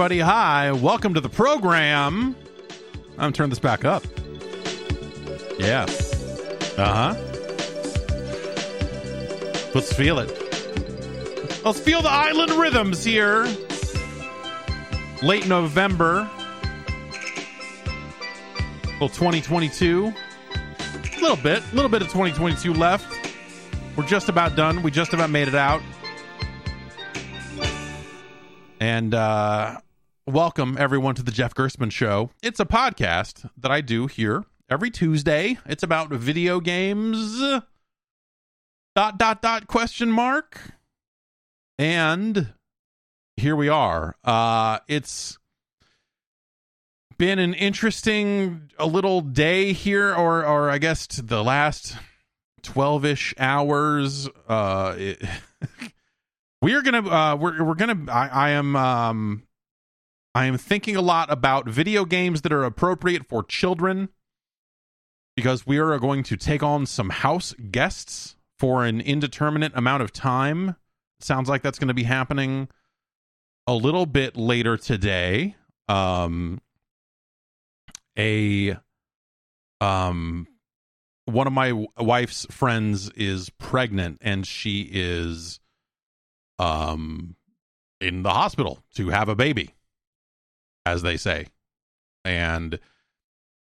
everybody. Hi. Welcome to the program. I'm going to turn this back up. Yeah. Uh huh. Let's feel it. Let's feel the island rhythms here. Late November. Well, 2022. A little bit. A little bit of 2022 left. We're just about done. We just about made it out. And uh, welcome everyone to the Jeff Gerstmann Show. It's a podcast that I do here every Tuesday. It's about video games. Dot dot dot question mark. And here we are. Uh, it's been an interesting a little day here, or or I guess the last twelve ish hours. Uh, it, we are gonna uh we're we're gonna I, I am um I am thinking a lot about video games that are appropriate for children because we are going to take on some house guests for an indeterminate amount of time. Sounds like that's going to be happening a little bit later today. Um a um one of my wife's friends is pregnant and she is um in the hospital to have a baby as they say. And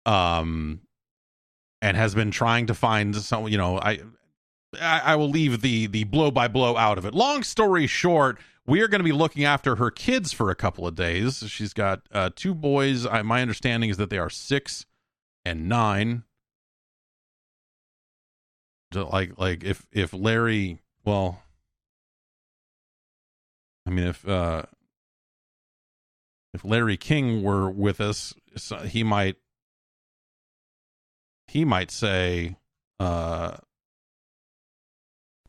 um and has been trying to find some you know i i, I will leave the the blow by blow out of it. Long story short we are going to be looking after her kids for a couple of days. She's got uh two boys. I, my understanding is that they are six and nine. Like like if if larry well I mean, if uh, if Larry King were with us, he might he might say, uh,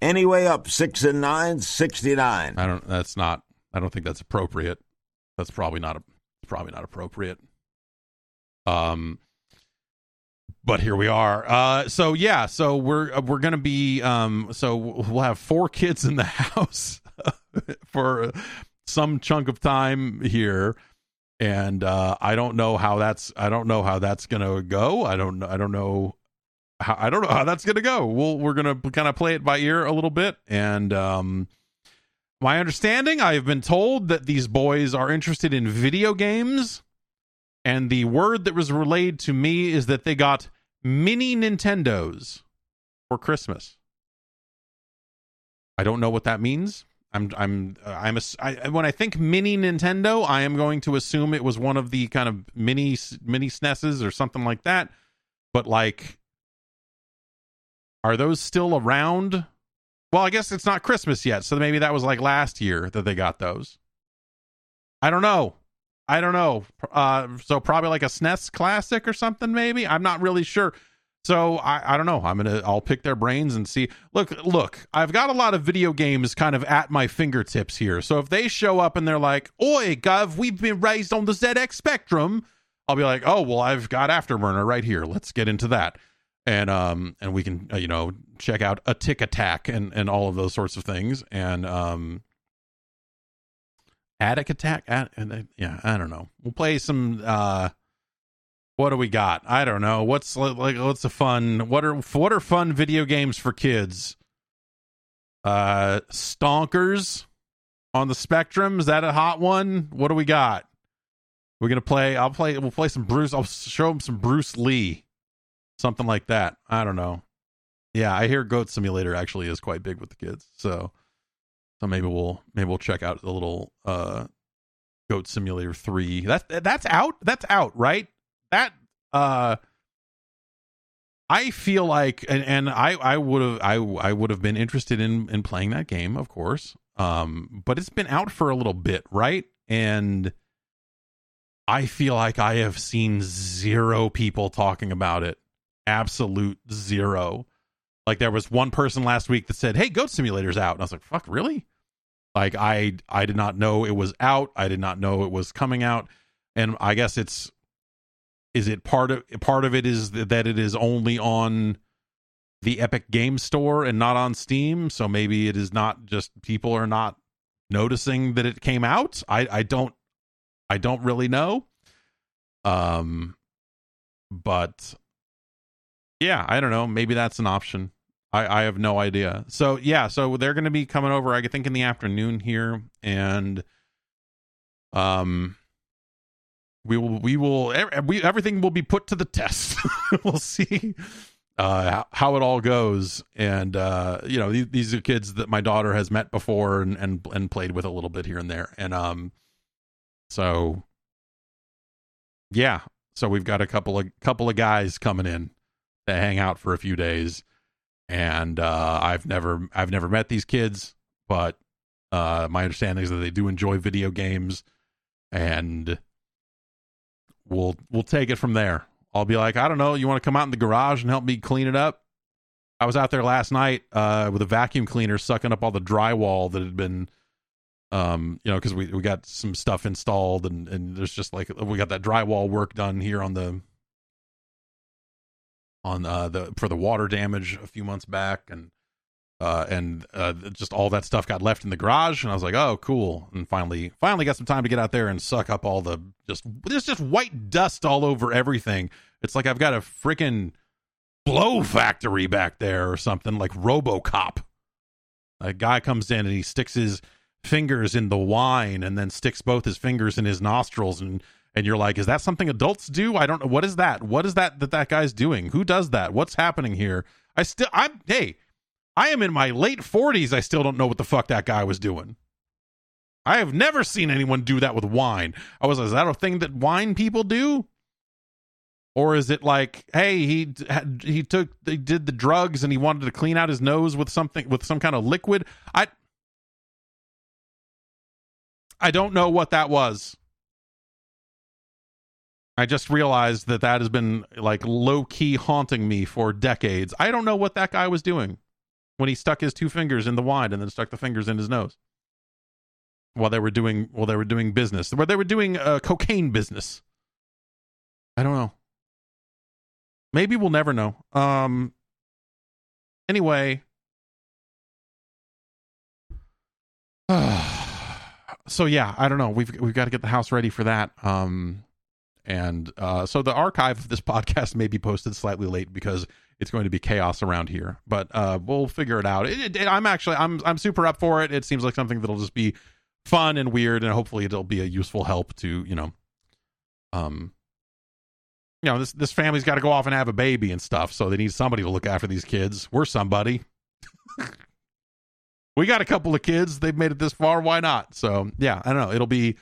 anyway, up six and nine, 69. I don't. That's not. I don't think that's appropriate. That's probably not. A, probably not appropriate. Um. But here we are. Uh, so yeah, so we're we're gonna be um, so we'll have four kids in the house for some chunk of time here and uh, I don't know how that's I don't know how that's gonna go. I don't I don't know how I don't know how that's gonna go. We'll we're gonna kind of play it by ear a little bit. And um, my understanding, I have been told that these boys are interested in video games, and the word that was relayed to me is that they got mini Nintendos for Christmas. I don't know what that means. I'm I'm I'm a, I, when I think mini Nintendo, I am going to assume it was one of the kind of mini mini SNESes or something like that. But like, are those still around? Well, I guess it's not Christmas yet, so maybe that was like last year that they got those. I don't know. I don't know. Uh, so probably like a SNES Classic or something. Maybe I'm not really sure. So I, I don't know. I'm gonna I'll pick their brains and see. Look, look, I've got a lot of video games kind of at my fingertips here. So if they show up and they're like, "Oi, Gov, we've been raised on the ZX Spectrum," I'll be like, "Oh, well, I've got Afterburner right here. Let's get into that." And um and we can uh, you know check out Atic Atac and and all of those sorts of things and um Atic Atac at, and uh, yeah i don't know we'll play some uh what do we got? I don't know. What's like what's a fun what are what are fun video games for kids? Uh Stonkers on the Spectrum, is that a hot one? What do we got? We're going to play I'll play we'll play some Bruce I'll show them some Bruce Lee. Something like that. I don't know. Yeah, I hear Goat Simulator actually is quite big with the kids. So so maybe we'll maybe we'll check out the little uh Goat Simulator 3. That that's out? That's out, right? That uh I feel like and, and I I would have I I would have been interested in in playing that game, of course. Um but it's been out for a little bit, right? And I feel like I have seen zero people talking about it. Absolute zero. Like there was one person last week that said, "Hey, Goat Simulator's out." And I was like, "Fuck, really?" Like I I did not know it was out. I did not know it was coming out. And I guess it's is it part of part of it is that it is only on the Epic Game Store and not on Steam, so maybe it is not just people are not noticing that it came out. I I don't I don't really know. Um, but yeah, I don't know. Maybe that's an option. I, I have no idea. So yeah, so they're going to be coming over. I think in the afternoon here, and um, we will we will we everything will be put to the test. we'll see uh, how it all goes, and uh, you know these, these are kids that my daughter has met before and and and played with a little bit here and there, and um, so yeah, so we've got a couple of couple of guys coming in to hang out for a few days. And uh, I've never I've never met these kids, but uh, my understanding is that they do enjoy video games, and we'll we'll take it from there. I'll be like, I don't know, you want to come out in the garage and help me clean it up? I was out there last night uh, with a vacuum cleaner sucking up all the drywall that had been, um, you know, because we we got some stuff installed and and there's just like we got that drywall work done here on the on uh, the for the water damage a few months back, and uh, and uh, just all that stuff got left in the garage, and I was like, oh, cool, and finally finally got some time to get out there and suck up all the just there's just white dust all over everything. It's like I've got a freaking blow factory back there or something like RoboCop. A guy comes in and he sticks his fingers in the wine and then sticks both his fingers in his nostrils and and you're like, is that something adults do? I don't know. What is that? What is that that that guy's doing? Who does that? What's happening here? I still, I'm, hey, I am in my late 40s. I still don't know what the fuck that guy was doing. I have never seen anyone do that with wine. I was, like, is that a thing that wine people do? Or is it like, hey, he he took he did the drugs and he wanted to clean out his nose with something with some kind of liquid? I I don't know what that was. I just realized that that has been like low key haunting me for decades. I don't know what that guy was doing when he stuck his two fingers in the wine and then stuck the fingers in his nose while they were doing while they were doing business, where they were doing uh, cocaine business. I don't know. Maybe we'll never know. Um. Anyway. so yeah, I don't know. We've we've got to get the house ready for that. Um and uh, so the archive of this podcast may be posted slightly late because it's going to be chaos around here, but uh, we'll figure it out. It, it, I'm actually I'm I'm super up for it. It seems like something that'll just be fun and weird, and hopefully it'll be a useful help to you know, um, you know this this family's got to go off and have a baby and stuff, so they need somebody to look after these kids. We're somebody. we got a couple of kids. They've made it this far. Why not? So yeah, I don't know. It'll be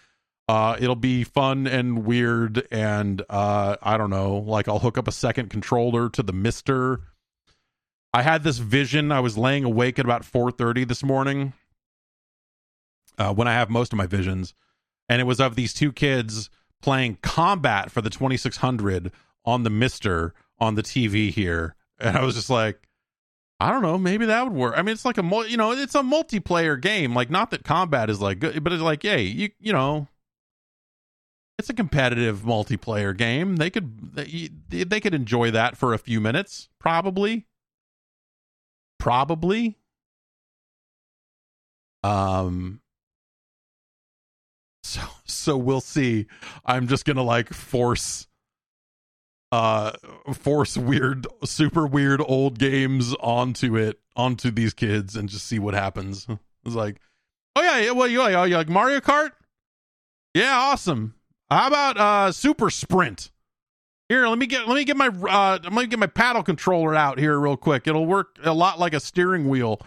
uh, it'll be fun and weird, and uh, I don't know. Like I'll hook up a second controller to the MiSTer. I had this vision. I was laying awake at about four thirty this morning, uh, when I have most of my visions, and it was of these two kids playing combat for the twenty six hundred on the MiSTer on the TV here, and I was just like. I don't know. Maybe that would work. I mean, it's like a you know, it's a multiplayer game. Like, not that combat is like good, but it's like, hey, you you know, it's a competitive multiplayer game. They could they, they could enjoy that for a few minutes, probably. Probably. Um so so we'll see. I'm just going to like force uh force weird super weird old games onto it onto these kids and just see what happens. It's like, "Oh yeah, yeah well you you like Mario Kart? Yeah, awesome. How about uh super sprint? Here, let me get let me get my uh let me get my paddle controller out here real quick. It'll work a lot like a steering wheel.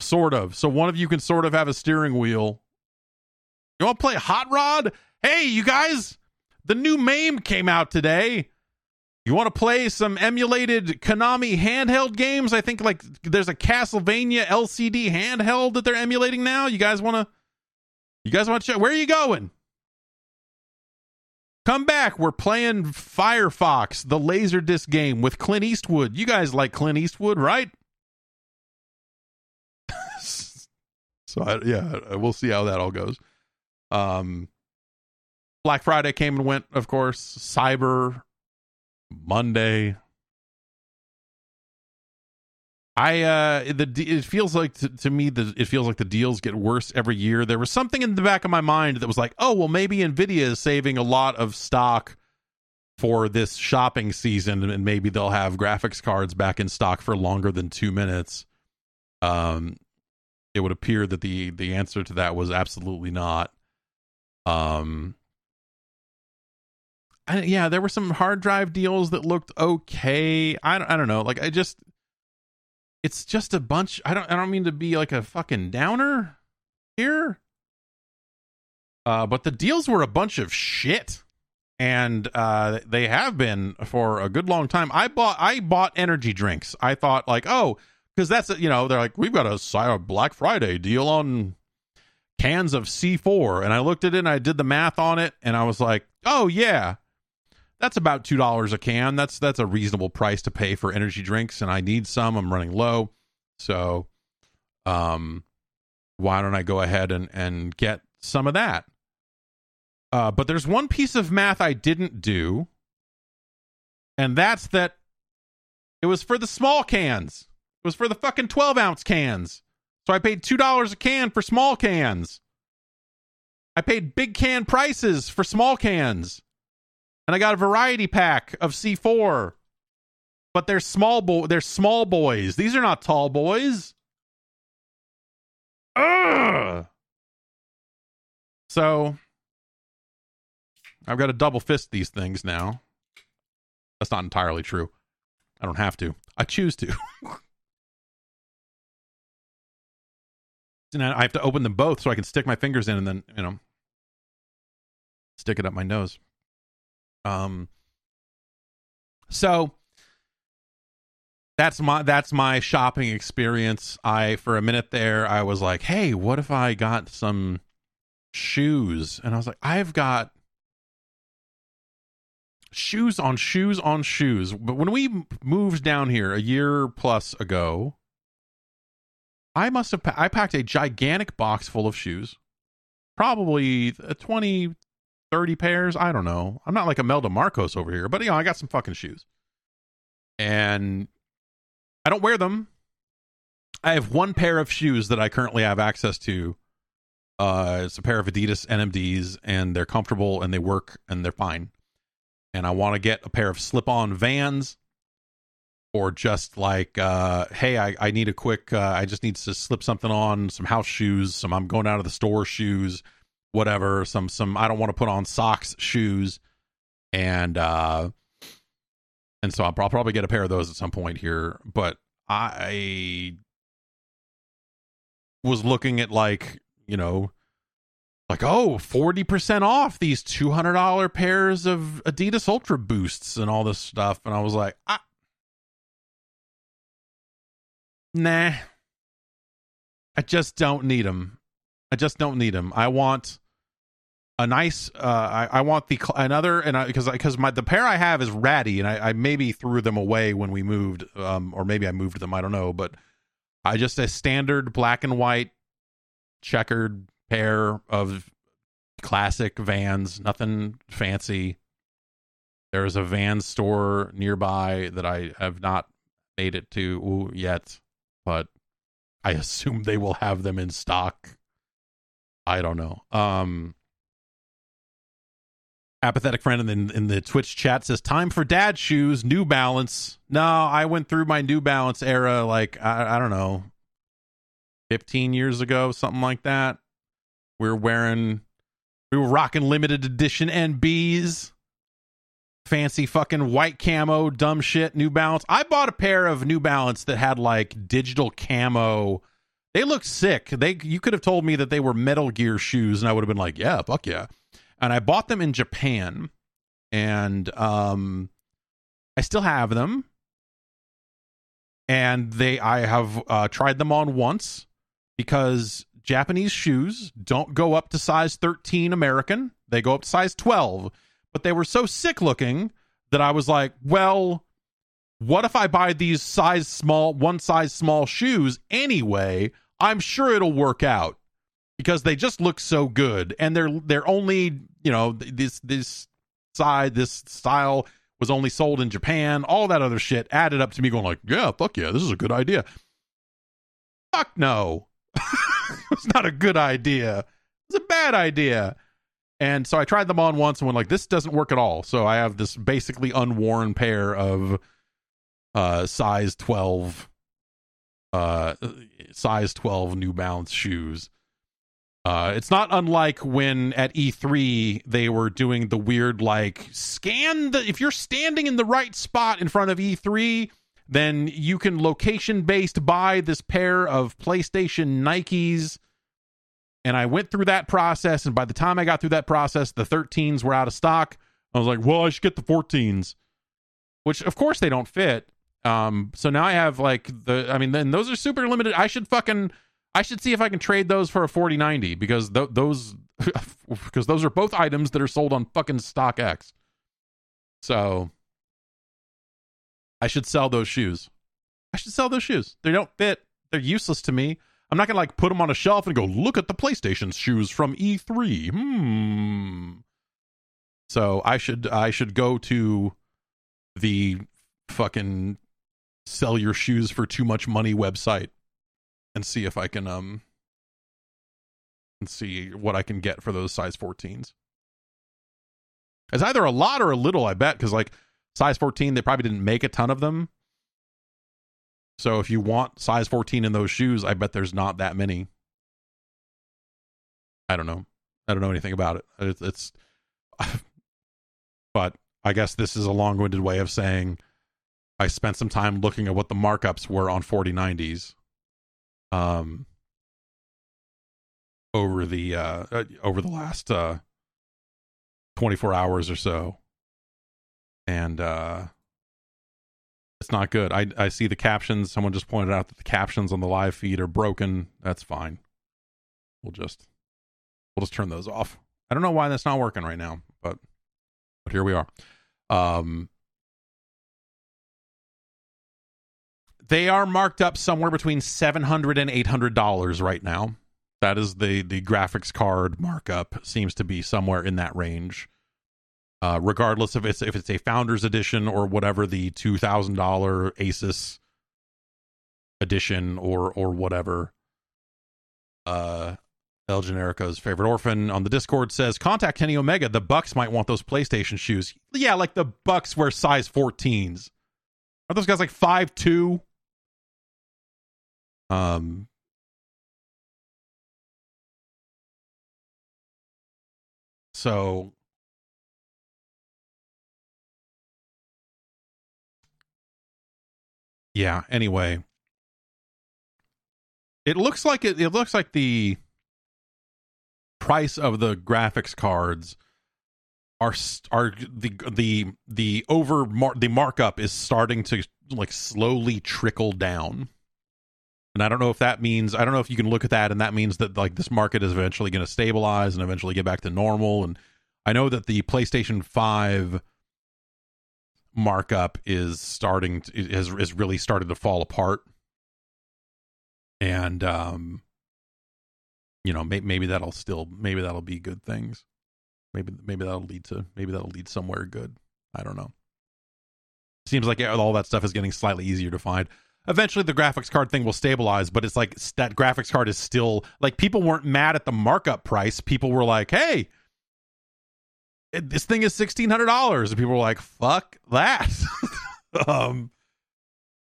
Sort of. So one of you can sort of have a steering wheel. You want to play Hot Rod? Hey, you guys, the new MAME came out today. You want to play some emulated Konami handheld games? I think like there's a Castlevania LCD handheld that they're emulating now. You guys want to You guys want to check? Where are you going? Come back. We're playing Firefox, the Laserdisc game with Clint Eastwood. You guys like Clint Eastwood, right? so I, yeah, we'll see how that all goes. Um, Black Friday came and went, of course. Cyber Monday. I uh the it feels like to, to me the it feels like the deals get worse every year. There was something in the back of my mind that was like, oh well, maybe Nvidia is saving a lot of stock for this shopping season, and maybe they'll have graphics cards back in stock for longer than two minutes. Um, it would appear that the the answer to that was absolutely not. Um, I, yeah, there were some hard drive deals that looked okay. I don't, I don't know. Like I just it's just a bunch I don't I don't mean to be like a fucking downer here. Uh but the deals were a bunch of shit. And uh they have been for a good long time. I bought I bought energy drinks. I thought like, "Oh, cuz that's you know, they're like, "We've got a Black Friday deal on cans of C4." And I looked at it and I did the math on it and I was like, "Oh yeah, that's about two dollars a can. That's that's a reasonable price to pay for energy drinks, and I need some. I'm running low, so um, why don't I go ahead and and get some of that? Uh, but there's one piece of math I didn't do, and that's that it was for the small cans. It was for the fucking 12 ounce cans. So I paid two dollars a can for small cans. I paid big can prices for small cans and I got a variety pack of C4. But they're small boy they're small boys. These are not tall boys. Ugh. So I've got to double fist these things now. That's not entirely true. I don't have to. I choose to. and I have to open them both so I can stick my fingers in and then, you know, stick it up my nose. Um, so that's my that's my shopping experience. I for a minute there I was like, "Hey, what if I got some shoes?" And I was like, "I've got shoes on shoes on shoes." But when we moved down here a year plus ago, I must have I packed a gigantic box full of shoes. Probably 20 30 pairs. I don't know. I'm not like Imelda Marcos over here, but you know, I got some fucking shoes. And I don't wear them. I have one pair of shoes that I currently have access to. Uh, it's a pair of Adidas NMDs, and they're comfortable and they work and they're fine. And I want to get a pair of slip on vans or just like, uh, hey, I, I need a quick, uh, I just need to slip something on, some house shoes, some I'm going out of the store shoes whatever some some i don't want to put on socks shoes and uh and so I'll, probably get a pair of those at some point here but i was looking at like you know like oh 40% off these $200 pairs of adidas ultra boosts and all this stuff and i was like I, nah. I just don't need them I just don't need them. I want a nice. Uh, I, I want the another, and because because my the pair I have is ratty, and I, I maybe threw them away when we moved, um, or maybe I moved them. I don't know, but I just a standard black and white checkered pair of classic vans, nothing fancy. There's a van store nearby that I have not made it to yet, but I assume they will have them in stock I don't know. Um, apathetic friend in the, in the Twitch chat says, "Time for dad shoes, New Balance." No, I went through my New Balance era like I, I don't know, fifteen years ago, something like that. We were wearing, we were rocking limited edition NBs, fancy fucking white camo, dumb shit. New Balance. I bought a pair of New Balance that had like digital camo they look sick. They you could have told me that they were Metal Gear shoes, and I would have been like, yeah, fuck yeah. And I bought them in Japan, and um, I still have them. And they, I have uh, tried them on once because Japanese shoes don't go up to size 13 American. They go up to size 12. But they were so sick looking that I was like, well, what if I buy these size small, one size small shoes anyway? I'm sure it'll work out because they just look so good, and they're they're only you know this this side this style was only sold in Japan. All that other shit added up to me going like, yeah, fuck yeah, this is a good idea. fuck no. it's not a good idea. It's a bad idea. And so I tried them on once and went like, this doesn't work at all. So I have this basically unworn pair of uh size 12 uh size 12 New Balance shoes. Uh, it's not unlike when at E3 they were doing the weird like scan the if you're standing in the right spot in front of E3, then you can location based buy this pair of PlayStation Nikes. And I went through that process, and by the time I got through that process, the 13s were out of stock. I was like, well, I should get the 14s, which of course they don't fit. Um, so now I have like the, I mean, then those are super limited. I should fucking, I should see if I can trade those for a 4090 because th- those, because those are both items that are sold on fucking StockX. So I should sell those shoes. I should sell those shoes. They don't fit. They're useless to me. I'm not gonna like put them on a shelf and go look at the PlayStation shoes from E3. Hmm. So I should I should go to the fucking sell your shoes for too much money website and see if I can um and see what I can get for those size 14s. It's either a lot or a little, I bet, because like size 14, they probably didn't make a ton of them. So if you want size 14 in those shoes, I bet there's not that many. I don't know. I don't know anything about it. It's, it's but I guess this is a long-winded way of saying I spent some time looking at what the markups were on 4090s um over the uh, uh over the last uh 24 hours or so. And uh it's not good. I I see the captions. Someone just pointed out that the captions on the live feed are broken. That's fine. We'll just we'll just turn those off. I don't know why that's not working right now, but but here we are. Um they are marked up somewhere between $700 and 800 dollars right now. That is the the graphics card markup seems to be somewhere in that range uh, regardless if it's if it's a founders edition or whatever the two thousand dollar Asus edition or or whatever. Uh, El Generico's favorite orphan on the Discord says, "Contact Kenny Omega. The Bucks might want those PlayStation shoes. Yeah, like the Bucks wear size 14s. Are those guys like five two? Um, so yeah anyway. It looks like it, it looks like the price of the graphics cards are are the the the over mar- the markup is starting to like slowly trickle down and i don't know if that means i don't know if you can look at that and that means that like this market is eventually going to stabilize and eventually get back to normal. And i know that the playstation 5 markup is starting to, has is really started to fall apart. And um you know may, maybe that'll still maybe that'll be good things. Maybe maybe that'll lead to maybe that'll lead somewhere good. I don't know. Seems like all that stuff is getting slightly easier to find eventually the graphics card thing will stabilize but it's like that graphics card is still like people weren't mad at the markup price people were like hey this thing is sixteen hundred dollars, and people were like, "Fuck that." um,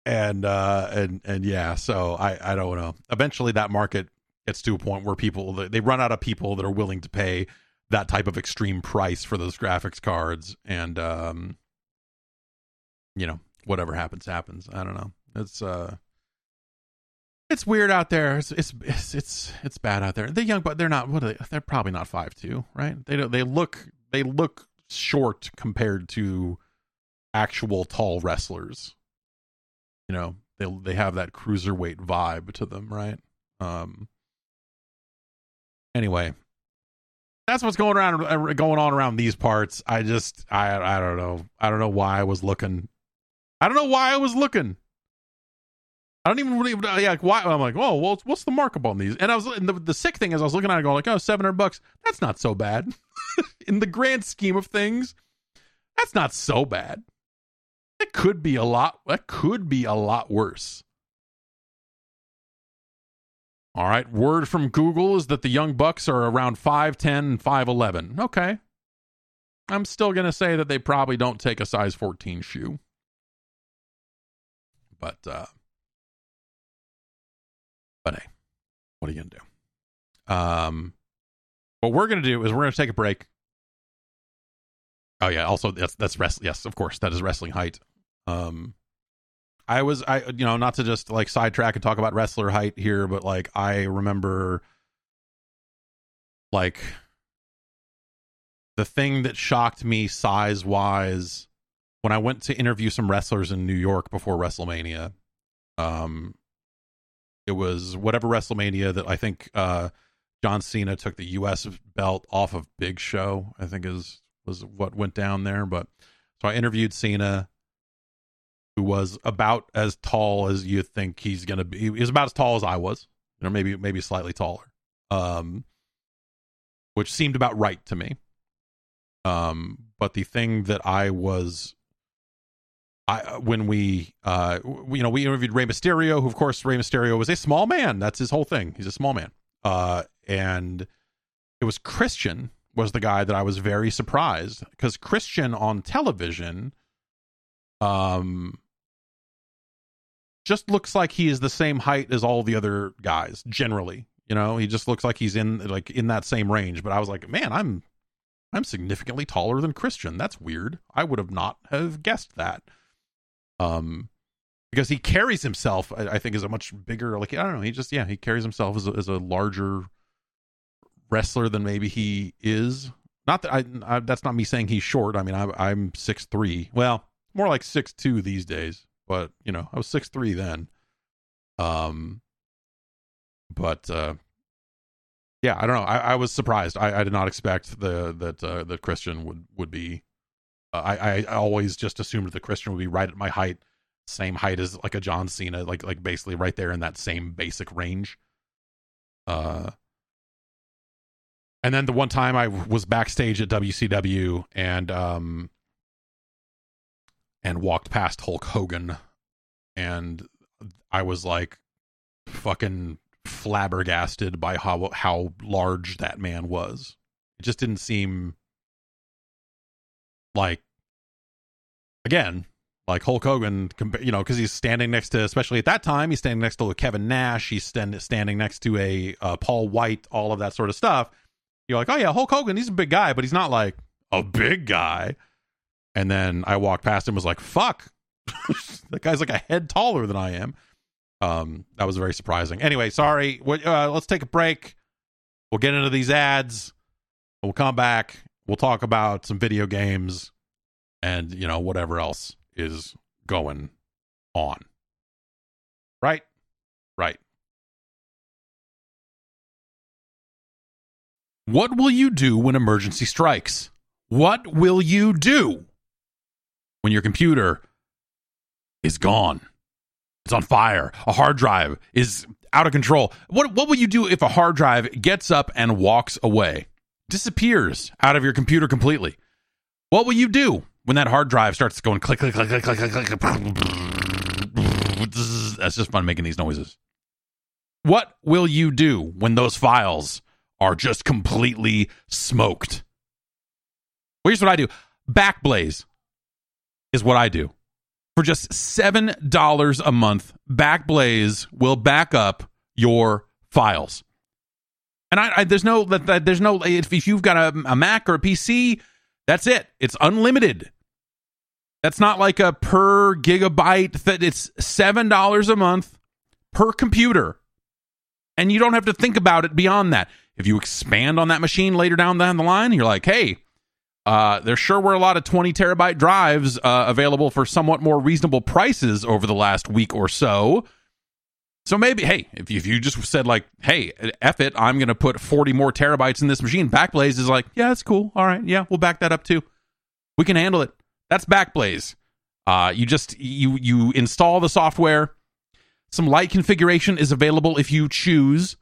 and uh, and and yeah, so I I don't know. Eventually, that market gets to a point where people they run out of people that are willing to pay that type of extreme price for those graphics cards, and um, you know, whatever happens, happens. I don't know. It's uh it's weird out there. It's it's it's it's, it's bad out there. They're young, but they're not. What are they? They're probably not five two, right? They don't. They look they look short compared to actual tall wrestlers. You know, they they have that cruiserweight vibe to them, right? Um anyway, that's what's going around uh, going on around these parts. I just I I don't know. I don't know why I was looking. I don't know why I was looking. I don't even really yeah, like why I'm like, oh well, what's the markup on these? And I was and the, the sick thing is I was looking at it going like, oh, 700 bucks. That's not so bad. In the grand scheme of things, that's not so bad. It could be a lot that could be a lot worse. All right. Word from Google is that the Young Bucks are around 5'10 and 5'11. Okay. I'm still going to say that they probably don't take a size 14 shoe. But, uh, but hey, what are you to do? Um, what we're to do is we're to take a break. Oh yeah, also that's that's wrestling. Yes, of course, that is wrestling height. Um, I was I you know not to just like sidetrack and talk about wrestler height here, but like I remember like the thing that shocked me size wise when I went to interview some wrestlers in New York before WrestleMania. Um, it was whatever WrestleMania that I think uh John Cena took the U.S. belt off of Big Show. I think is was what went down there. But so I interviewed Cena, who was about as tall as you think he's to be. He was about as tall as I was, you know, maybe maybe slightly taller, um, which seemed about right to me. Um, but the thing that I was I when we uh we, you know we interviewed Rey Mysterio, who of course Rey Mysterio was a small man. That's his whole thing. He's a small man. Uh, and it was Christian was the guy that I was very surprised because Christian on television, um, just looks like he is the same height as all the other guys generally. You know, he just looks like he's in like in that same range. But I was like, man, I'm I'm significantly taller than Christian. That's weird. I would have not have guessed that. Um, because he carries himself, I, I think, is a much bigger. Like I don't know. He just yeah, he carries himself as a, as a larger wrestler than maybe he is. Not that I, I that's not me saying he's short. I mean, I, I'm six three. Well, more like six two these days. But you know, I was six three then. Um, but uh, yeah, I don't know. I, I was surprised. I, I did not expect the that uh, that Christian would would be. Uh, I I always just assumed the Christian would be right at my height, same height as like a John Cena, like like basically right there in that same basic range. Uh, and then the one time I was backstage at WCW and um and walked past Hulk Hogan and I was like fucking flabbergasted by how how large that man was. It just didn't seem like again like Hulk Hogan, you know, because he's standing next to, especially at that time, he's standing next to Kevin Nash. He's stand, standing next to a uh, Paul White, all of that sort of stuff you're like, oh yeah, Hulk Hogan, he's a big guy, but he's not like a big guy. And then I walked past him, was like, fuck, that guy's like a head taller than I am. Um, that was very surprising. Anyway, sorry. Uh, let's take a break. We'll get into these ads. We'll come back. We'll talk about some video games and you know whatever else is going on. Right? Right. What will you do when emergency strikes? What will you do when your computer is gone? It's on fire. A hard drive is out of control. What what will you do if a hard drive gets up and walks away? Disappears out of your computer completely. What will you do when that hard drive starts going click click click click click click click? That's just fun making these noises. What will you do when those files are just completely smoked. Well, here's what I do Backblaze is what I do. For just $7 a month, Backblaze will back up your files. And I, I there's no there's no if, you've got a, a Mac or a PC, that's it. It's unlimited. That's not like a per gigabyte that it's $7 a month per computer. And you don't have to think about it beyond that. If you expand on that machine later down down the line, you're like, hey, uh, there sure were a lot of 20 terabyte drives uh, available for somewhat more reasonable prices over the last week or so. So maybe, hey, if you, if you just said like, hey, F it, I'm going to put 40 more terabytes in this machine, Backblaze is like, yeah, that's cool. All right. Yeah, we'll back that up too. We can handle it. That's Backblaze. Uh, you just, you, you install the software. Some light configuration is available if you choose.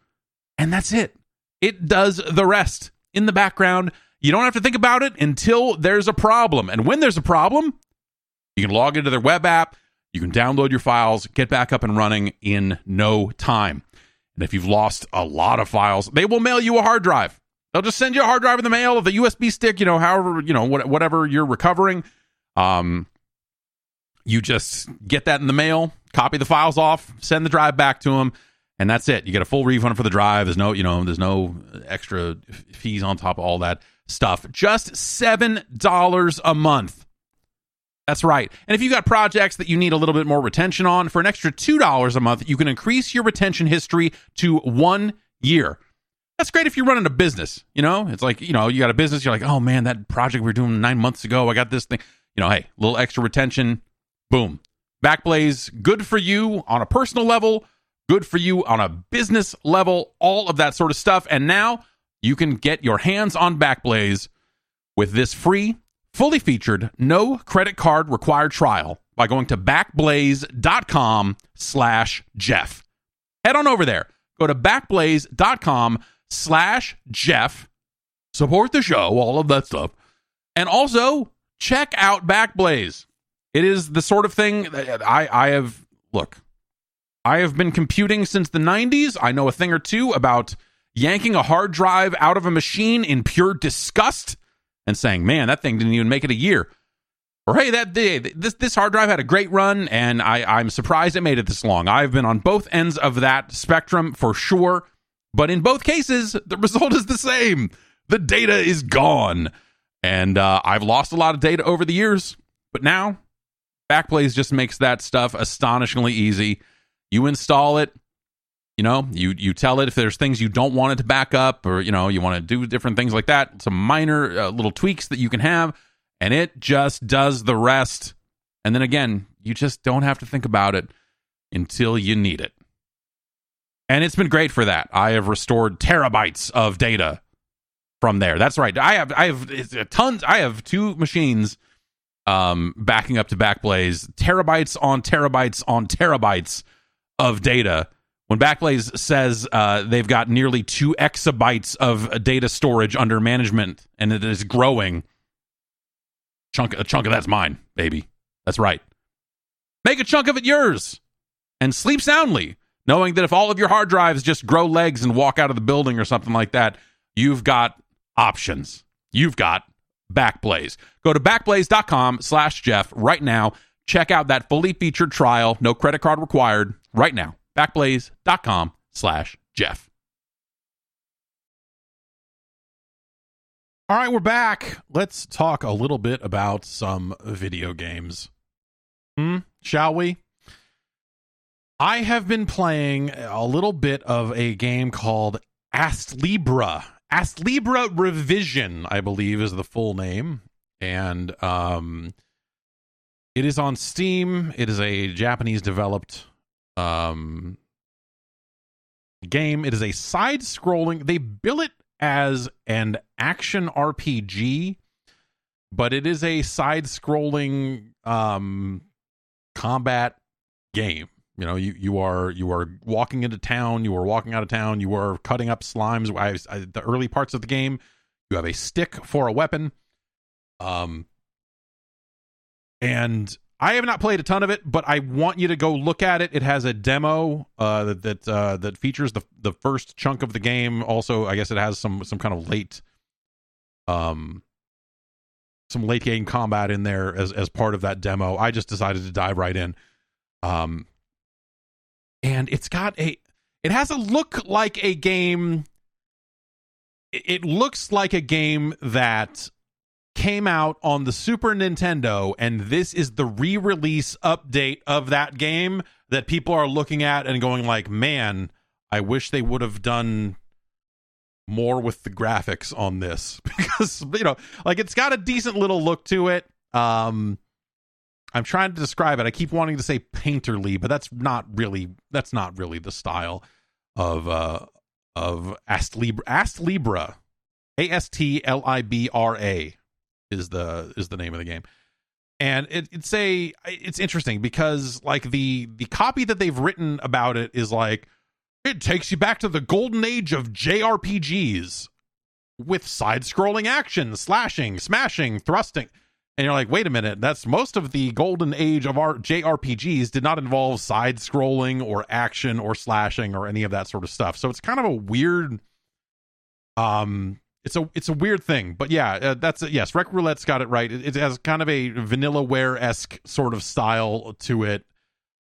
And that's it. It does the rest in the background. You don't have to think about it until there's a problem. And when there's a problem, you can log into their web app, you can download your files, get back up and running in no time. And if you've lost a lot of files, they will mail you a hard drive. They'll just send you a hard drive in the mail of the USB stick, you know, however, you know, whatever you're recovering. Um, you just get that in the mail, copy the files off, send the drive back to them, and that's it. You get a full refund for the drive. There's no, you know, there's no extra fees on top of all that stuff. Just seven dollars a month. That's right. And if you've got projects that you need a little bit more retention on, for an extra $2 a month, you can increase your retention history to one year. That's great if you're running a business. You know, it's like, you know, you got a business, you're like, oh man, that project we were doing nine months ago, I got this thing. You know, hey, a little extra retention, boom. Backblaze, good for you on a personal level, good for you on a business level, all of that sort of stuff. And now you can get your hands on Backblaze with this free fully featured, no credit card required trial by going to backblaze.com slash Jeff. Head on over there. Go to backblaze.com slash Jeff. Support the show, all of that stuff. And also check out Backblaze. It is the sort of thing that I, I have, look, I have been computing since the 90s. I know a thing or two about yanking a hard drive out of a machine in pure disgust and saying, "Man, that thing didn't even make it a year," or "Hey, that this this hard drive had a great run, and I I'm surprised it made it this long." I've been on both ends of that spectrum for sure, but in both cases, the result is the same. The data is gone, and uh, I've lost a lot of data over the years, but now Backblaze just makes that stuff astonishingly easy. You install it, you know you you tell it if there's things you don't want it to back up or you know you want to do different things like that some minor uh, little tweaks that you can have and it just does the rest. And then again you just don't have to think about it until you need it. And it's been great for that. I have restored terabytes of data from there. That's right. I have i have tons i have two machines um backing up to backblaze terabytes on terabytes on terabytes of data when Backblaze says uh, they've got nearly two exabytes of data storage under management and it is growing, chunk a chunk of that's mine, baby. That's right. Make a chunk of it yours and sleep soundly, knowing that if all of your hard drives just grow legs and walk out of the building or something like that, you've got options. You've got Backblaze. Go to backblaze.com slash Jeff right now. Check out that fully featured trial, no credit card required, right now backblaze.com slash Jeff. All right, we're back. Let's talk a little bit about some video games. Hmm, shall we? I have been playing a little bit of a game called Astlibra. Astlibra Revision, I believe, is the full name. And um, it is on Steam. It is a Japanese developed um, game. It is a side scrolling, they bill it as an action RPG, but it is a side scrolling um, combat game. You know, you, you are you are walking into town, you are walking out of town, you are cutting up slimes. I, I, the early parts of the game, you have a stick for a weapon. Um, and I have not played a ton of it, but I want you to go look at it. It has a demo uh, that uh, that features the the first chunk of the game. Also, I guess it has some some kind of late, um, some late game combat in there as as part of that demo. I just decided to dive right in, um, and it's got a it has a look like a game. It looks like a game that came out on the Super Nintendo, and this is the re-release update of that game that people are looking at and going like, "Man, I wish they would have done more with the graphics on this because you know, like it's got a decent little look to it." Um I'm trying to describe it. I keep wanting to say painterly, but that's not really that's not really the style of uh of Astlibra Astlibra A S T L I B R A is the is the name of the game and it, it's a it's interesting because like the the copy that they've written about it is like it takes you back to the golden age of jrpgs with side scrolling action slashing smashing thrusting and you're like, wait a minute, that's most of the golden age of our JRPGs did not involve side scrolling or action or slashing or any of that sort of stuff. So it's kind of a weird, um, it's a it's a weird thing, but yeah, uh, that's a, yes. Rec Roulette's got it right. It, it has kind of a Vanillaware esque sort of style to it,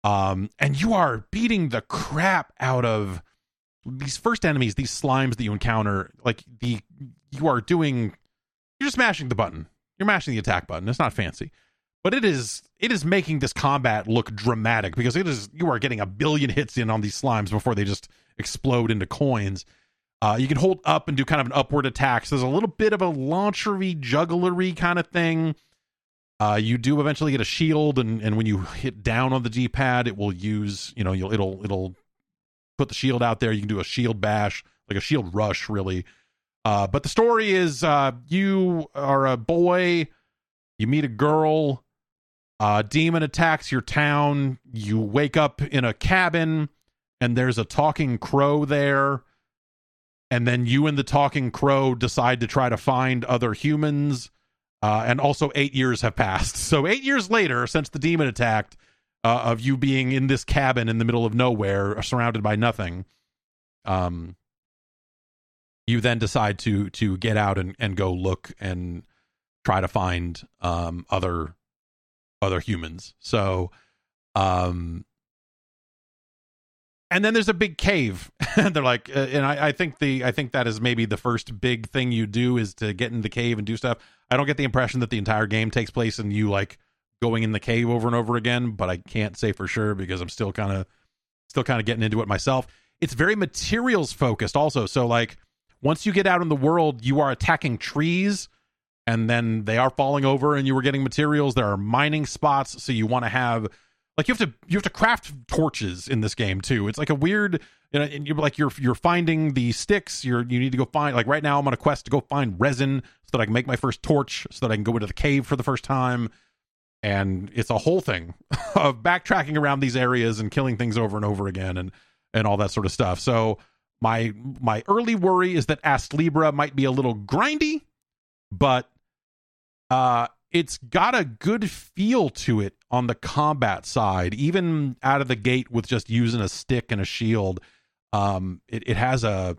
um, and you are beating the crap out of these first enemies, these slimes that you encounter. Like the you are doing, you're just mashing the button you're mashing the attack button. It's not fancy, but it is it is making this combat look dramatic because it is you are getting a billion hits in on these slimes before they just explode into coins. Uh, you can hold up and do kind of an upward attack. So there's a little bit of a launchery, jugglery kind of thing. Uh, you do eventually get a shield, and, and when you hit down on the D pad, it will use you know you'll it'll it'll put the shield out there. You can do a shield bash, like a shield rush, really, uh, but the story is uh, you are a boy, you meet a girl, a demon attacks your town, you wake up in a cabin, and there's a talking crow there. And then you and the talking crow decide to try to find other humans. Uh, and also, eight years have passed. So, eight years later, since the demon attacked, uh, of you being in this cabin in the middle of nowhere, surrounded by nothing, um, you then decide to to get out and, and go look and try to find um, other other humans. So, um, and then there's a big cave. and They're like, uh, and I, I think the I think that is maybe the first big thing you do is to get in the cave and do stuff. I don't get the impression that the entire game takes place in you like going in the cave over and over again, but I can't say for sure because I'm still kind of still kind of getting into it myself. It's very materials focused also. So like once you get out in the world, you are attacking trees and then they are falling over and you were getting materials. There are mining spots, so you want to have like you have to you have to craft torches in this game too. It's like a weird you know, you're like you're you're finding the sticks. You're you need to go find like right now I'm on a quest to go find resin so that I can make my first torch so that I can go into the cave for the first time. And it's a whole thing of backtracking around these areas and killing things over and over again and and all that sort of stuff. So my my early worry is that Astlibra might be a little grindy, but uh it's got a good feel to it on the combat side, even out of the gate with just using a stick and a shield. Um, it, it has a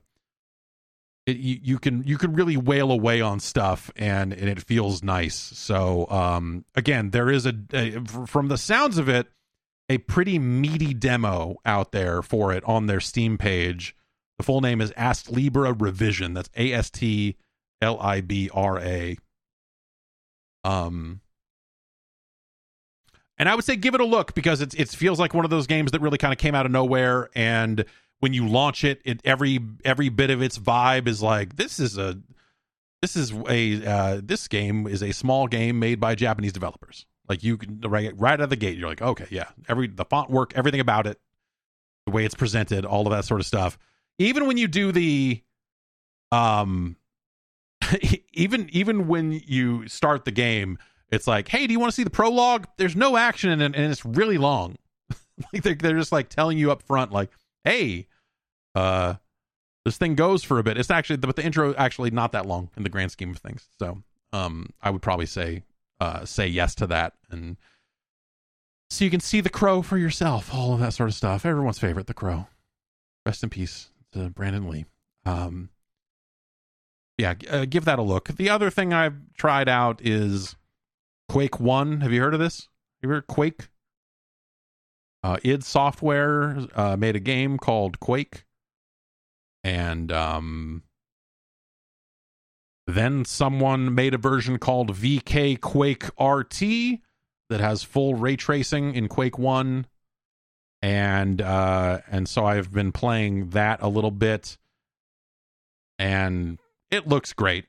it, you, you can you can really wail away on stuff and, and it feels nice. So um, again, there is a, a from the sounds of it, a pretty meaty demo out there for it on their Steam page. The full name is Astlibra Revision. That's A S T L I B R A. Um, and I would say give it a look because it it feels like one of those games that really kind of came out of nowhere. And when you launch it, it every every bit of its vibe is like this is a this is a uh, this game is a small game made by Japanese developers. Like you can right right out of the gate, you're like, okay, yeah, every the font work, everything about it, the way it's presented, all of that sort of stuff even when you do the um even even when you start the game it's like hey do you want to see the prologue? There's no action it and it's really long. Like they're, they're just like telling you up front like hey uh this thing goes for a bit. It's actually but the intro actually not that long in the grand scheme of things. So um i would probably say uh say yes to that. And so you can see the crow for yourself all of that sort of stuff. Everyone's favorite the crow. Rest in peace to Brandon Lee. Um, yeah, uh, give that a look. The other thing I've tried out is Quake One. Have you heard of this? You heard Quake? Uh, id Software uh, made a game called Quake, and um, then someone made a version called VK Quake RT that has full ray tracing in Quake One and uh and so I've been playing that a little bit and it looks great.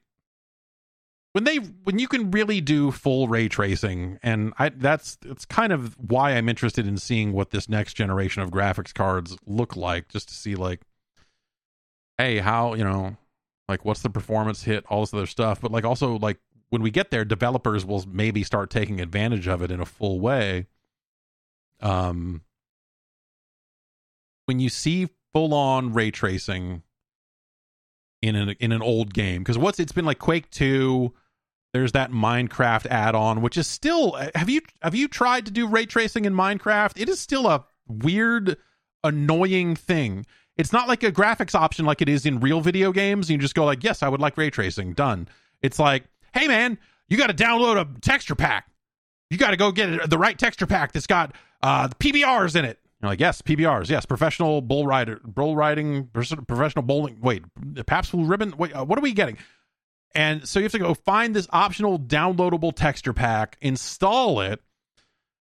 When they when you can really do full ray tracing and I that's it's kind of why I'm interested in seeing what this next generation of graphics cards look like just to see like hey how you know like what's the performance hit all this other stuff. But like also like when we get there developers will maybe start taking advantage of it in a full way. Um when you see full on ray tracing in an in an old game because what's it's been like Quake Two, There's that Minecraft add-on, which is still have you have you tried to do ray tracing in Minecraft? It is still a weird, annoying thing. It's not like a graphics option like it is in real video games. You just go like, yes, I would like ray tracing. Done. It's like, hey man, you got to download a texture pack. You got to go get the right texture pack that's got uh, PBRs in it. You're like, yes, PBRs, yes, professional bull rider, bull riding, professional bowling. Wait, Pabst Blue Ribbon. Wait, uh, what are we getting? And so you have to go find this optional downloadable texture pack, install it,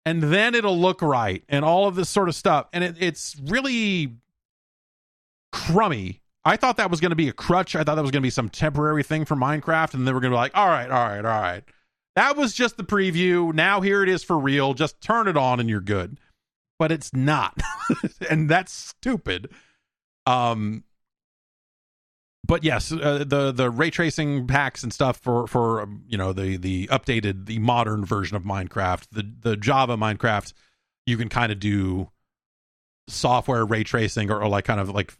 and then it'll look right, and all of this sort of stuff. And it, it's really crummy. I thought that was going to be a crutch. I thought that was going to be some temporary thing for Minecraft, and they were going to be like, all right, all right, all right. That was just the preview. Now here it is for real. Just turn it on and you're good. But it's not. and that's stupid. Um but yes, uh, the the ray tracing packs and stuff for for um, you know the the updated the modern version of Minecraft, the the Java Minecraft, you can kind of do software ray tracing or, or like kind of like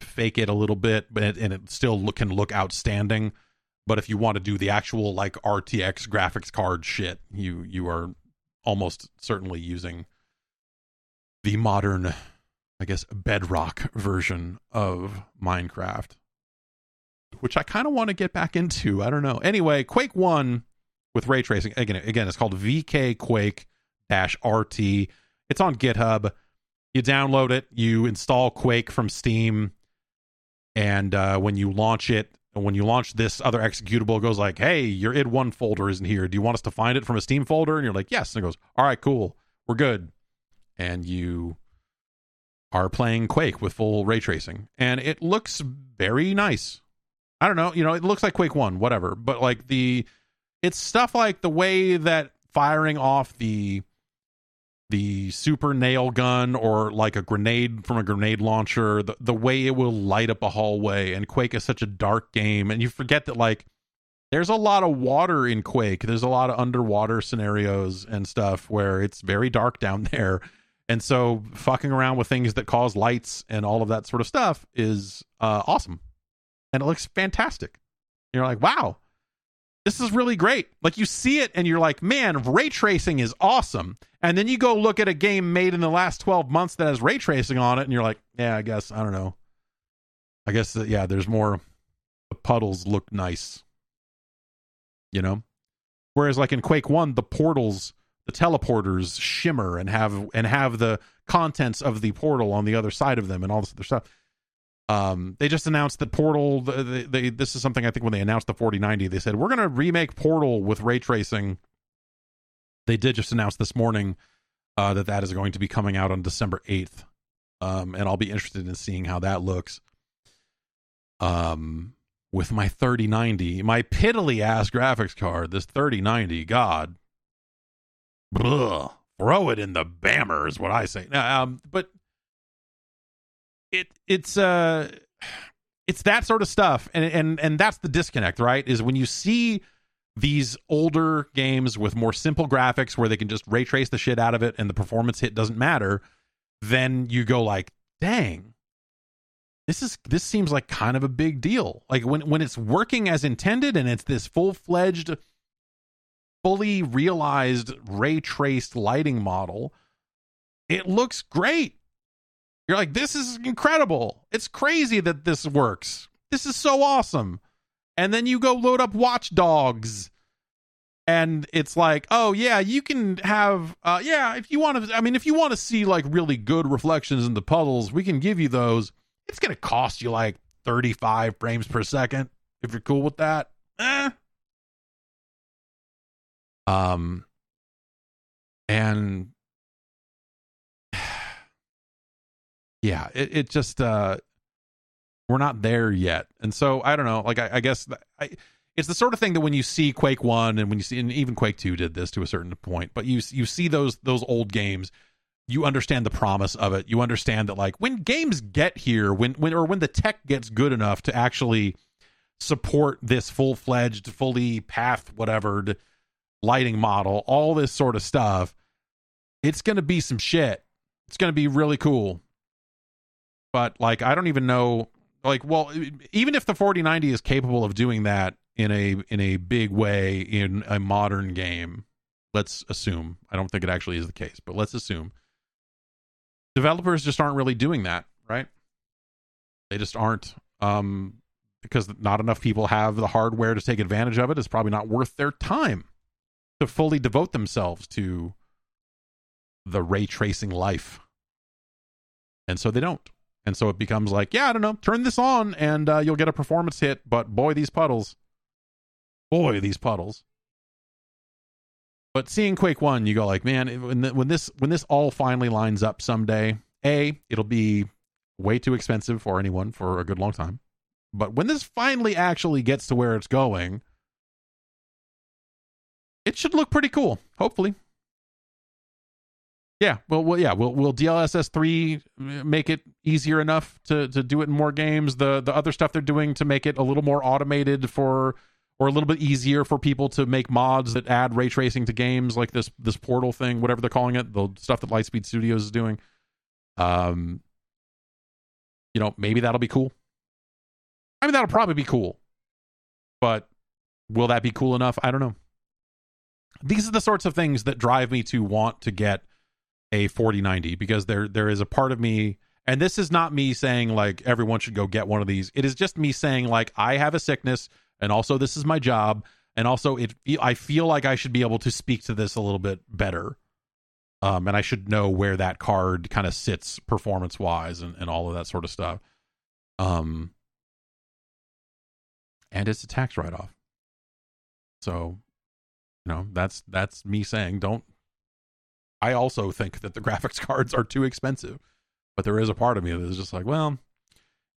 fake it a little bit, but it, and it still look, can look outstanding. But if you want to do the actual like RTX graphics card shit, you you are almost certainly using the modern, I guess, bedrock version of Minecraft, which I kind of want to get back into. I don't know. Anyway, Quake One with ray tracing again. Again, it's called VK Quake RT. It's on GitHub. You download it. You install Quake from Steam and uh, when you launch it when you launch this other executable it goes like hey your id1 folder isn't here do you want us to find it from a steam folder and you're like yes and it goes all right cool we're good and you are playing quake with full ray tracing and it looks very nice i don't know you know it looks like quake 1 whatever but like the it's stuff like the way that firing off the the super nail gun or like a grenade from a grenade launcher the, the way it will light up a hallway and quake is such a dark game and you forget that like there's a lot of water in quake. There's a lot of underwater scenarios and stuff where it's very dark down there and so fucking around with things that cause lights and all of that sort of stuff is uh, awesome and it looks fantastic you're like wow this is really great. Like you see it and you're like, man, ray tracing is awesome. And then you go look at a game made in the last 12 months that has ray tracing on it and you're like, yeah, I guess, I don't know. I guess, that, yeah, there's more. The puddles look nice. You know? Whereas like in Quake 1, the portals, the teleporters shimmer and have and have the contents of the portal on the other side of them and all this other stuff um, they just announced that Portal. They, they, this is something I think when they announced the 4090, they said we're going to remake Portal with ray tracing. They did just announce this morning uh, that that is going to be coming out on December 8th, um, and I'll be interested in seeing how that looks. Um, with my 3090, my piddly ass graphics card, this 3090, God, throw it in the bammer is what I say. Um, but it it's uh it's that sort of stuff. And and and that's the disconnect right? Is when you see these older games with more simple graphics where they can just ray trace the shit out of it and the performance hit doesn't matter then you go like dang this is this seems like kind of a big deal. Like when when it's working as intended and it's this full-fledged fully realized ray traced lighting model it looks great you're like, this is incredible. It's crazy that this works. This is so awesome. And then you go load up Watch Dogs. And it's like, oh yeah, you can have uh yeah, if you want to I mean if you want to see like really good reflections in the puddles, we can give you those. It's gonna cost you like 35 frames per second if you're cool with that. Eh. Um and yeah, it, it just uh we're not there yet. And so I don't know, like I, I guess I, it's the sort of thing that when you see Quake 1 and when you see and even Quake 2 did this to a certain point, but you you see those those old games, you understand the promise of it. You understand that like when games get here, when when or when the tech gets good enough to actually support this full-fledged, fully path whatever lighting model, all this sort of stuff, it's going to be some shit. It's going to be really cool but like I don't even know like well even if the 4090 is capable of doing that in a in a big way in a modern game, let's assume. I don't think it actually is the case, but let's assume developers just aren't really doing that, right? They just aren't um because not enough people have the hardware to take advantage of it. It's probably not worth their time to fully devote themselves to the ray tracing life. And so they don't. And so it becomes like, yeah, I don't know, turn this on and uh, you'll get a performance hit. But boy, these puddles. Boy, these puddles. But seeing Quake One, you go like, man, when the, when this when this all finally lines up someday, a it'll be way too expensive for anyone for a good long time. But when this finally actually gets to where it's going, it should look pretty cool. Hopefully, yeah, well, well, yeah, will will DLSS three make it easier enough to to do it in more games? The the other stuff they're doing to make it a little more automated for or a little bit easier for people to make mods that add ray tracing to games like this this portal thing, whatever they're calling it, the stuff that Lightspeed Studios is doing. Um, you know, maybe that'll be cool. I mean, that'll probably be cool, but will that be cool enough? I don't know. These are the sorts of things that drive me to want to get a 4090 because there there is a part of me and this is not me saying like everyone should go get one of these. It is just me saying like I have a sickness and also this is my job and also it I feel like I should be able to speak to this a little bit better. Um, and I should know where that card kind of sits performance wise and, and all of that sort of stuff. Um, and it's a tax write off. So, you know, that's that's me saying don't I also think that the graphics cards are too expensive. But there is a part of me that is just like, well,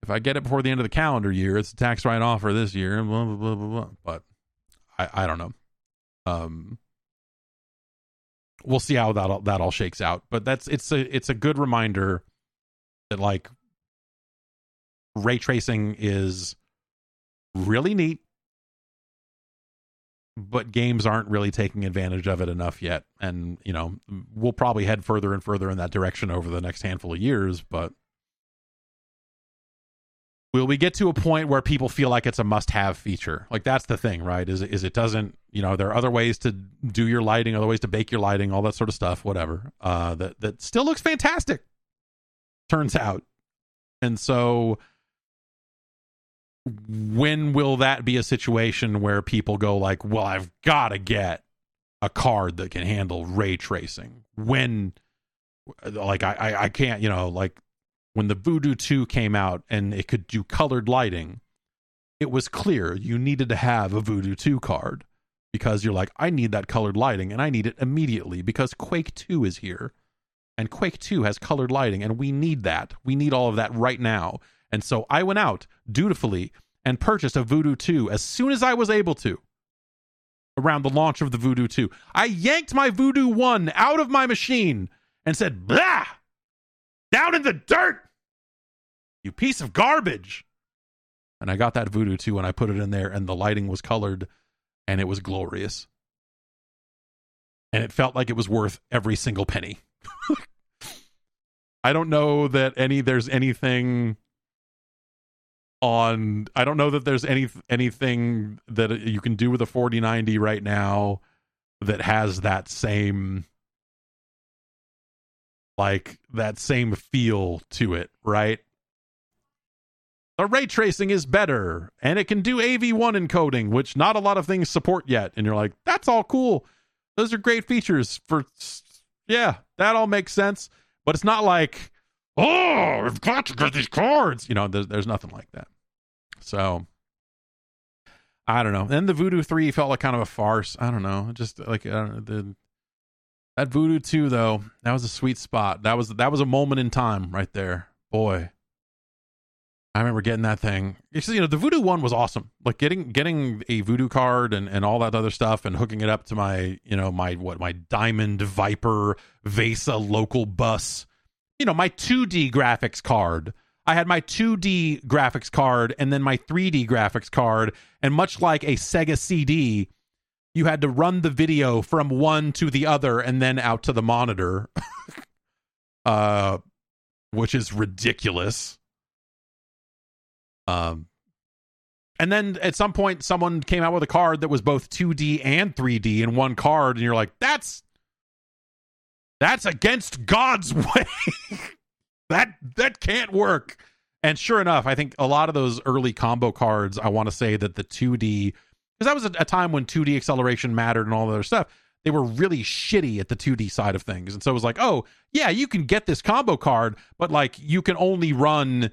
if I get it before the end of the calendar year, it's a tax write off for this year, blah blah blah blah blah. But I, I don't know. Um, we'll see how that all, that all shakes out. But that's it's a it's a good reminder that like ray tracing is really neat but games aren't really taking advantage of it enough yet. And, you know, we'll probably head further and further in that direction over the next handful of years, but will we get to a point where people feel like it's a must-have feature? Like that's the thing, right? Is is it doesn't, you know, there are other ways to do your lighting, other ways to bake your lighting, all that sort of stuff, whatever. Uh that that still looks fantastic. Turns out. And so when will that be a situation where people go like, "Well, I've got to get a card that can handle ray tracing"? When, like, I, I, I can't, you know, like when the Voodoo Two came out and it could do colored lighting, it was clear you needed to have a Voodoo Two card because you're like, I need that colored lighting and I need it immediately because Quake Two is here, and Quake Two has colored lighting, and we need that. We need all of that right now. And so I went out dutifully and purchased a Voodoo 2 as soon as I was able to around the launch of the Voodoo 2. I yanked my Voodoo 1 out of my machine and said, blah, down in the dirt, you piece of garbage. And I got that Voodoo 2 and I put it in there, and the lighting was colored and it was glorious. And it felt like it was worth every single penny. I don't know that any there's anything on I don't know that there's any anything that you can do with a 4090 right now that has that same like that same feel to it, right? The ray tracing is better and it can do AV1 encoding, which not a lot of things support yet. And you're like, that's all cool. Those are great features for yeah, that all makes sense. But it's not like oh, I've got to get these cards. You know, there's, there's nothing like that. So I don't know. And the Voodoo three felt like kind of a farce. I don't know. Just like the that Voodoo two though, that was a sweet spot. That was that was a moment in time right there. Boy, I remember getting that thing. Because You know, the Voodoo one was awesome. Like getting getting a Voodoo card and and all that other stuff, and hooking it up to my you know my what my Diamond Viper Vesa local bus you know, my 2D graphics card. I had my 2D graphics card and then my 3D graphics card. And much like a Sega CD, you had to run the video from one to the other and then out to the monitor, uh, which is ridiculous. Um, and then at some point someone came out with a card that was both 2D and 3D in one card and you're like that's that's against God's way. that that can't work. And sure enough, I think a lot of those early combo cards, I want to say that the 2D because that was a, a, time when 2D acceleration mattered and all that other stuff. They were really shitty at the 2D side of things. And so it was like, oh, yeah, you can get this combo card, but like you can only run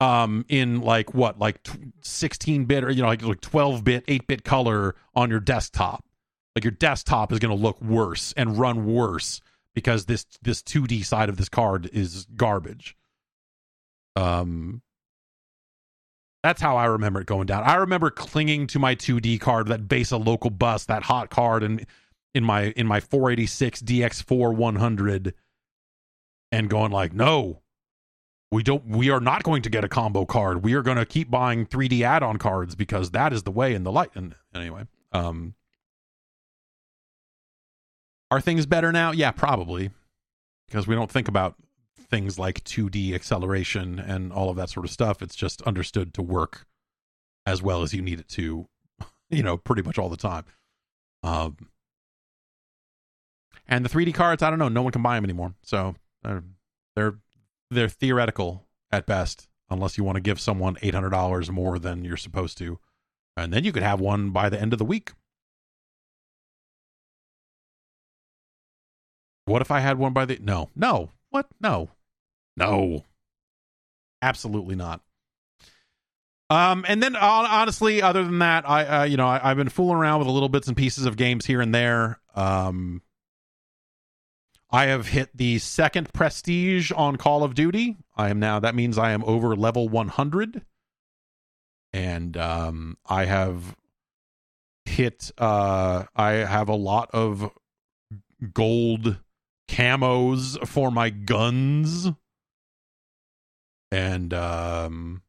um in like what like 16 bit or you know like like 12 bit 8 bit color on your desktop like your desktop is going to look worse and run worse because this this 2D side of this card is garbage. Um that's how I remember it going down. I remember clinging to my 2D card, that Vesa local bus, that hot card, and in my in my 486 DX4 100, and going like, no, we don't we are not going to get a combo card. We are going to keep buying 3d add-on cards because that is the way in the light. And anyway um are things better now? Yeah probably. Because we don't think about things like 2d acceleration and all of that sort of stuff. It's just understood to work as well as you need it to you know pretty much all the time. Um and the 3d cards i don't know. No one can buy them anymore. So uh, they're they're theoretical at best, unless you want to give someone eight hundred dollars more than you're supposed to, and then you could have one by the end of the week. What if I had one by the no no what no no absolutely not. Um, and then honestly, other than that, I uh, you know I, have been fooling around with a little bits and pieces of games here and there. Um, I have hit the second prestige on Call of Duty. I am now, that means I am over level 100. And um, I have hit, uh, I have a lot of gold camos for my guns. And um,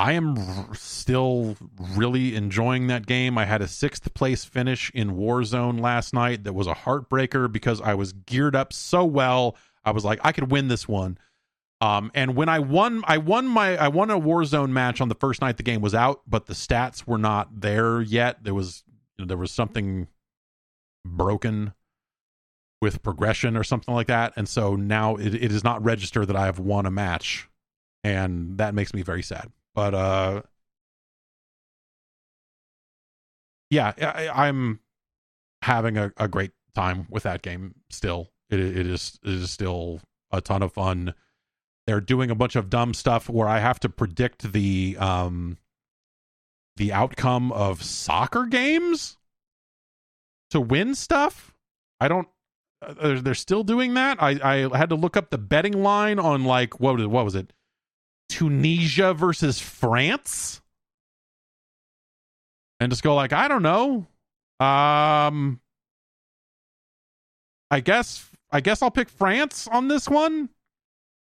I am r- still really enjoying that game. I had a sixth place finish in Warzone last night that was a heartbreaker because I was geared up so well. I was like, I could win this one. Um, and when I won, I won my, I won a Warzone match on the first night the game was out, but the stats were not there yet. There was, there was something broken with progression or something like that, and so now it, not registered that I have won a match, and that makes me very sad. But uh yeah, I, am having a, a great time with that game still. It, it is it is still a ton of fun. They're doing a bunch of dumb stuff where I have to predict the um the outcome of soccer games to win stuff. I don't uh, they're still doing that. I I had to look up the betting line on like what was it, what was it? Tunisia versus France and just go like I don't know. Um I guess I guess I'll pick France on this one.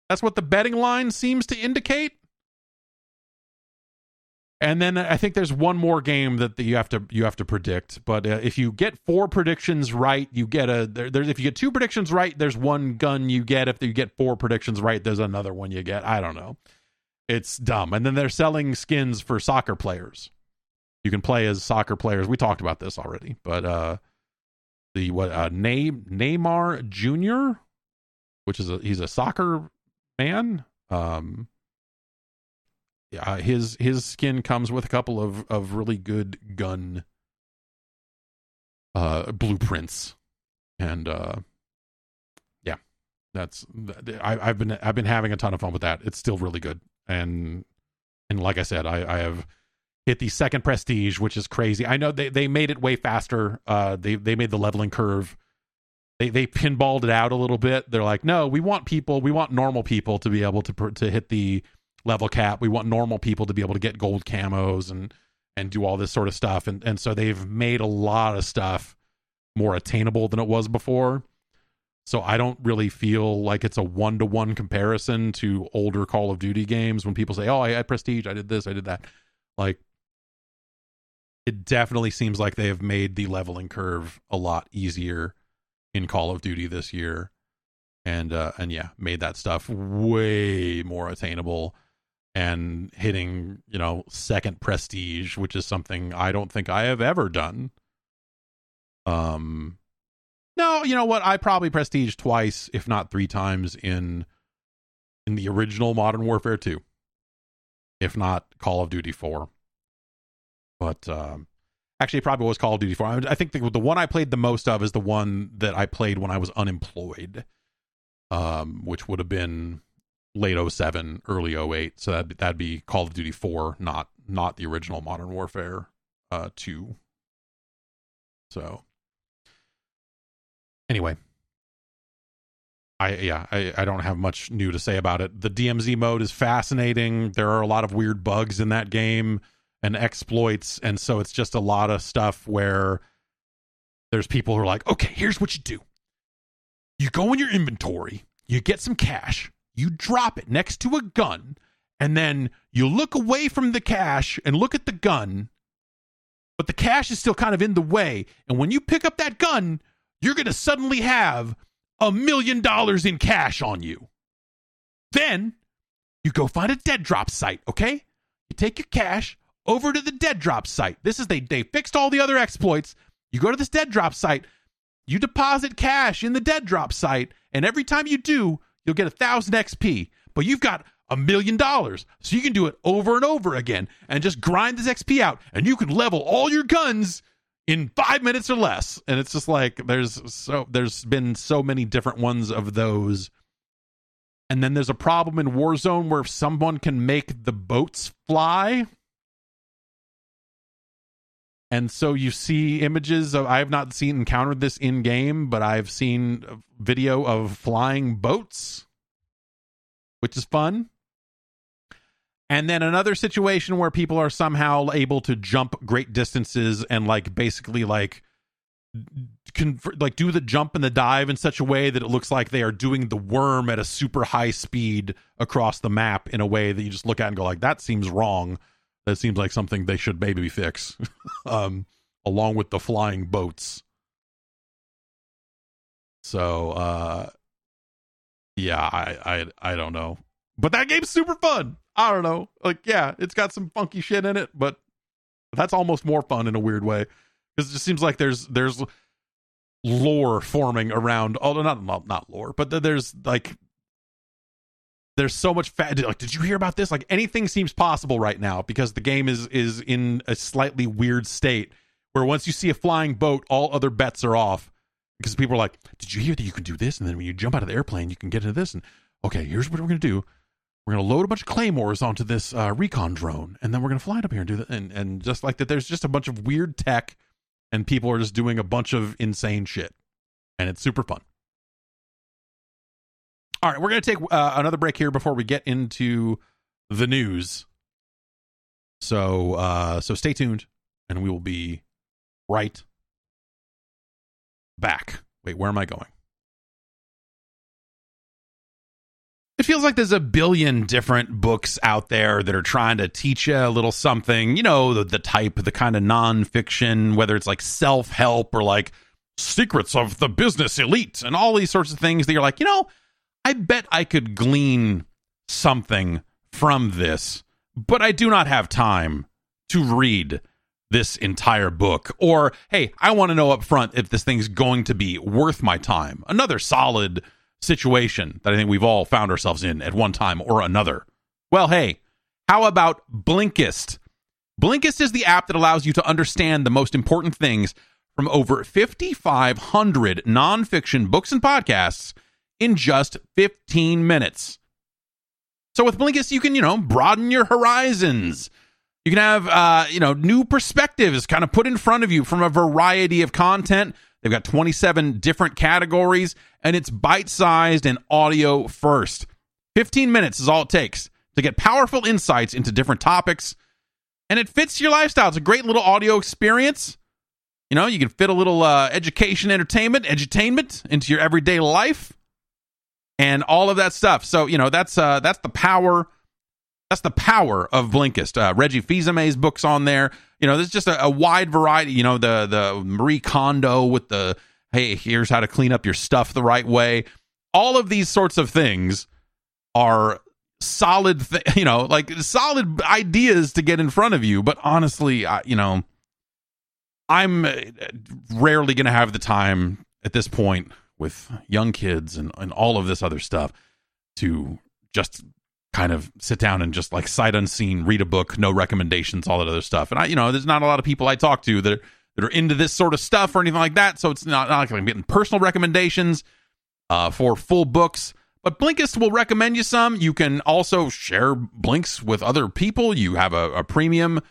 That's what the betting line seems to indicate. And then I think there's one more game that you have to you have to predict. But uh, if you get four predictions right, you get a there, there's if you get two predictions right, there's one gun you get. If you get four predictions right, there's another one you get. I don't know. It's dumb. And then they're selling skins for soccer players. You can play as soccer players. We talked about this already, but uh the what uh Ney- Neymar Jr., which is a he's a soccer man. Um yeah, his his skin comes with a couple of of really good gun uh blueprints and uh yeah that's I, have been I've been having a ton of fun with that. It's still really good and and like I said, I, I have hit the second prestige, which is crazy. I know they, they made it way faster. Uh, they they made the leveling curve. They they pinballed it out a little bit. They're like, no, we want people, we want normal people to be able to to hit the level cap. We want normal people to be able to get gold camos and and do all this sort of stuff. And and so they've made a lot of stuff more attainable than it was before. So I don't really feel like it's a one to one comparison to older Call of Duty games when people say, "Oh, I had Prestige, I did this, I did that." Like it definitely seems like they have made the leveling curve a lot easier in Call of Duty this year. And uh and yeah, made that stuff way more attainable. And hitting, you know, second prestige, which is something I don't think I have ever done. Um no, you know what? I probably prestige twice, if not three times in in the original Modern Warfare 2. If not Call of Duty 4. But um actually probably was Call of Duty 4. I, I think the, the one I played the most of is the one that I played when I was unemployed. Um which would have been late 07 early 08 so that that'd be call of duty 4 not not the original modern warfare uh 2 so anyway. I yeah I, I don't have much new to say about it. The dmz mode is fascinating. There are a lot of weird bugs in that game and exploits. And so it's just a lot of stuff where there's people who are like okay here's what you do. You go in your inventory you get some cash you drop it next to a gun, and then you look away from the cash and look at the gun, but the cash is still kind of in the way. And when you pick up that gun, you're going to suddenly have a million dollars in cash on you. Then you go find a dead drop site, okay? You take your cash over to the dead drop site. This is they they fixed all the other exploits. You go to this dead drop site, you deposit cash in the dead drop site, and every time you do, you'll get a thousand XP, but you've got a million dollars. So you can do it over and over again and just grind this XP out and you can level all your guns in five minutes or less. And it's just like there's so there's been so many different ones of those. And then there's a problem in Warzone where someone can make the boats fly. And so you see images of I have not seen encountered this in game, but I've seen video of flying boats, which is fun. And then another situation where people are somehow able to jump great distances and like basically like convert, like do the jump and the dive in such a way that it looks like they are doing the worm at a super high speed across the map in a way that you just look at and go like that seems wrong that seems like something they should maybe fix um, along with the flying boats. So uh, yeah I, I i don't know. But that game's super fun! I don't know. Like yeah it's got some funky shit in it but that's almost more fun in a weird way. Because it just seems like there's there's lore forming around although not not, not lore but there's like there's so much fat. Like did you hear about this? Like anything seems possible right now because the game is is in a slightly weird state where once you see a flying boat all other bets are off because people are like did you hear that you can do this? And then when you jump out of the airplane you can get into this. And okay here's what we're going to do. We're going to load a bunch of claymores onto this uh, recon drone and then we're going to fly it up here and do that and, and just like that there's just a bunch of weird tech and people are just doing a bunch of insane shit. And it's super fun all right, we're going to take uh, another break here before we get into the news. So, uh, so stay tuned, and we will be right back. Wait, where am I going? It feels like there's a billion different books out there that are trying to teach you a little something. You know, the, the type, the kind of nonfiction, whether it's like self help or like secrets of the business elite and all these sorts of things that you're like, you know, I bet I could glean something from this, but I do not have time to read this entire book. Or, hey, I want to know up front if this thing's going to be worth my time. Another solid situation that I think we've all found ourselves in at one time or another. Well, hey, how about Blinkist? Blinkist is the app that allows you to understand the most important things from over 5,500 nonfiction books and podcasts in just 15 minutes. So with Blinkist, you can, you know, broaden your horizons. You can have, uh, you know, new perspectives kind of put in front of you from a variety of content. They've got 27 different categories, and it's bite sized and audio first. 15 minutes is all it takes to get powerful insights into different topics, and it fits your lifestyle. It's a great little audio experience. You know, you can fit a little uh, education, entertainment, edutainment into your everyday life and all of that stuff. So you know that's uh, that's the power. That's the power of Blinkist. Uh, Reggie Fils-Aimé's books on there. You know, there's just a, a, wide variety. You know, the the Marie Kondo with the hey, here's how to clean up your stuff the right way. All of these sorts of things are solid, th- you know, like solid ideas to get in front of you. But honestly, I, you know, I'm uh, rarely going to have the time at this point with young kids and, and all of this other stuff to just kind of sit down and just like sight unseen read a book no recommendations all that other stuff. And i you know there's not a lot of people i talk to that are, that are into this sort of stuff or anything like that so it's not, not like i'm getting personal recommendations uh, for full books. But blinkist will recommend you some. You can also share blinks with other people. You have a, a premium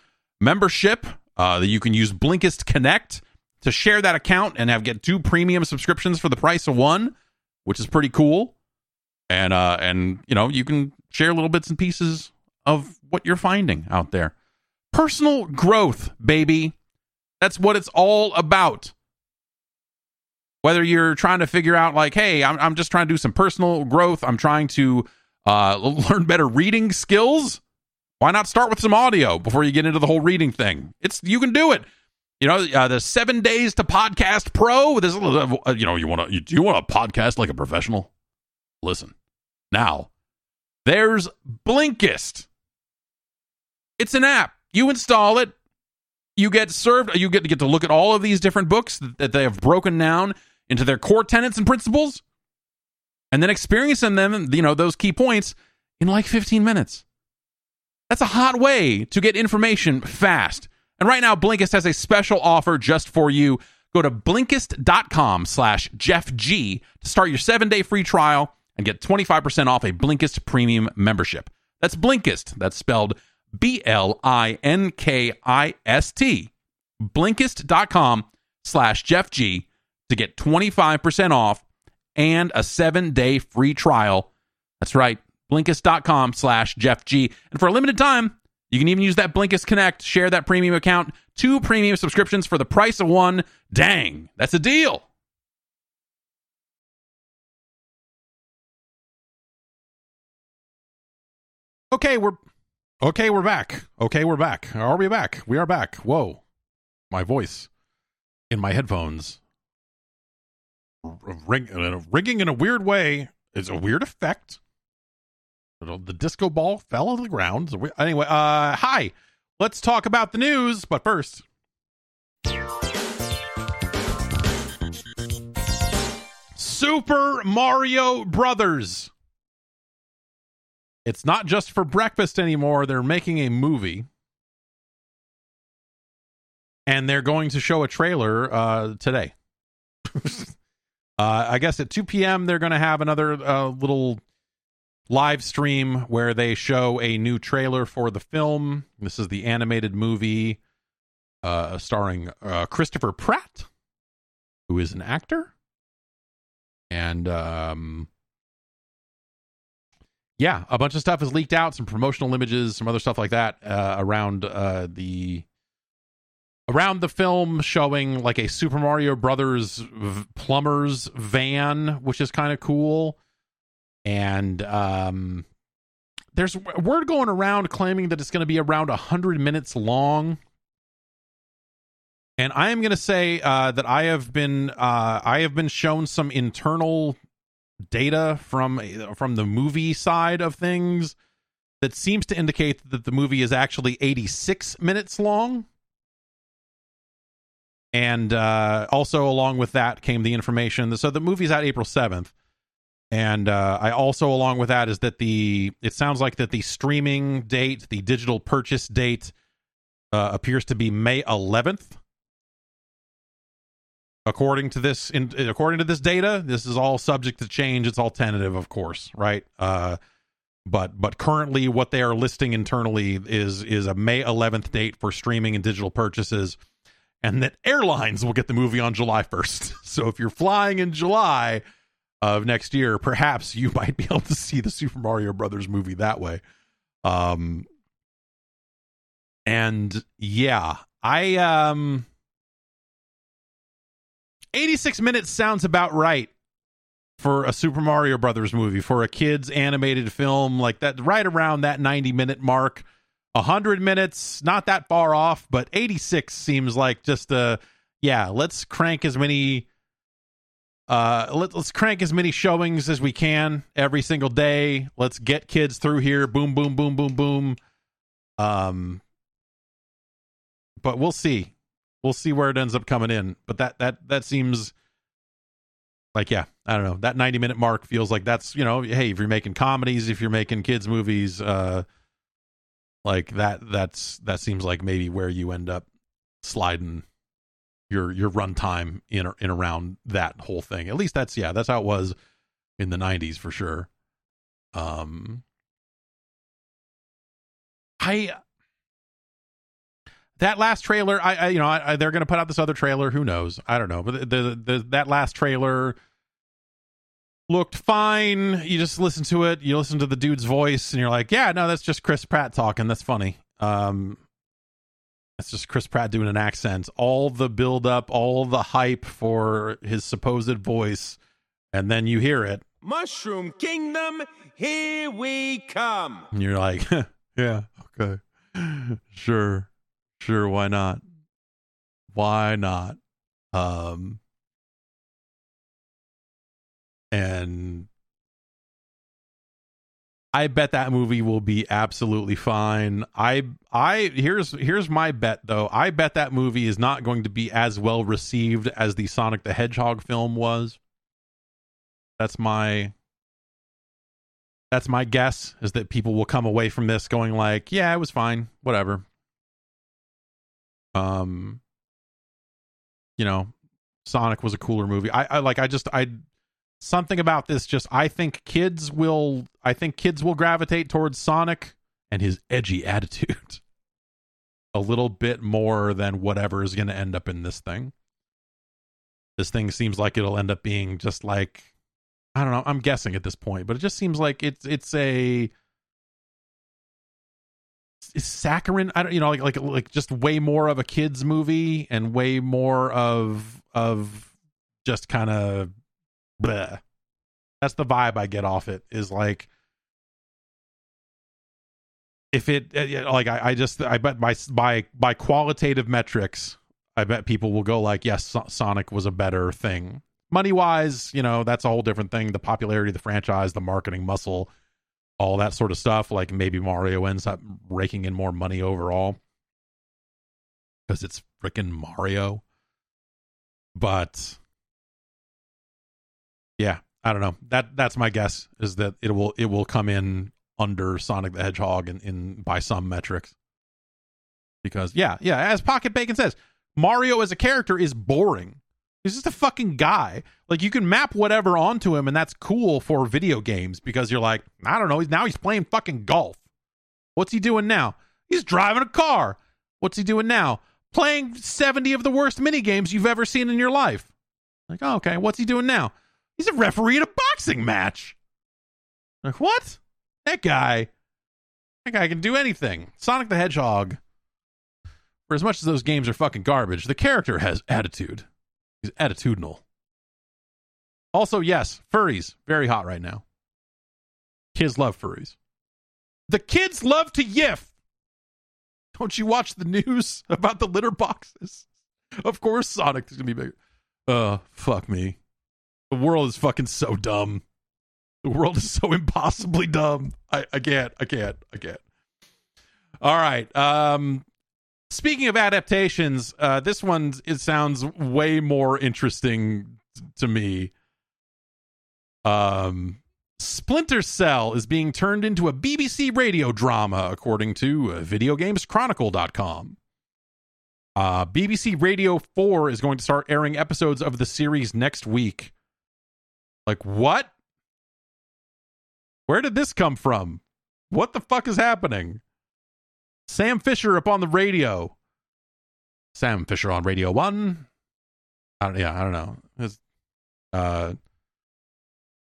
membership uh, that you can use blinkist connect to share that account and have get two premium subscriptions for the price of one which is pretty cool. And uh and you know you can share little bits and pieces of what you're finding out there. Personal growth baby. That's what it's all about. Whether you're trying to figure out like hey i'm, I'm just trying to do some personal growth. I'm trying to uh learn better reading skills. Why not start with some audio before you get into the whole reading thing? It's you can do it you know uh, the seven days to podcast pro this uh, you know you want to you, do you want to podcast like a professional listen now, there's Blinkist. It's an app. You install it. You get served. You get to get to look at all of these different books that they have broken down into their core tenets and principles, and then experiencing them. You know those key points in like 15 minutes. That's a hot way to get information fast. And right now, Blinkist has a special offer just for you. Go to Blinkist.com slash Jeff G to start your seven-day free trial and get 25% off a Blinkist premium membership. That's Blinkist. That's spelled B L I N K I S T. Blinkist.com slash Jeff G to get 25% off and a seven day free trial. That's right. Blinkist.com slash Jeff G. And for a limited time, you can even use that Blinkist Connect, share that premium account, two premium subscriptions for the price of one. Dang, that's a deal. Okay, we're okay. We're back. Okay, we're back. Are we back? We are back. Whoa, my voice in my headphones ring, uh, ringing in a weird way. It's a weird effect. The disco ball fell on the ground. Anyway, uh, hi. Let's talk about the news, but first. Super Mario Brothers it's not just for breakfast anymore. They're making a movie. And they're going to show a trailer uh, today. uh, I guess at 2 p.m., they're going to have another uh, little live stream where they show a new trailer for the film. This is the animated movie uh, starring uh, Christopher Pratt, who is an actor. And um, yeah, a bunch of stuff is leaked out, some promotional images, some other stuff like that uh, around uh, the around the film showing like a Super Mario Brothers v- plumber's van, which is kind of cool. And um, there's word going around claiming that it's going to be around 100 minutes long. And I am going to say uh, that I have been uh, I have been shown some internal data from from the movie side of things that seems to indicate that the movie is actually 86 minutes long. And uh, also, along with that, came the information. So the movie's out April 7th. And uh, I also, along with that, is that the it sounds like that the streaming date, the digital purchase date, uh, appears to be May 11th according to this in, according to this data this is all subject to change. It's all tentative of course right? Uh but but currently what they are listing internally is is a May 11th date for streaming and digital purchases and that airlines will get the movie on July 1st so if you're flying in July of next year perhaps you might be able to see the Super Mario Brothers movie that way um and yeah I um 86 minutes sounds about right for a Super Mario Brothers movie, for a kids animated film like that, right around that 90 minute mark. 100 minutes, not that far off, but 86 seems like just a, yeah, let's crank as many uh, let, let's crank as many showings as we can every single day. Let's get kids through here. Boom, boom, boom, boom, boom. Um, but we'll see. We'll see where it ends up coming in. But that that that seems like yeah, I don't know. That 90 minute mark feels like that's, you know, hey, if you're making comedies, if you're making kids movies, uh like that that's that seems like maybe where you end up sliding your your runtime in in around that whole thing. At least that's yeah, that's how it was in the 90s for sure. Um I that last trailer, I, I you know, I, I, they're going to put out this other trailer. Who knows? I don't know. But the, the, the that last trailer looked fine. You just listen to it. You listen to the dude's voice, and you're like, yeah, no, that's just Chris Pratt talking. That's funny. Um, that's just Chris Pratt doing an accent. All the build up, all the hype for his supposed voice, and then you hear it. Mushroom Kingdom, here we come. And you're like, yeah, okay, sure sure why not why not um and I bet that movie will be absolutely fine. I I here's here's my bet though. I bet that movie is not going to be as well received as the Sonic the Hedgehog film was. That's my that's my guess is that people will come away from this going like, yeah, it was fine, whatever um you know sonic was a cooler movie i, I like i just i something about this just i think kids will i think kids will gravitate towards sonic and his edgy attitude a little bit more than whatever is going to end up in this thing this thing seems like it'll end up being just like i don't know i'm guessing at this point but it just seems like it's it's a is Saccharin? I don't, you know, like like like just way more of a kids movie and way more of of just kind of That's the vibe I get off it. Is like if it uh, like I, I just I bet by by by qualitative metrics, I bet people will go like, yes, Sonic was a better thing. Money wise, you know, that's a whole different thing. The popularity of the franchise, the marketing muscle all that sort of stuff. Like maybe Mario ends up raking in more money overall because it's freaking Mario. But yeah, I don't know. That that's my guess is that it will it will come in under Sonic the Hedgehog in, in by some metrics. Because yeah, yeah, as Pocket Bacon says, Mario as a character is boring. He's just a fucking guy. Like you can map whatever onto him, and that's cool for video games because you're like, I don't know. He's now he's playing fucking golf. What's he doing now? He's driving a car. What's he doing now? Playing 70 of the worst mini games you've ever seen in your life. Like, oh, okay, what's he doing now? He's a referee in a boxing match. Like, what? That guy. That guy can do anything. Sonic the Hedgehog. For as much as those games are fucking garbage, the character has attitude. He's attitudinal. Also, yes, furries, very hot right now. Kids love furries. The kids love to yiff. Don't you watch the news about the litter boxes? Of course, Sonic is gonna be bigger. Uh, fuck me. The world is fucking so dumb. The world is so impossibly dumb. I, I can't. I can't. I can't. All right. Um, Speaking of adaptations, uh, this one it sounds way more interesting to me. Um, Splinter Cell is being turned into a BBC radio drama, according to uh, VideoGamesChronicle.com. Uh, BBC Radio 4 is going to start airing episodes of the series next week. Like, what? Where did this come from? What the fuck is happening? Sam Fisher up on the radio. Sam Fisher on Radio One. I don't, yeah, I don't know. His, uh,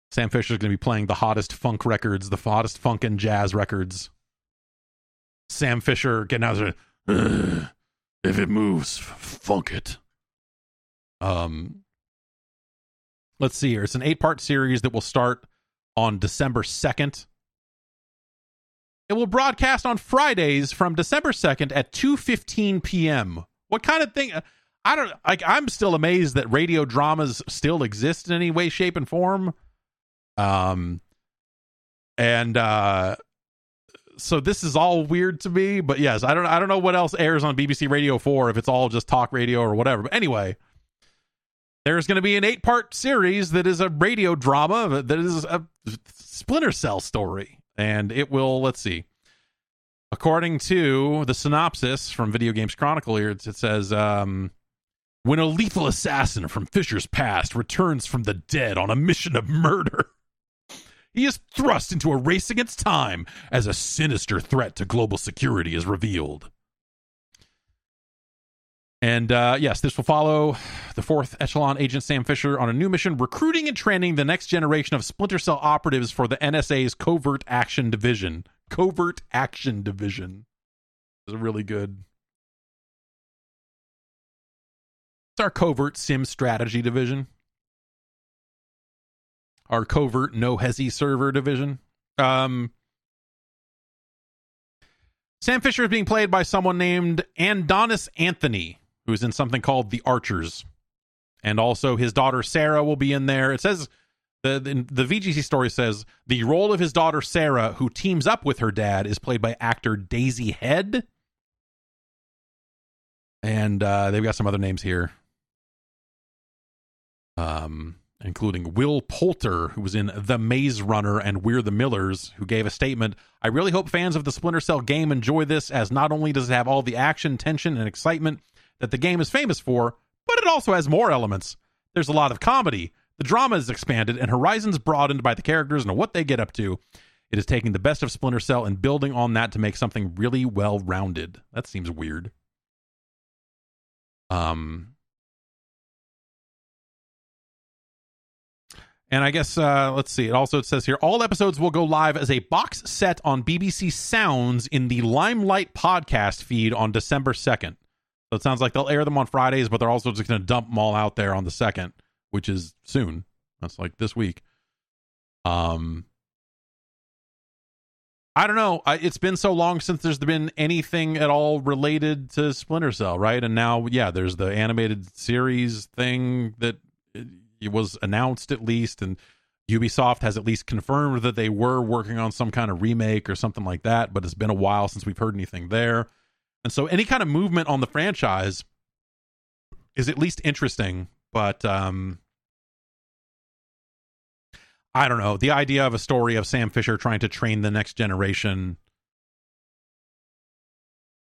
Sam Fisher's going to be playing the hottest funk records, the hottest funk and jazz records. Sam Fisher getting out there. If it moves, funk it. Um, let's see here. It's an eight-part series that will start on December second. It will broadcast on Fridays from December 2nd at 2:15 p.m. What kind of thing I don't like. I'm still amazed that radio dramas still exist in any way, shape, and form. Um, and uh, so this is all weird to me. But yes, I don't. I don't know what else airs on BBC Radio Four if it's all just talk radio or whatever. But anyway, there's going to be an eight part series that is a radio drama that is a Splinter Cell story, and it will. Let's see. According to the synopsis from Video Games Chronicle, here it says. Um, when a lethal assassin from Fisher's past returns from the dead on a mission of murder. He is thrust into a race against time as a sinister threat to global security is revealed. And uh, yes, this will follow the fourth echelon agent Sam Fisher on a new mission, recruiting and training the next generation of Splinter Cell operatives for the NSA's Covert Action Division. Covert Action Division is a really good It's our covert sim strategy division. Our covert no hesi server division. Um, Sam Fisher is being played by someone named Andonis Anthony, who's in something called The Archers. And also his daughter Sarah will be in there. It says the, the the VGC story says the role of his daughter Sarah, who teams up with her dad, is played by actor Daisy Head. And uh, they've got some other names here um, including Will Poulter, who was in The Maze Runner and We're the Millers, who gave a statement I really hope fans of the Splinter Cell game enjoy this, as not only does it have all the action, tension, and excitement that the game is famous for, but it also has more elements. There's a lot of comedy. The drama is expanded and horizons broadened by the characters and what they get up to. It is taking the best of Splinter Cell and building on that to make something really well rounded. That seems weird. Um, And I guess uh, let's see. It also says here all episodes will go live as a box set on BBC Sounds in the Limelight podcast feed on December second. So it sounds like they'll air them on Fridays, but they're also just going to dump them all out there on the second, which is soon. That's like this week. Um, I don't know. I, it's been so long since there's been anything at all related to Splinter Cell, right? And now, yeah, there's the animated series thing that it was announced at least, and Ubisoft has at least confirmed that they were working on some kind of remake or something like that. But it's been a while since we've heard anything there, and so any kind of movement on the franchise is at least interesting. But um, I don't know. The idea of a story of Sam Fisher trying to train the next generation,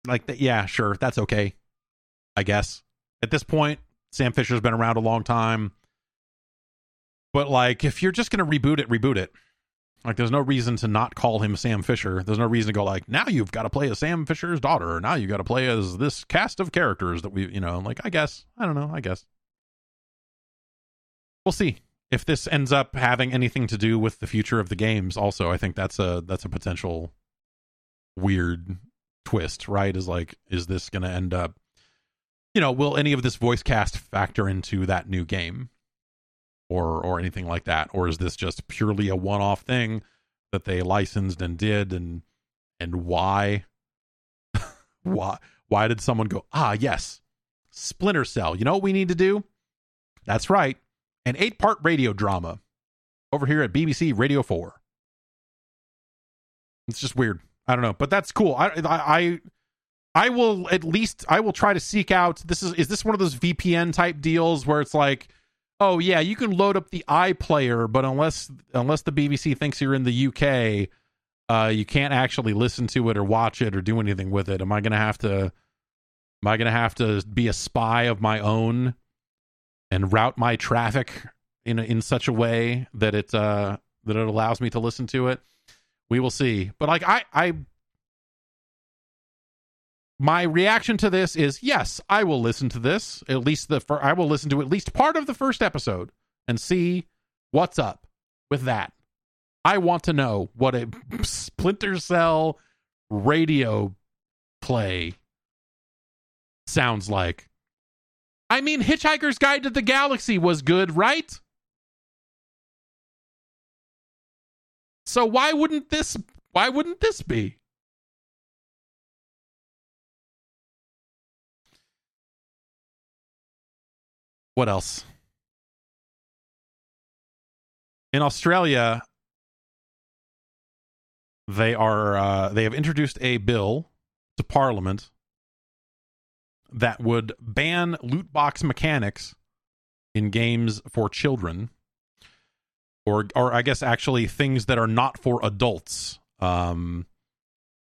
like that, yeah, sure, that's okay. I guess at this point, Sam Fisher's been around a long time. But like, if you're just gonna reboot it, reboot it. Like, there's no reason to not call him Sam Fisher. There's no reason to go like, now you've got to play as Sam Fisher's daughter, or now you've got to play as this cast of characters that we, you know, like. I guess I don't know. I guess we'll see if this ends up having anything to do with the future of the games. Also, I think that's a that's a potential weird twist. Right? Is like, is this going to end up? You know, will any of this voice cast factor into that new game? Or or anything like that? Or is this just purely a one-off thing that they licensed and did? And and why? Why why did someone go ah yes splinter cell. You know what we need to do? That's right. An eight part radio drama over here at bbc radio 4 it's just weird. I don't know but that's cool. I i i will at least i will try to seek out this is is this one of those vpn type deals where it's like oh yeah, you can load up the iPlayer, but unless unless the BBC thinks you're in the UK, uh, you can't actually listen to it or watch it or do anything with it. Am I gonna have to? Am I gonna have to be a spy of my own and route my traffic in in such a way that it uh, that it allows me to listen to it? We will see. But like I I my reaction to this is yes, I will listen to this. At least the fir- I will listen to at least part of the first episode and see what's up with that. I want to know what a Splinter Cell radio play sounds like. I mean, Hitchhiker's Guide to the Galaxy was good, right? So why wouldn't this why wouldn't this be? What else? In Australia, they are uh, they have introduced a bill to Parliament that would ban loot box mechanics in games for children, or or I guess actually things that are not for adults. Um,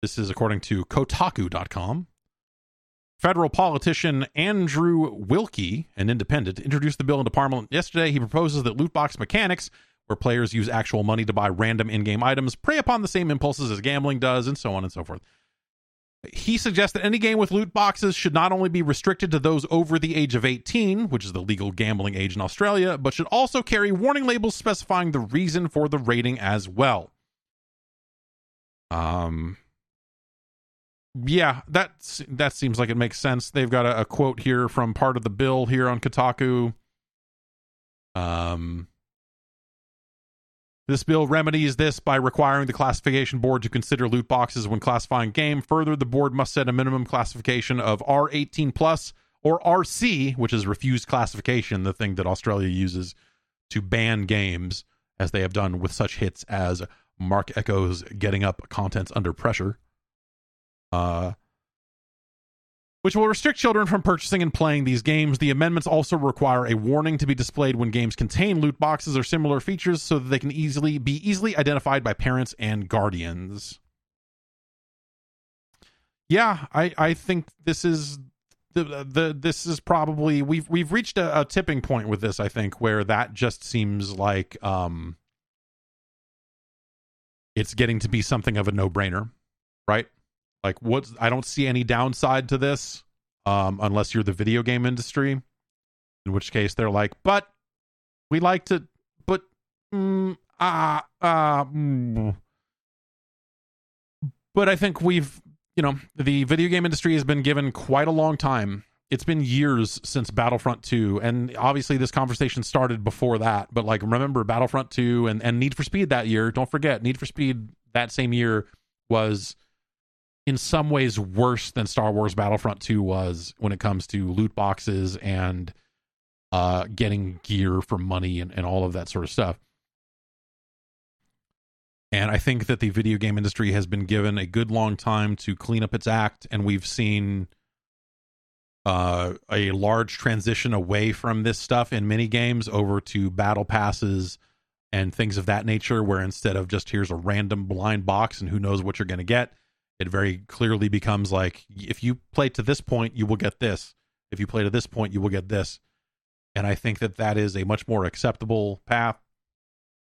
this is according to Kotaku.com. Federal politician Andrew Wilkie, an independent, introduced the bill into Parliament yesterday. He proposes that loot box mechanics, where players use actual money to buy random in game items, prey upon the same impulses as gambling does, and so on and so forth. He suggests that any game with loot boxes should not only be restricted to those over the age of 18, which is the legal gambling age in Australia, but should also carry warning labels specifying the reason for the rating as well. Um, yeah, that that seems like it makes sense. They've got a, a, quote here from part of the bill here on Kotaku. Um, this bill remedies this by requiring the classification board to consider loot boxes when classifying game. Further, the board must set a minimum classification of R18 plus or RC, which is refused classification, the thing that Australia uses to ban games, as they have done with such hits as Marc Ecko's Getting Up Contents Under Pressure uh, which will restrict children from purchasing and playing these games. The amendments also require a warning to be displayed when games contain loot boxes or similar features so that they can easily be easily identified by parents and guardians. Yeah, I I think this is the the this is probably we've we've reached a, a tipping point with this I think where that just seems like um it's getting to be something of a no-brainer, right? Like what I don't see any downside to this um, unless you're the video game industry, in which case they're like, but we like to, but mm, ah ah. Mm. But I think we've, you know, the video game industry has been given quite a long time. It's been years since Battlefront 2, and obviously this conversation started before that. But like, remember Battlefront 2 and and Need for Speed that year. Don't forget, Need for Speed that same year was in some ways worse than Star Wars Battlefront 2 was when it comes to loot boxes and uh, getting gear for money and, and all of that sort of stuff. And I think that the video game industry has been given a good long time to clean up its act, and we've seen uh, a large transition away from this stuff in many games over to battle passes and things of that nature, where instead of just here's a random blind box and who knows what you're going to get, it very clearly becomes like if you play to this point you will get this. If you play to this point you will get this. And i think that that is a much more acceptable path.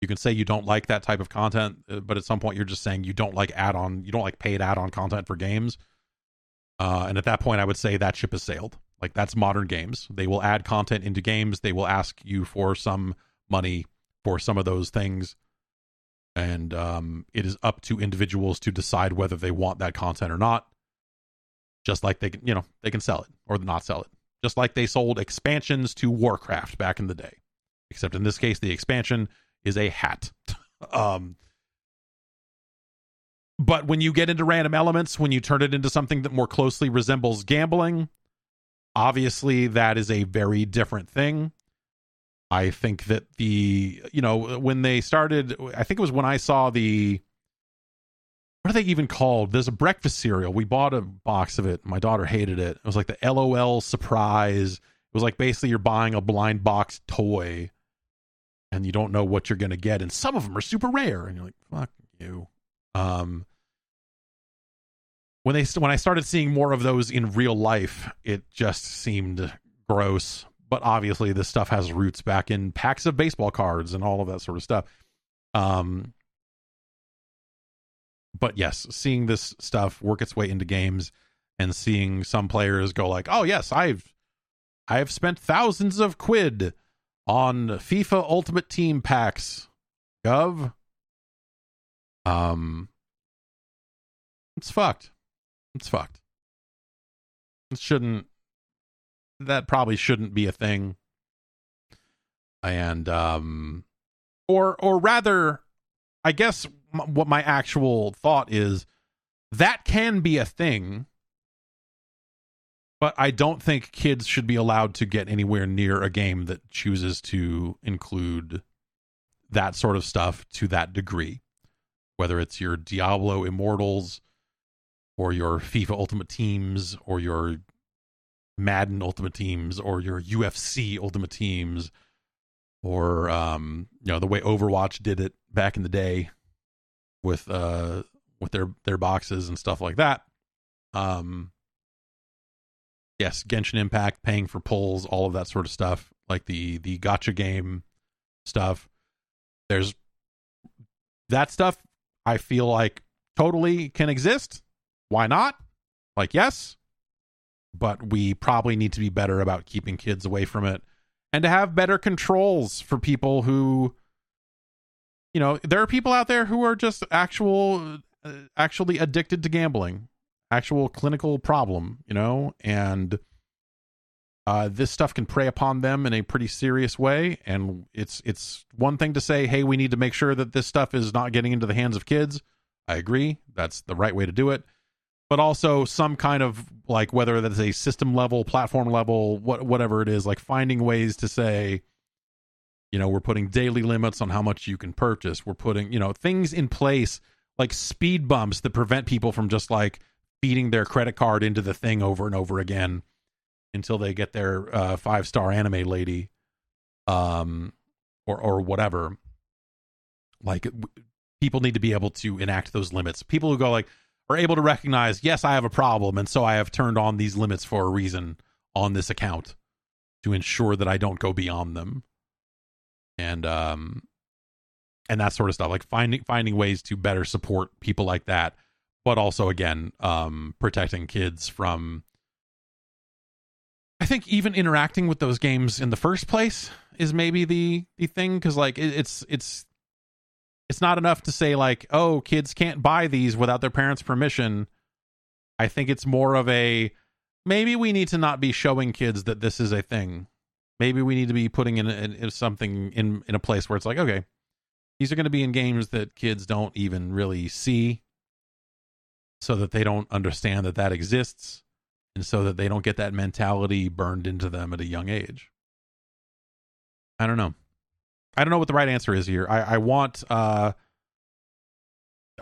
You can say you don't like that type of content uh, but at some point you're just saying you don't like add-on you don't like paid add-on content for games. Uh, and at that point i would say that ship has sailed. Like that's modern games. They will add content into games. They will ask you for some money for some of those things and um, it is up to individuals to decide whether they want that content or not. Just like they can, you know, they can sell it or not sell it. Just like they sold expansions to Warcraft back in the day, except in this case, the expansion is a hat. um, but when you get into random elements, when you turn it into something that more closely resembles gambling, obviously that is a very different thing. I think that the you know when they started, I think it was when I saw the what are they even called? There's a breakfast cereal. We bought a box of it. My daughter hated it. It was like the LOL surprise. It was like basically you're buying a blind box toy and you don't know what you're to get and some of them are super rare and you're like fuck you. Um when they when I started seeing more of those in real life, it just seemed gross but obviously this stuff has roots back in packs of baseball cards and all of that sort of stuff. Um, but yes, seeing this stuff work its way into games and seeing some players go like, "Oh yes, I've I've spent thousands of quid on FIFA Ultimate Team packs." Gov. Um, it's fucked. It's fucked. It shouldn't that probably shouldn't be a thing. And um or or rather I guess m- what my actual thought is that can be a thing but I don't think kids should be allowed to get anywhere near a game that chooses to include that sort of stuff to that degree. Whether it's your Diablo Immortals or your FIFA Ultimate Teams or your Madden Ultimate Teams or your UFC Ultimate Teams or um you know the way Overwatch did it back in the day with uh with their their boxes and stuff like that. Um yes, Genshin Impact paying for pulls, all of that sort of stuff, like the the gacha game stuff. There's that stuff I feel like totally can exist. Why not? Like yes, but we probably need to be better about keeping kids away from it and to have better controls for people who you know, there are people out there who are just actual uh, actually addicted to gambling actual clinical problem, you know, and uh, this stuff can prey upon them in a pretty serious way. And it's it's one thing to say, hey, we need to make sure that this stuff is not getting into the hands of kids. I agree, that's the right way to do it. But also some kind of like whether that's a system level, platform level, what whatever it is, like finding ways to say, you know, we're putting daily limits on how much you can purchase. We're putting, you know, things in place like speed bumps that prevent people from just like feeding their credit card into the thing over and over again until they get their uh, five star anime lady um or or whatever like people need to be able to enact those limits people who go like are able to recognize yes i have a problem and so i have turned on these limits for a reason on this account to ensure that i don't go beyond them. And um and that sort of stuff like finding finding ways to better support people like that but also again um, protecting kids from i think even interacting with those games in the first place is maybe the the thing because like it, it's it's it's not enough to say like oh kids can't buy these without their parents permission i think it's more of a maybe we need to not be showing kids that this is a thing maybe we need to be putting in, in, in something in in a place where it's like okay these are going to be in games that kids don't even really see so that they don't understand that that exists and so that they don't get that mentality burned into them at a young age. I don't know. I don't know what the right answer is here. I, I want, uh,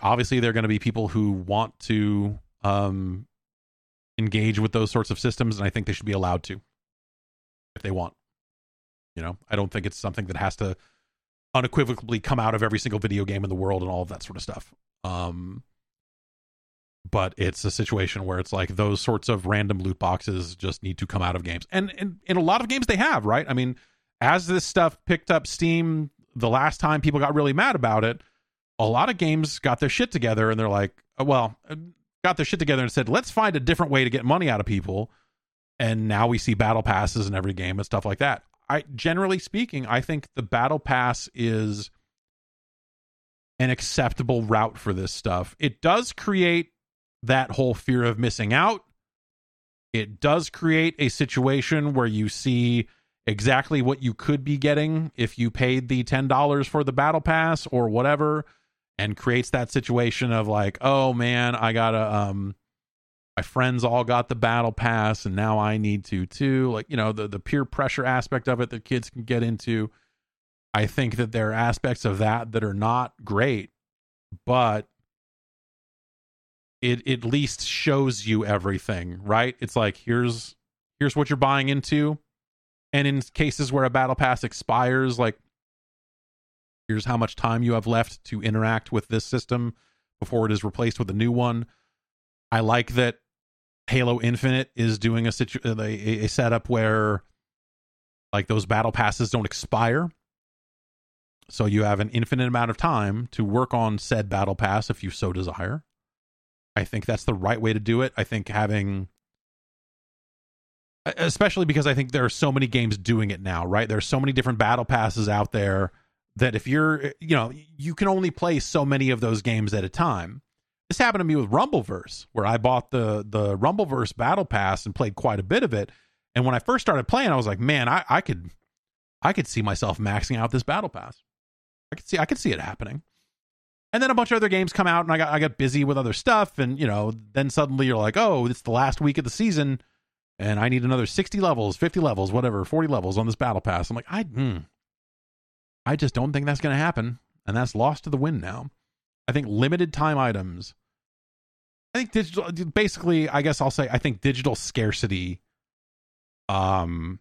obviously, there are going to be people who want to um, engage with those sorts of systems, and I think they should be allowed to if they want. You know, I don't think it's something that has to unequivocally come out of every single video game in the world and all of that sort of stuff. Um, but it's a situation where it's like those sorts of random loot boxes just need to come out of games. And, and in a lot of games they have, right? I mean, as this stuff picked up steam the last time people got really mad about it, a lot of games got their shit together and they're like, uh, well, uh, got their shit together and said, let's find a different way to get money out of people. And now we see battle passes in every game and stuff like that. I generally speaking, I think the battle pass is an acceptable route for this stuff. It does create that whole fear of missing out. It does create a situation where you see exactly what you could be getting if you paid the $10 for the battle pass or whatever and creates that situation of like, "Oh man, I got to um my friends all got the battle pass and now I need to too." Like, you know, the the peer pressure aspect of it that kids can get into. I think that there are aspects of that that are not great, but it at least shows you everything, right? It's like here's here's what you're buying into. And in cases where a battle pass expires, like here's how much time you have left to interact with this system before it is replaced with a new one. I like that Halo Infinite is doing a situ- uh, a, a setup where like those battle passes don't expire. So you have an infinite amount of time to work on said battle pass if you so desire. I think that's the right way to do it. I think having especially because I think there are so many games doing it now, right? There's so many different battle passes out there that if you're, you know, you can only play so many of those games at a time. This happened to me with Rumbleverse, where I bought the the Rumbleverse battle pass and played quite a bit of it. And when I first started playing, I was like, man, I, I could I could see myself maxing out this battle pass. I could see I could see it happening and then a bunch of other games come out and I got I got busy with other stuff and you know then suddenly you're like oh it's the last week of the season and I need another 60 levels, 50 levels, whatever, 40 levels on this battle pass. I'm like, I, mm, I just don't think that's going to happen. And that's lost to the wind now. I think limited time items. I think digital, basically, I guess I'll say, I think digital scarcity um,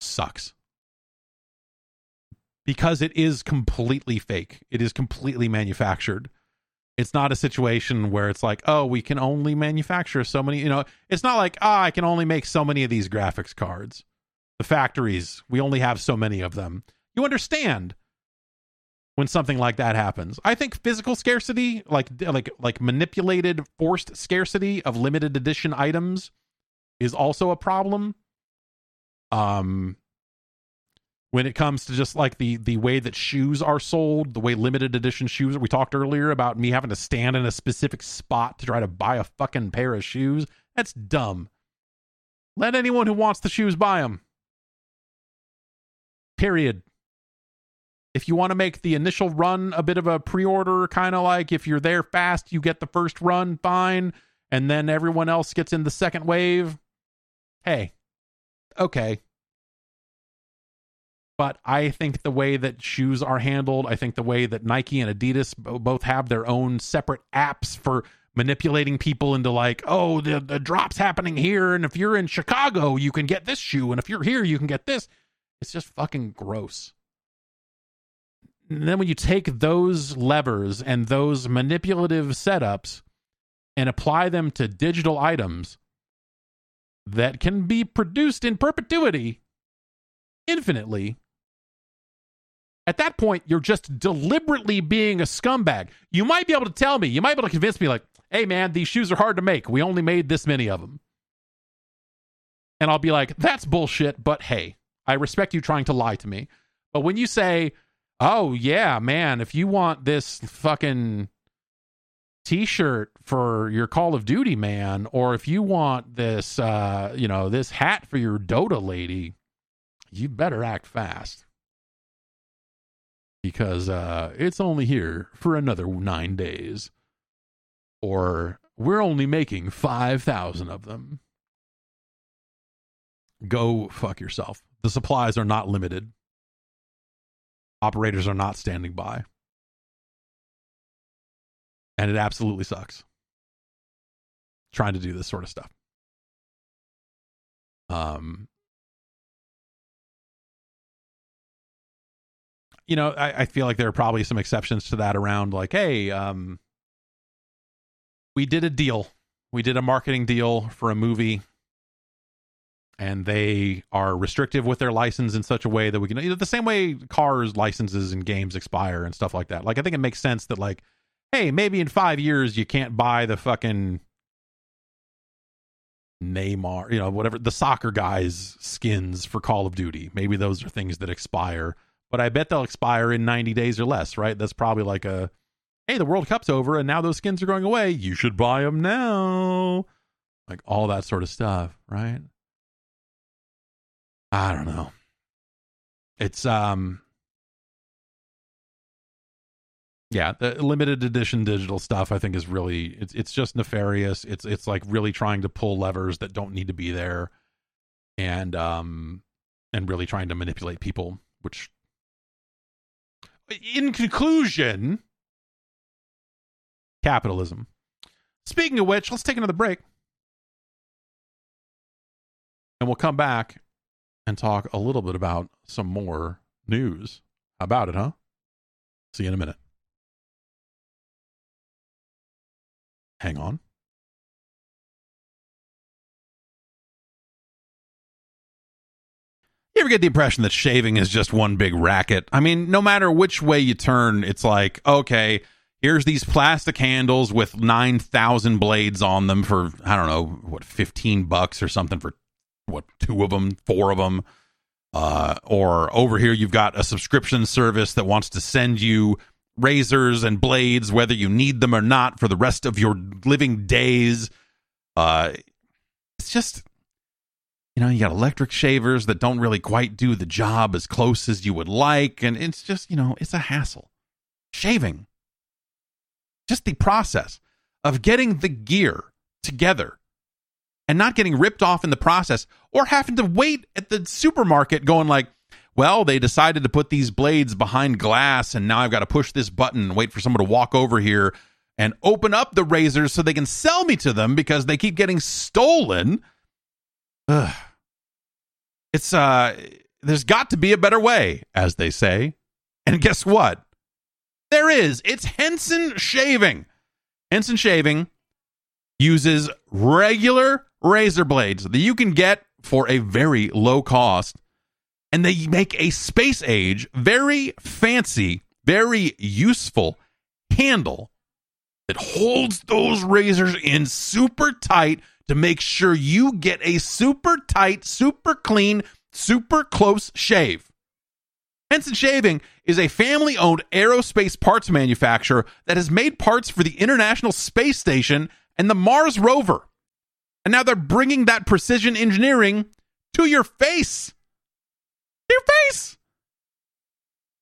sucks because it is completely fake. It is completely manufactured. It's not a situation where it's like, oh, we can only manufacture so many. You know, it's not like, ah, oh, I can only make so many of these graphics cards. The factories, we only have so many of them. You understand when something like that happens. I think physical scarcity, like like like manipulated, forced scarcity of limited edition items, is also a problem. Um, when it comes to just like the the way that shoes are sold, the way limited edition shoes. We talked earlier about me having to stand in a specific spot to try to buy a fucking pair of shoes. That's dumb. Let anyone who wants the shoes buy them. Period. If you want to make the initial run a bit of a pre-order, kind of like if you're there fast, you get the first run, fine, and then everyone else gets in the second wave. Hey, okay, but I think the way that shoes are handled, I think the way that Nike and Adidas both have their own separate apps for manipulating people into like, oh, the, the drop's happening here. And if you're in Chicago, you can get this shoe. And if you're here, you can get this. It's just fucking gross. And then when you take those levers and those manipulative setups and apply them to digital items that can be produced in perpetuity infinitely at that point, you're just deliberately being a scumbag. You might be able to tell me, you might be able to convince me, like, hey, man, these shoes are hard to make. We only made this many of them. And I'll be like, that's bullshit, but hey, I respect you trying to lie to me. But when you say, oh, yeah, man, if you want this fucking t shirt for your Call of Duty man, or if you want this, uh, you know, this hat for your Dota lady, you better act fast because uh, it's only here for another nine days. Or we're only making 5,000 of them. Go fuck yourself. The supplies are not limited, operators are not standing by. And it absolutely sucks trying to do this sort of stuff. Um, you know, I, I, feel like there are probably some exceptions to that around like, hey, um, we did a deal. We did a marketing deal for a movie and they are restrictive with their license in such a way that we can you know, the same way cars licenses and games expire and stuff like that. Like I think it makes sense that like, hey, maybe in five years you can't buy the fucking Neymar, you know, whatever the soccer guys skins for Call of Duty. Maybe those are things that expire but I bet they'll expire in 90 days or less, right? That's probably like a, hey, the World Cup's over and now those skins are going away. You should buy them now. Like all that sort of stuff, right? I don't know. It's, um, yeah, the limited edition digital stuff I think is really it's it's just nefarious. It's it's like really trying to pull levers that don't need to be there and um and really trying to manipulate people, which in conclusion, capitalism. Speaking of which, let's take another break. And we'll come back and talk a little bit about some more news. About it, huh? See you in a minute. Hang on. You ever get the impression that shaving is just one big racket? I mean, no matter which way you turn, it's like, okay, here's these plastic handles with 9,000 blades on them for, I don't know, what, 15 bucks or something for, what, two of them, four of them. Uh, or over here, you've got a subscription service that wants to send you razors and blades, whether you need them or not, for the rest of your living days. Uh, it's just you know, you got electric shavers that don't really quite do the job as close as you would like. And it's just, you know, it's a hassle. Shaving, just the process of getting the gear together and not getting ripped off in the process or having to wait at the supermarket going like, well, they decided to put these blades behind glass and now I've got to push this button and wait for someone to walk over here and open up the razors so they can sell me to them because they keep getting stolen. Ugh. It's uh there's got to be a better way, as they say. And guess what? There is. It's Henson shaving. Henson shaving uses regular razor blades that you can get for a very low cost. And they make a space age, very fancy, very useful handle that holds those razors in super tight to make sure you get a super tight, super clean, super close shave. Henson Shaving is a family owned aerospace parts manufacturer that has made parts for the International Space Station and the Mars rover. And now they're bringing that precision engineering to your face. Your face.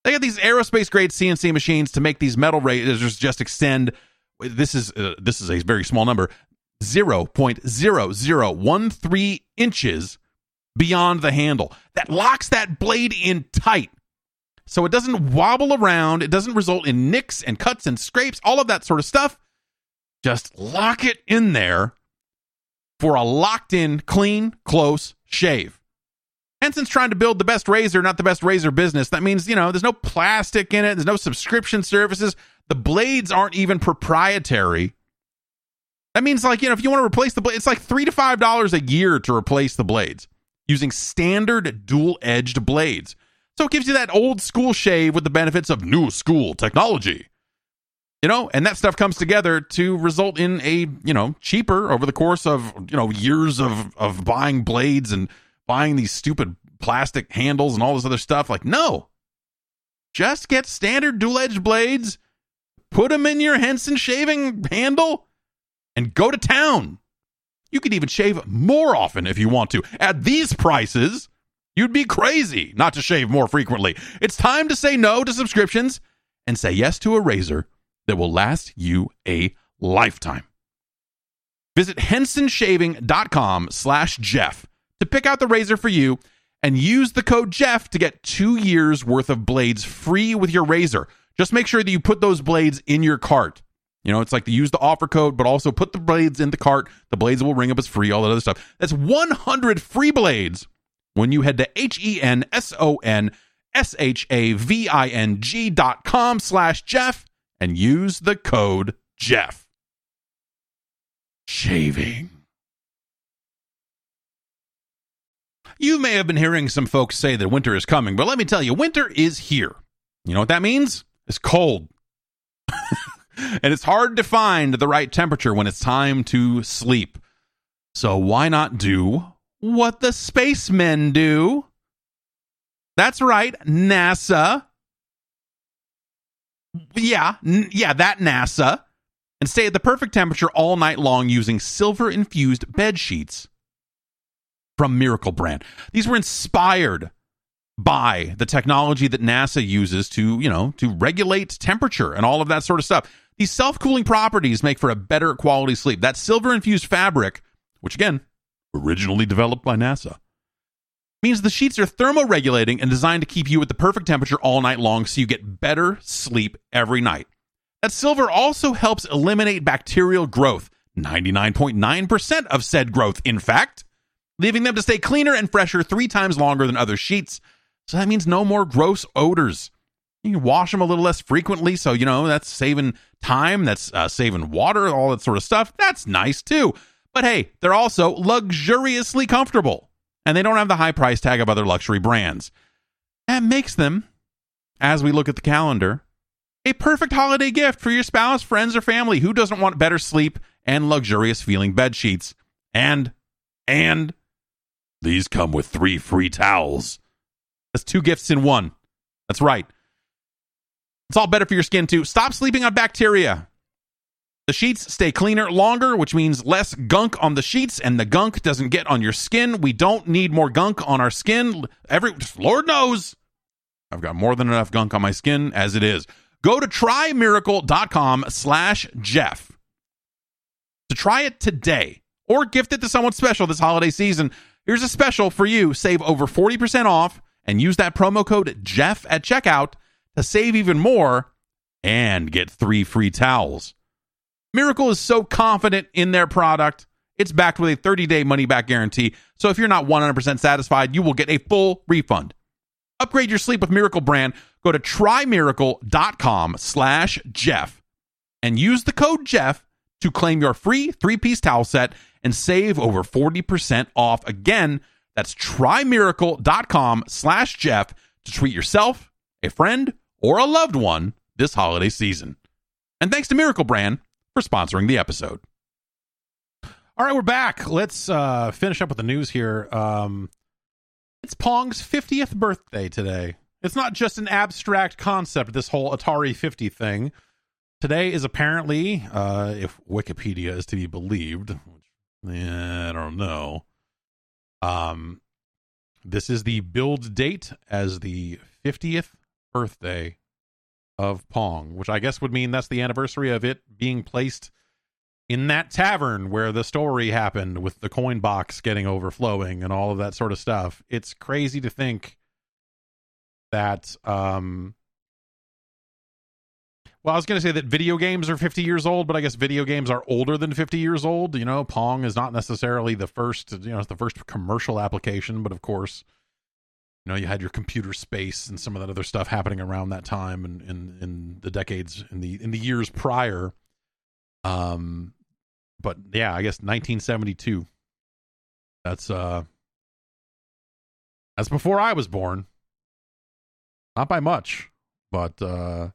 They got these aerospace grade CNC machines to make these metal razors just extend. This is uh, this is a very small number, zero point zero zero one three inches beyond the handle. That locks that blade in tight. So it doesn't wobble around, it doesn't result in nicks and cuts and scrapes, all of that sort of stuff. Just lock it in there for a locked in, clean, close shave. Henson's trying to build the best razor, not the best razor business. That means, you know, there's no plastic in it, there's no subscription services. The blades aren't even proprietary. That means, like, you know, if you want to replace the blade, it's like three to five dollars a year to replace the blades using standard dual edged blades. So it gives you that old school shave with the benefits of new school technology. You know, and that stuff comes together to result in a, you know, cheaper over the course of, you know, years of of buying blades and buying these stupid plastic handles and all this other stuff. Like, no. Just get standard dual edged blades, put them in your Henson shaving handle, and go to town. You could even shave more often if you want to. At these prices, You'd be crazy not to shave more frequently. It's time to say no to subscriptions and say yes to a razor that will last you a lifetime. Visit hensonshaving.com slash Jeff to pick out the razor for you and use the code Jeff to get two years worth of blades free with your razor. Just make sure that you put those blades in your cart. You know, it's like to use the offer code, but also put the blades in the cart. The blades will ring up as free, all that other stuff. That's 100 free blades when you head to H-E-N-S-O-N-S-H-A-V-I-N-G dot com slash Jeff and use the code Jeff. Shaving. You may have been hearing some folks say that winter is coming, but let me tell you, winter is here. You know what that means? It's cold. and it's hard to find the right temperature when it's time to sleep. So why not do what the spacemen do. That's right, NASA. Yeah, n- yeah, that NASA. And stay at the perfect temperature all night long using silver infused bed sheets from Miracle Brand. These were inspired by the technology that NASA uses to, you know, to regulate temperature and all of that sort of stuff. These self-cooling properties make for a better quality sleep. That silver infused fabric, which again, originally developed by NASA, means the sheets are thermoregulating and designed to keep you at the perfect temperature all night long so you get better sleep every night. That silver also helps eliminate bacterial growth, 99.9% of said growth, in fact, leaving them to stay cleaner and fresher three times longer than other sheets. So that means no more gross odors. You can wash them a little less frequently, so you know that's saving time, that's uh, saving water, all that sort of stuff. That's nice too. But hey, they're also luxuriously comfortable, and they don't have the high price tag of other luxury brands. That makes them, as we look at the calendar, a perfect holiday gift for your spouse, friends, or family who doesn't want better sleep and luxurious feeling bed sheets. And, and, these come with three free towels. That's two gifts in one. That's right. It's all better for your skin, too. Stop sleeping on bacteria. The sheets stay cleaner longer, which means less gunk on the sheets, and the gunk doesn't get on your skin. We don't need more gunk on our skin. Every Lord knows I've got more than enough gunk on my skin as it is. Go to trymiracle.com slash Jeff to try it today or gift it to someone special this holiday season. Here's a special for you. Save over 40% off and use that promo code Jeff at checkout to save even more and get three free towels. Miracle is so confident in their product. It's backed with a 30-day money-back guarantee. So if you're not 100% satisfied, you will get a full refund. Upgrade your sleep with Miracle brand. Go to trymiracle.com slash Jeff and use the code Jeff to claim your free three-piece towel set and save over 40% off. Again, that's trymiracle.com slash Jeff to treat yourself, a friend, or a loved one this holiday season. And thanks to Miracle Brand for sponsoring the episode. All right, we're back. Let's uh, finish up with the news here. Um, it's Pong's 50th birthday today. It's not just an abstract concept, this whole Atari 50 thing. Today is apparently, uh, if Wikipedia is to be believed, which eh, I don't know. Um, this is the build date as the 50th birthday of Pong, which I guess would mean that's the anniversary of it being placed in that tavern where the story happened with the coin box getting overflowing and all of that sort of stuff. It's crazy to think that um well, I was going to say that video games are 50 years old, but I guess video games are older than 50 years old. You know, Pong is not necessarily the first, you know, it's the first commercial application, but of course, you know, you had your computer space and some of that other stuff happening around that time and in, in the decades in the in the years prior. Um but yeah, I guess 1972. That's uh that's before I was born. Not by much, but uh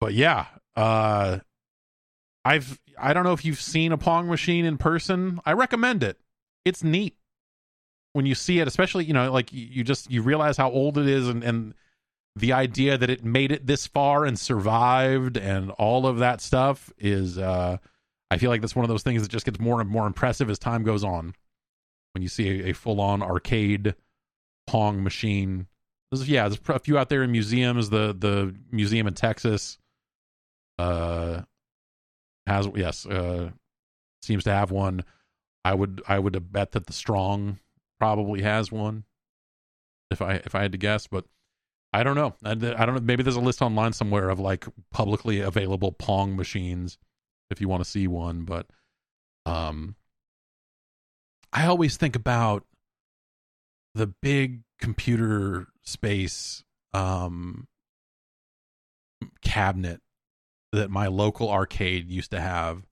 but yeah, uh I've I don't know if you've seen a Pong machine in person. I recommend it. It's neat when you see it, especially you know, like you just you realize how old it is, and and the idea that it made it this far and survived, and all of that stuff is. uh I feel like that's one of those things that just gets more and more impressive as time goes on. When you see a, a full on arcade Pong machine, there's, yeah, there's a few out there in museums. The the museum in Texas uh has yes uh seems to have one. I would I would bet that the Strong probably has one. If I if I had to guess, but I don't know. I, I don't know. Maybe there's a list online somewhere of like publicly available Pong machines if you want to see one. But um, I always think about the big computer space um, cabinet that my local arcade used to have.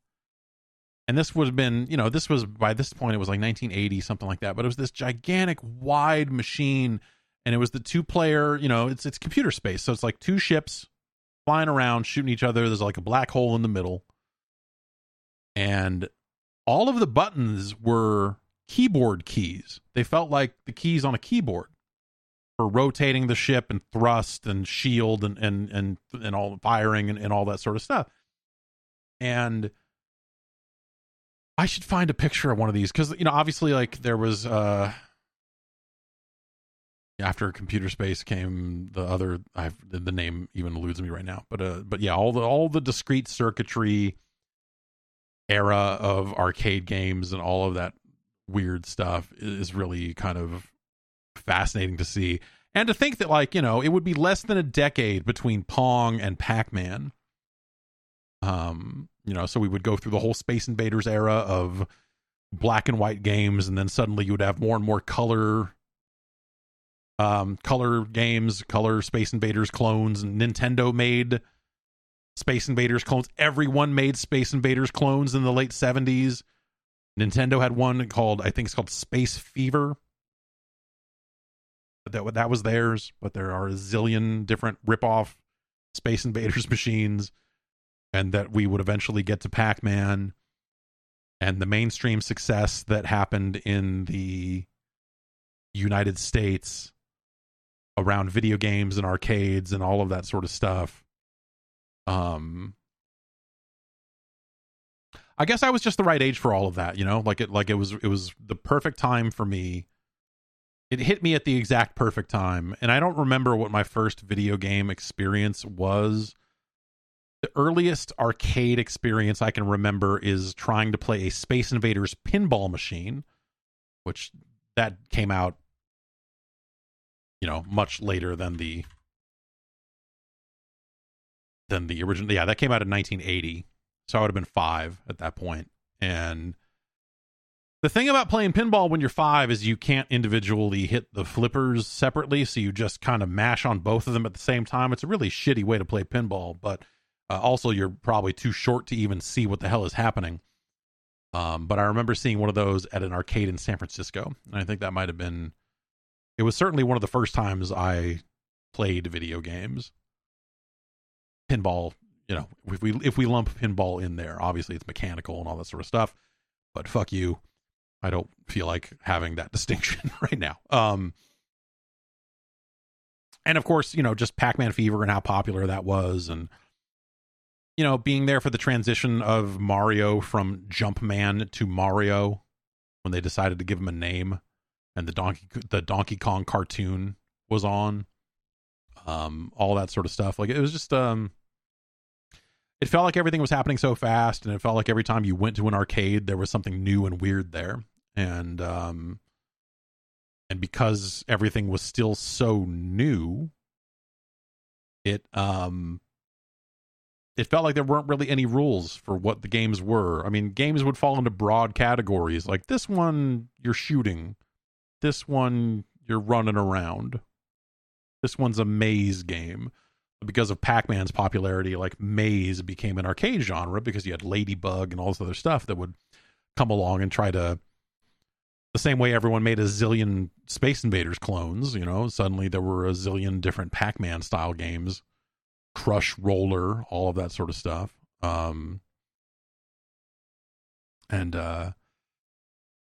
And this would have been, you know, this was by this point, it was like 1980, something like that. But it was this gigantic, wide machine. And it was the two player, you know, it's it's computer space. So it's like two ships flying around, shooting each other. There's like a black hole in the middle and all of the buttons were keyboard keys. They felt like the keys on a keyboard for rotating the ship and thrust and shield and and and and all firing and, and all that sort of stuff. And I should find a picture of one of these because you know obviously like there was uh after computer space came the other I've the name even eludes me right now but uh but yeah all the all the discrete circuitry era of arcade games and all of that weird stuff is really kind of fascinating to see. And to think that, like, you know, it would be less than a decade between Pong and Pac Man. Um, you know, so we would go through the whole Space Invaders era of black and white games, and then suddenly you would have more and more color um color games, color Space Invaders clones, and Nintendo made Space Invaders clones. Everyone made Space Invaders clones in the late 70s. Nintendo had one called, I think it's called Space Fever. That, that was theirs, but there are a zillion different rip-off Space Invaders machines, and that we would eventually get to Pac Man and the mainstream success that happened in the United States around video games and arcades and all of that sort of stuff um I guess I was just the right age for all of that, you know? Like it like it was it was the perfect time for me. It hit me at the exact perfect time. And I don't remember what my first video game experience was. The earliest arcade experience I can remember is trying to play a Space Invaders pinball machine, which that came out, you know, much later than the than the original. Yeah, that came out in 1980, so I would have been five at that. And the thing about playing pinball when you're five is you can't individually hit the flippers separately, so you just kind of mash on both of them at the same time. It's a really shitty way to play pinball, but uh, also you're probably too short to even see what the hell is happening. Um, but I remember seeing one of those at an arcade in San Francisco, and I think that might have been. It was certainly one of the first times I played video games. Pinball, you know, if we if we lump pinball in there, obviously it's mechanical and all that sort of stuff. But fuck you, I don't feel like having that distinction right now. Um, and of course, you know, just Pac-Man Fever and how popular that was, and you know, being there for the transition of Mario from Jumpman to Mario when they decided to give him a name, and the Donkey the Donkey Kong cartoon was on, um, all that sort of stuff. Like it was just um, it felt like everything was happening so fast, and it felt like every time you went to an arcade, there was something new and weird there, and um, and because everything was still so new, it um it felt like there weren't really any rules for what the games were. I mean, games would fall into broad categories like this one you're shooting, this one you're running around, this one's a maze game. Because of Pac Man's popularity, like maze became an arcade genre because you had Ladybug and all this other stuff that would come along and try to. The same way everyone made a zillion Space Invaders clones, you know, suddenly there were a zillion different Pac Man style games crush roller all of that sort of stuff. Um and uh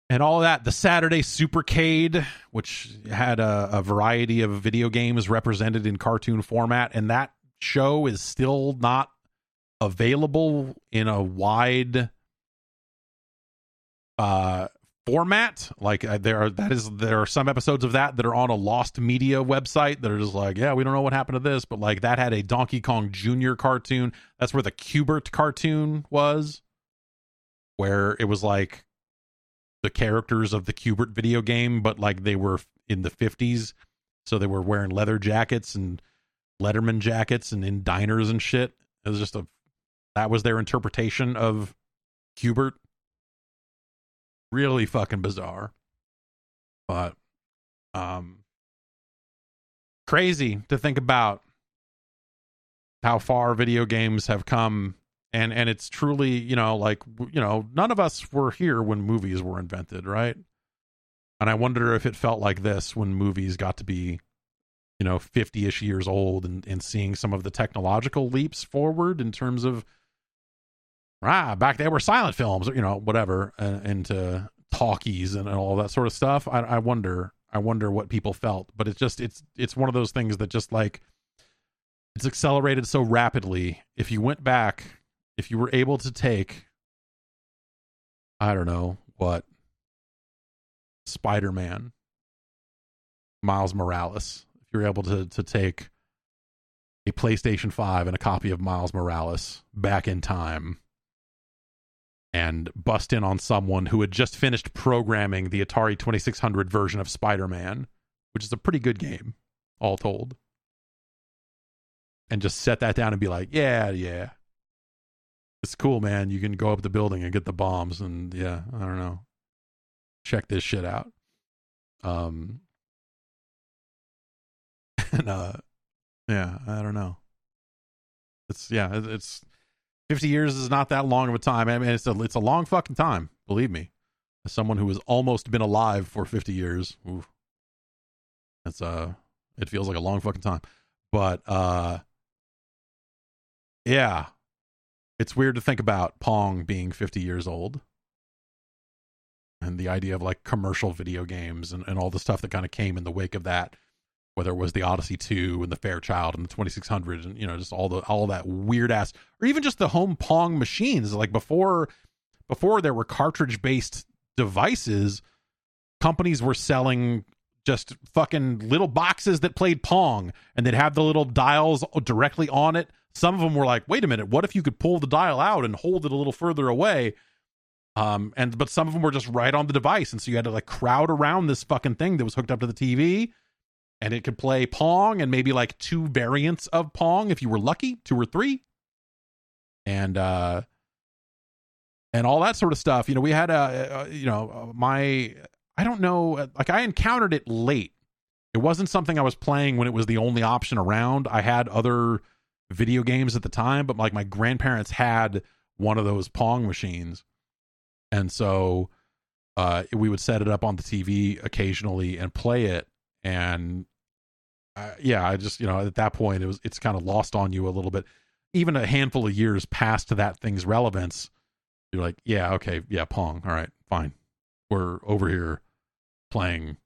and all that the saturday supercade which had a, a variety of video games represented in cartoon format and that show is still not available in a wide uh format. Like uh, there are that is there are some episodes of that that are on a lost media website that are just like yeah we don't know what happened to this but like that had a donkey kong junior cartoon. That's where the Q*bert cartoon was where it was like the characters of the Q*bert video game but like they were in the 50s so they were wearing leather jackets and letterman jackets and in diners and shit. It was just a that was their interpretation of Q*bert really fucking bizarre but um crazy to think about how far video games have come and and it's truly you know like you know none of us were here when movies were invented right? And i wonder if it felt like this when movies got to be you know 50ish years old and and seeing some of the technological leaps forward in terms of ah, back there were silent films, you know, whatever, uh, into talkies and all that sort of stuff. I, I wonder, I wonder what people felt, but it's just, it's, it's one of those things that just like, it's accelerated so rapidly. If you went back, if you were able to take, I don't know what, Spider Man, Miles Morales, if you're able to to take a PlayStation 5 and a copy of Miles Morales back in time and bust in on someone who had just finished programming the Atari 2600 version of Spider Man, which is a pretty good game, all told. And just set that down and be like, yeah, yeah. It's cool, man. You can go up the building and get the bombs. And yeah, I don't know. Check this shit out. Um, and uh, yeah, I don't know. It's, yeah, it's, 50 years is not that long of a time. I mean, it's a it's a long fucking time. Believe me, as someone who has almost been alive for 50 years, oof, it's uh, it feels like a long fucking time. But uh, yeah, it's weird to think about Pong being 50 years old, and the idea of like commercial video games and and all the stuff that kind of came in the wake of that whether it was the Odyssey 2 and the Fairchild and the 2600 and you know just all the all that weird ass or even just the home pong machines. Like before before there were cartridge based devices companies were selling just fucking little boxes that played pong and they'd have the little dials directly on it. Some of them were like, wait a minute, what if you could pull the dial out and hold it a little further away? Um, and but some of them were just right on the device, and so you had to like crowd around this fucking thing that was hooked up to the TV, and it could play Pong and maybe like two variants of Pong if you were lucky, two or three, and uh, and all that sort of stuff. You know, we had a, a you know my I don't know, like I encountered it late. It wasn't something I was playing when it was the only option around. I had other video games at the time, but like my grandparents had one of those Pong machines and so uh, we would set it up on the TV occasionally and play it. And uh, yeah, I just you know at that point it was it's kind of lost on you a little bit. Even a handful of years past that thing's relevance, you're like, yeah, okay, yeah, Pong, all right, fine. We're over here playing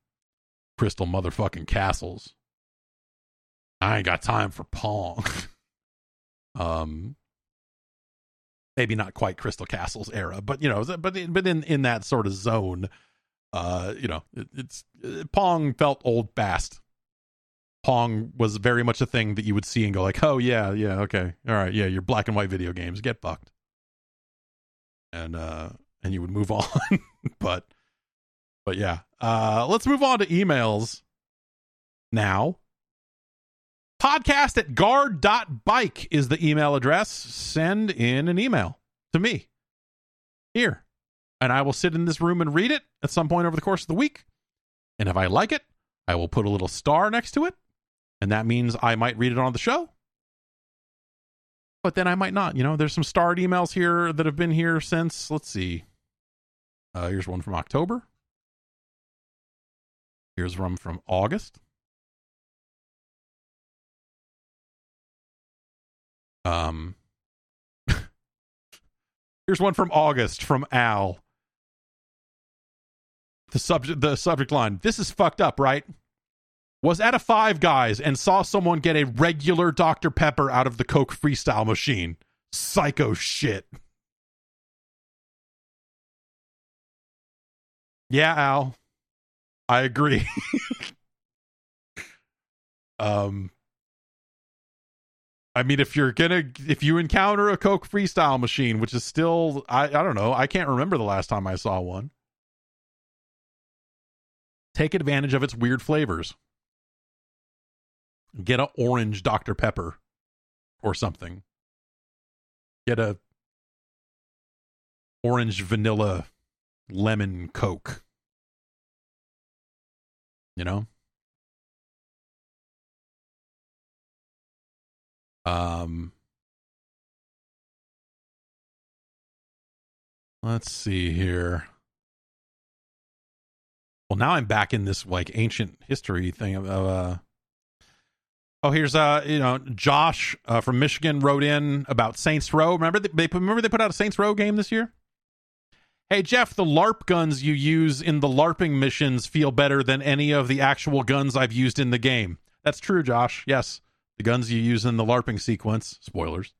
Crystal motherfucking Castles. I ain't got time for Pong. um, maybe not quite Crystal Castles era, but you know, but but in in that sort of zone, uh, you know, it, it's it, Pong felt old fast. Pong was very much a thing that you would see and go like, oh yeah, yeah, okay, all right, yeah, your black and white video games get fucked, and uh, and you would move on, but but yeah, uh, let's move on to emails now. Podcast at guard.bike is the email address. Send in an email to me. Here, and I will sit in this room and read it at some point over the course of the week. And if I like it, I will put a little star next to it, and that means I might read it on the show. But then I might not. You know, there's some starred emails here that have been here since, let's see. Uh, here's one from October. Here's one from August. Um, here's one from August from Al. The subject, the subject line. This is fucked up, right? Was at a Five Guys and saw someone get a regular Dr Pepper out of the Coke Freestyle machine. Psycho shit. Yeah, Al. I agree. um I mean, if you're gonna, if you encounter a Coke Freestyle machine, which is still, I, I don't know, I can't remember the last time I saw one. Take advantage of its weird flavors. Get a orange Dr Pepper, or something. Get a orange vanilla lemon Coke. You know. Um, let's see here. Well, now I'm back in this like ancient history thing of. Uh, oh, here's uh, you know, Josh uh, from Michigan wrote in about Saints Row. Remember they remember they put out a Saints Row game this year. Hey Jeff, the LARP guns you use in the LARPing missions feel better than any of the actual guns I've used in the game. That's true, Josh. Yes. The guns you use in the LARPing sequence, spoilers,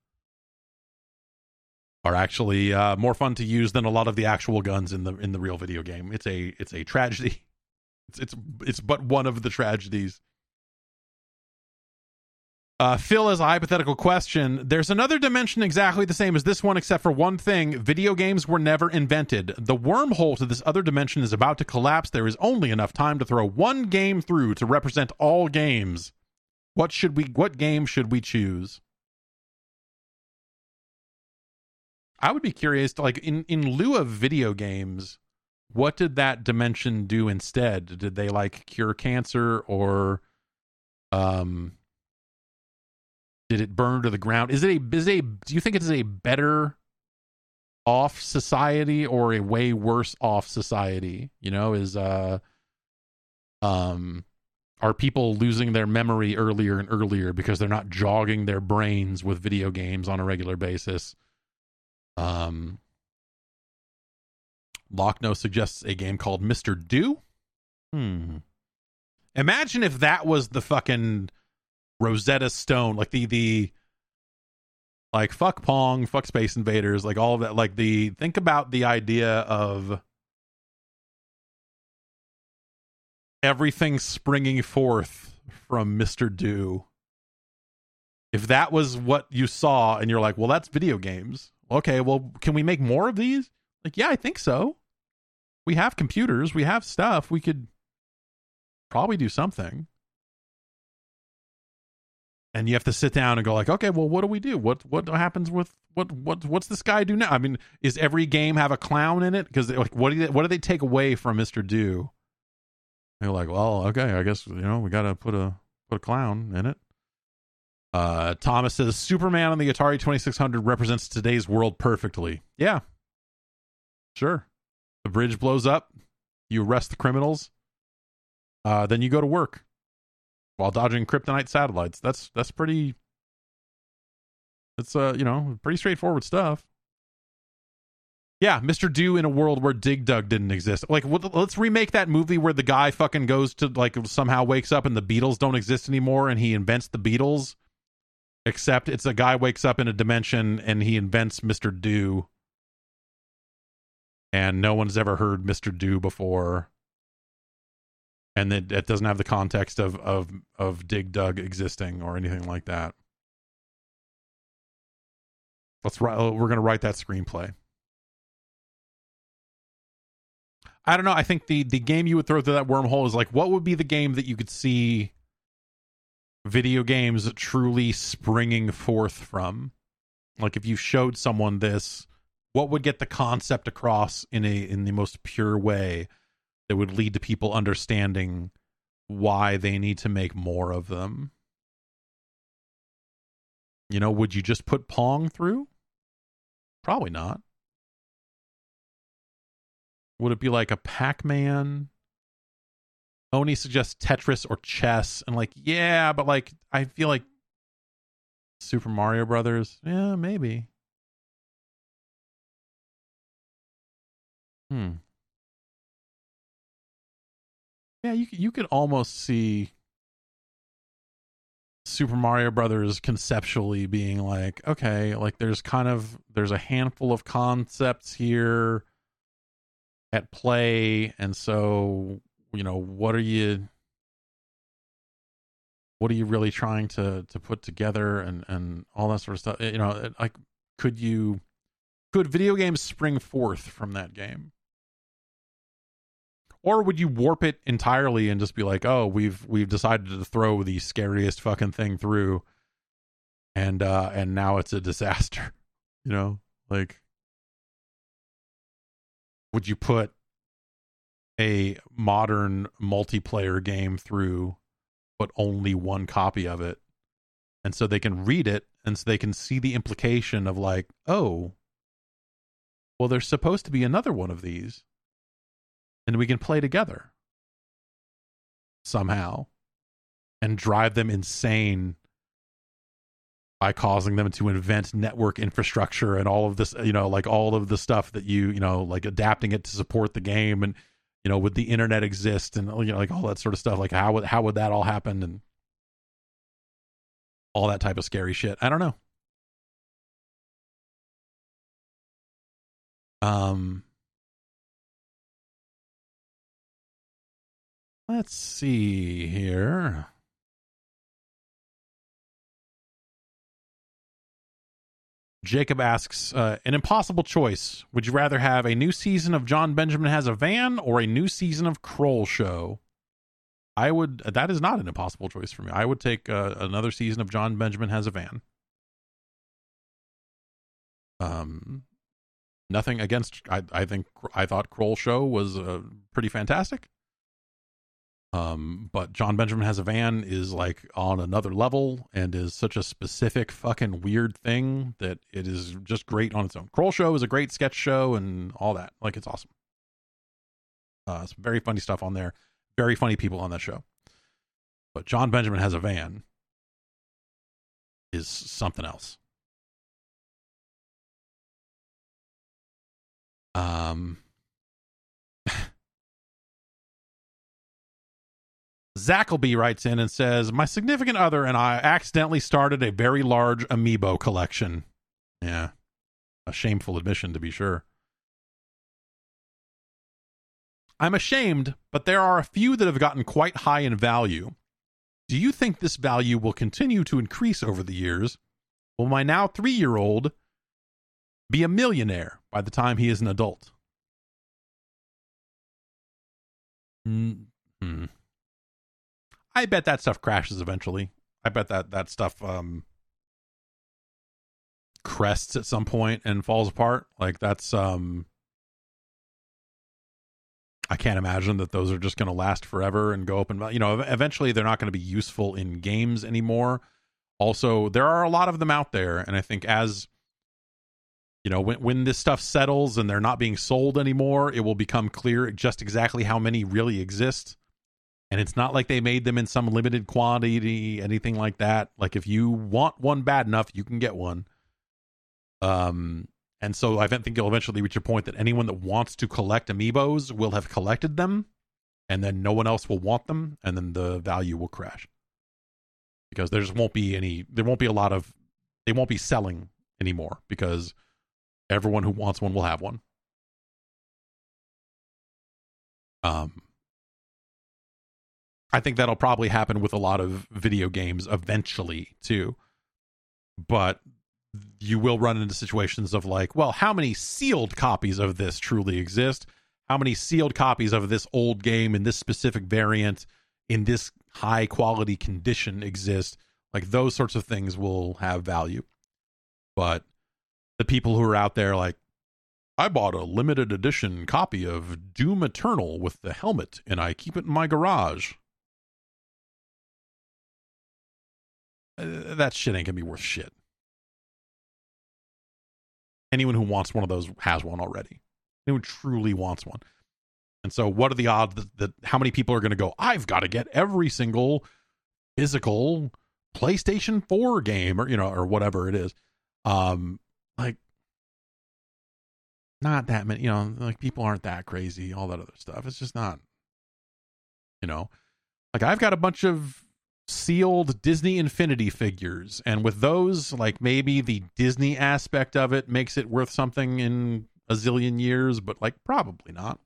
are actually uh, more fun to use than a lot of the actual guns in the in the real video game. It's a it's a tragedy. It's it's it's but one of the tragedies. Uh, Phil has a hypothetical question. There's another dimension exactly the same as this one, except for one thing. Video games were never invented. The wormhole to this other dimension is about to collapse. There is only enough time to throw one game through to represent all games. What should we what game should we choose? I would be curious to like in in lieu of video games, what did that dimension do instead? Did they like cure cancer or um did it burn to the ground? Is it a is it a do you think it is a better off society or a way worse off society? You know, is uh um are people losing their memory earlier and earlier because they're not jogging their brains with video games on a regular basis? Um, Lochno suggests a game called Mr. Do. Hmm. Imagine if that was the fucking Rosetta Stone, like the the like fuck Pong, fuck Space Invaders, like all of that. Like the think about the idea of everything springing forth from Mr. Do. If that was what you saw and you're like, well, that's video games. Okay, well, can we make more of these? Like, yeah, I think so. We have computers, we have stuff. We could probably do something. And you have to sit down and go like, okay, well, what do we do? What what happens with what what what's this guy do now? I mean, is every game have a clown in it? Because like, what do they, what do they take away from Mister Do? They're like, well, okay, I guess you know we got to put a put a clown in it. Uh, Thomas says Superman on the Atari 2600 represents today's world perfectly. Yeah, sure. The bridge blows up, you arrest the criminals, uh, then you go to work while dodging kryptonite satellites. That's that's pretty. It's uh you know pretty straightforward stuff. Yeah, Mr. Do in a world where Dig Dug didn't exist. Like, let's remake that movie where the guy fucking goes to like somehow wakes up and the Beatles don't exist anymore, and he invents the Beatles. Except it's a guy wakes up in a dimension and he invents Mr. Do, and no one's ever heard Mr. Do before, and it, it doesn't have the context of of of Dig Dug existing or anything like that. Let's write. Oh, we're gonna write that screenplay. I don't know. I think the the game you would throw through that wormhole is like, what would be the game that you could see video games truly springing forth from? Like, if you showed someone this, what would get the concept across in a in the most pure way that would lead to people understanding why they need to make more of them? You know, would you just put Pong through? Probably not. Would it be like a Pac Man? Oni suggests Tetris or chess, and like, yeah, but like, I feel like Super Mario Brothers. Yeah, maybe. Hmm. Yeah, you you could almost see Super Mario Brothers conceptually being like, okay, like there's kind of there's a handful of concepts here at play and so you know what are you what are you really trying to to put together and and all that sort of stuff? You know like could you could video games spring forth from that game? Or would you warp it entirely and just be like oh we've we've decided to throw the scariest fucking thing through and uh and now it's a disaster you know? Like would you put a modern multiplayer game through but only one copy of it. And so they can read it and so they can see the implication of like oh well there's supposed to be another one of these and we can play together somehow and drive them insane by causing them to invent network infrastructure and all of this you know like all of the stuff that you you know like adapting it to support the game. And you know would the internet exist and you know like all that sort of stuff? Like how would how would that all happen and all that type of scary shit? I don't know. Um let's see here Jacob asks, uh, an impossible choice. Would you rather have a new season of John Benjamin Has a Van or a new season of Kroll Show? I would, that is not an impossible choice for me. I would take uh, another season of John Benjamin Has a Van. Um, nothing against, I, I think, I thought Kroll Show was uh, pretty fantastic. Um, but John Benjamin has a van is like on another level and is such a specific fucking weird thing that it is just great on its own. Kroll Show is a great sketch show and all that. Like it's awesome. Uh, some very funny stuff on there. Very funny people on that show. But John Benjamin has a van is something else. Um Zackleby writes in and says, My significant other and I accidentally started a very large amiibo collection. Yeah. A shameful admission, to be sure. I'm ashamed, but there are a few that have gotten quite high in value. Do you think this value will continue to increase over the years? Will my now three year old be a millionaire by the time he is an adult? Hmm. I bet that stuff crashes eventually. I bet that that stuff um crests at some point and falls apart. Like that's um I can't imagine that those are just going to last forever and go up and you know eventually they're not going to be useful in games anymore. Also, there are a lot of them out there and I think as you know when when this stuff settles and they're not being sold anymore, it will become clear just exactly how many really exist. And it's not like they made them in some limited quantity, anything like that. Like if you want one bad enough, you can get one. Um, and so I think you'll eventually reach a point that anyone that wants to collect amiibos will have collected them, and then no one else will want them, and then the value will crash because there just won't be any. There won't be a lot of. They won't be selling anymore because everyone who wants one will have one. Um, I think that'll probably happen with a lot of video games eventually too. But you will run into situations of like, well, how many sealed copies of this truly exist? How many sealed copies of this old game in this specific variant in this high quality condition exist? Like those sorts of things will have value. But the people who are out there like, I bought a limited edition copy of Doom Eternal with the helmet and I keep it in my garage. Uh, that shit ain't gonna be worth shit anyone who wants one of those has one already. Anyone truly wants one. And so, what are the odds that, that how many people are going to go? I've got to get every single physical PlayStation 4 game, or you know, or whatever it is. Um, like, not that many. You know, like people aren't that crazy. All that other stuff. It's just not. You know, like I've got a bunch of sealed Disney Infinity figures. And with those, like maybe the Disney aspect of it makes it worth something in a zillion years, but like probably not.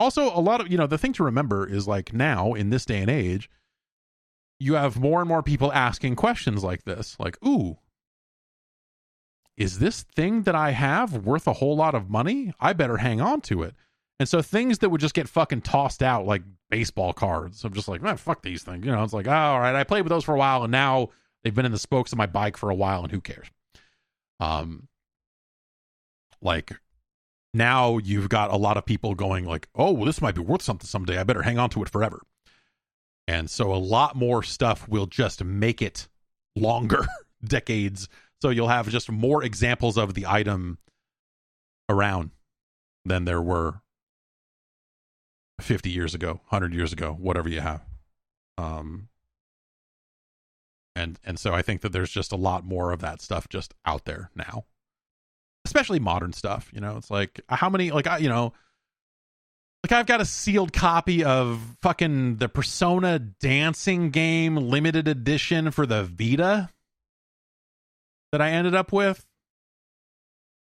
Also, a lot of, you know, the thing to remember is like now in this day and age, you have more and more people asking questions like this like, ooh, is this thing that I have worth a whole lot of money? I better hang on to it. And so things that would just get fucking tossed out like baseball cards. I'm just like, man, fuck these things. You know, it's like, oh, all right, I played with those for a while and now they've been in the spokes of my bike for a while and who cares? Um like now you've got a lot of people going like, "Oh, well, this might be worth something someday. I better hang on to it forever." And so a lot more stuff will just make it longer decades. So you'll have just more examples of the item around than there were 50 years ago, 100 years ago, whatever you have. Um, and and so I think that there's just a lot more of that stuff just out there now, especially modern stuff. You know, it's like how many like I you know, like I've got a sealed copy of fucking the Persona dancing game limited edition for the Vita that I ended up with.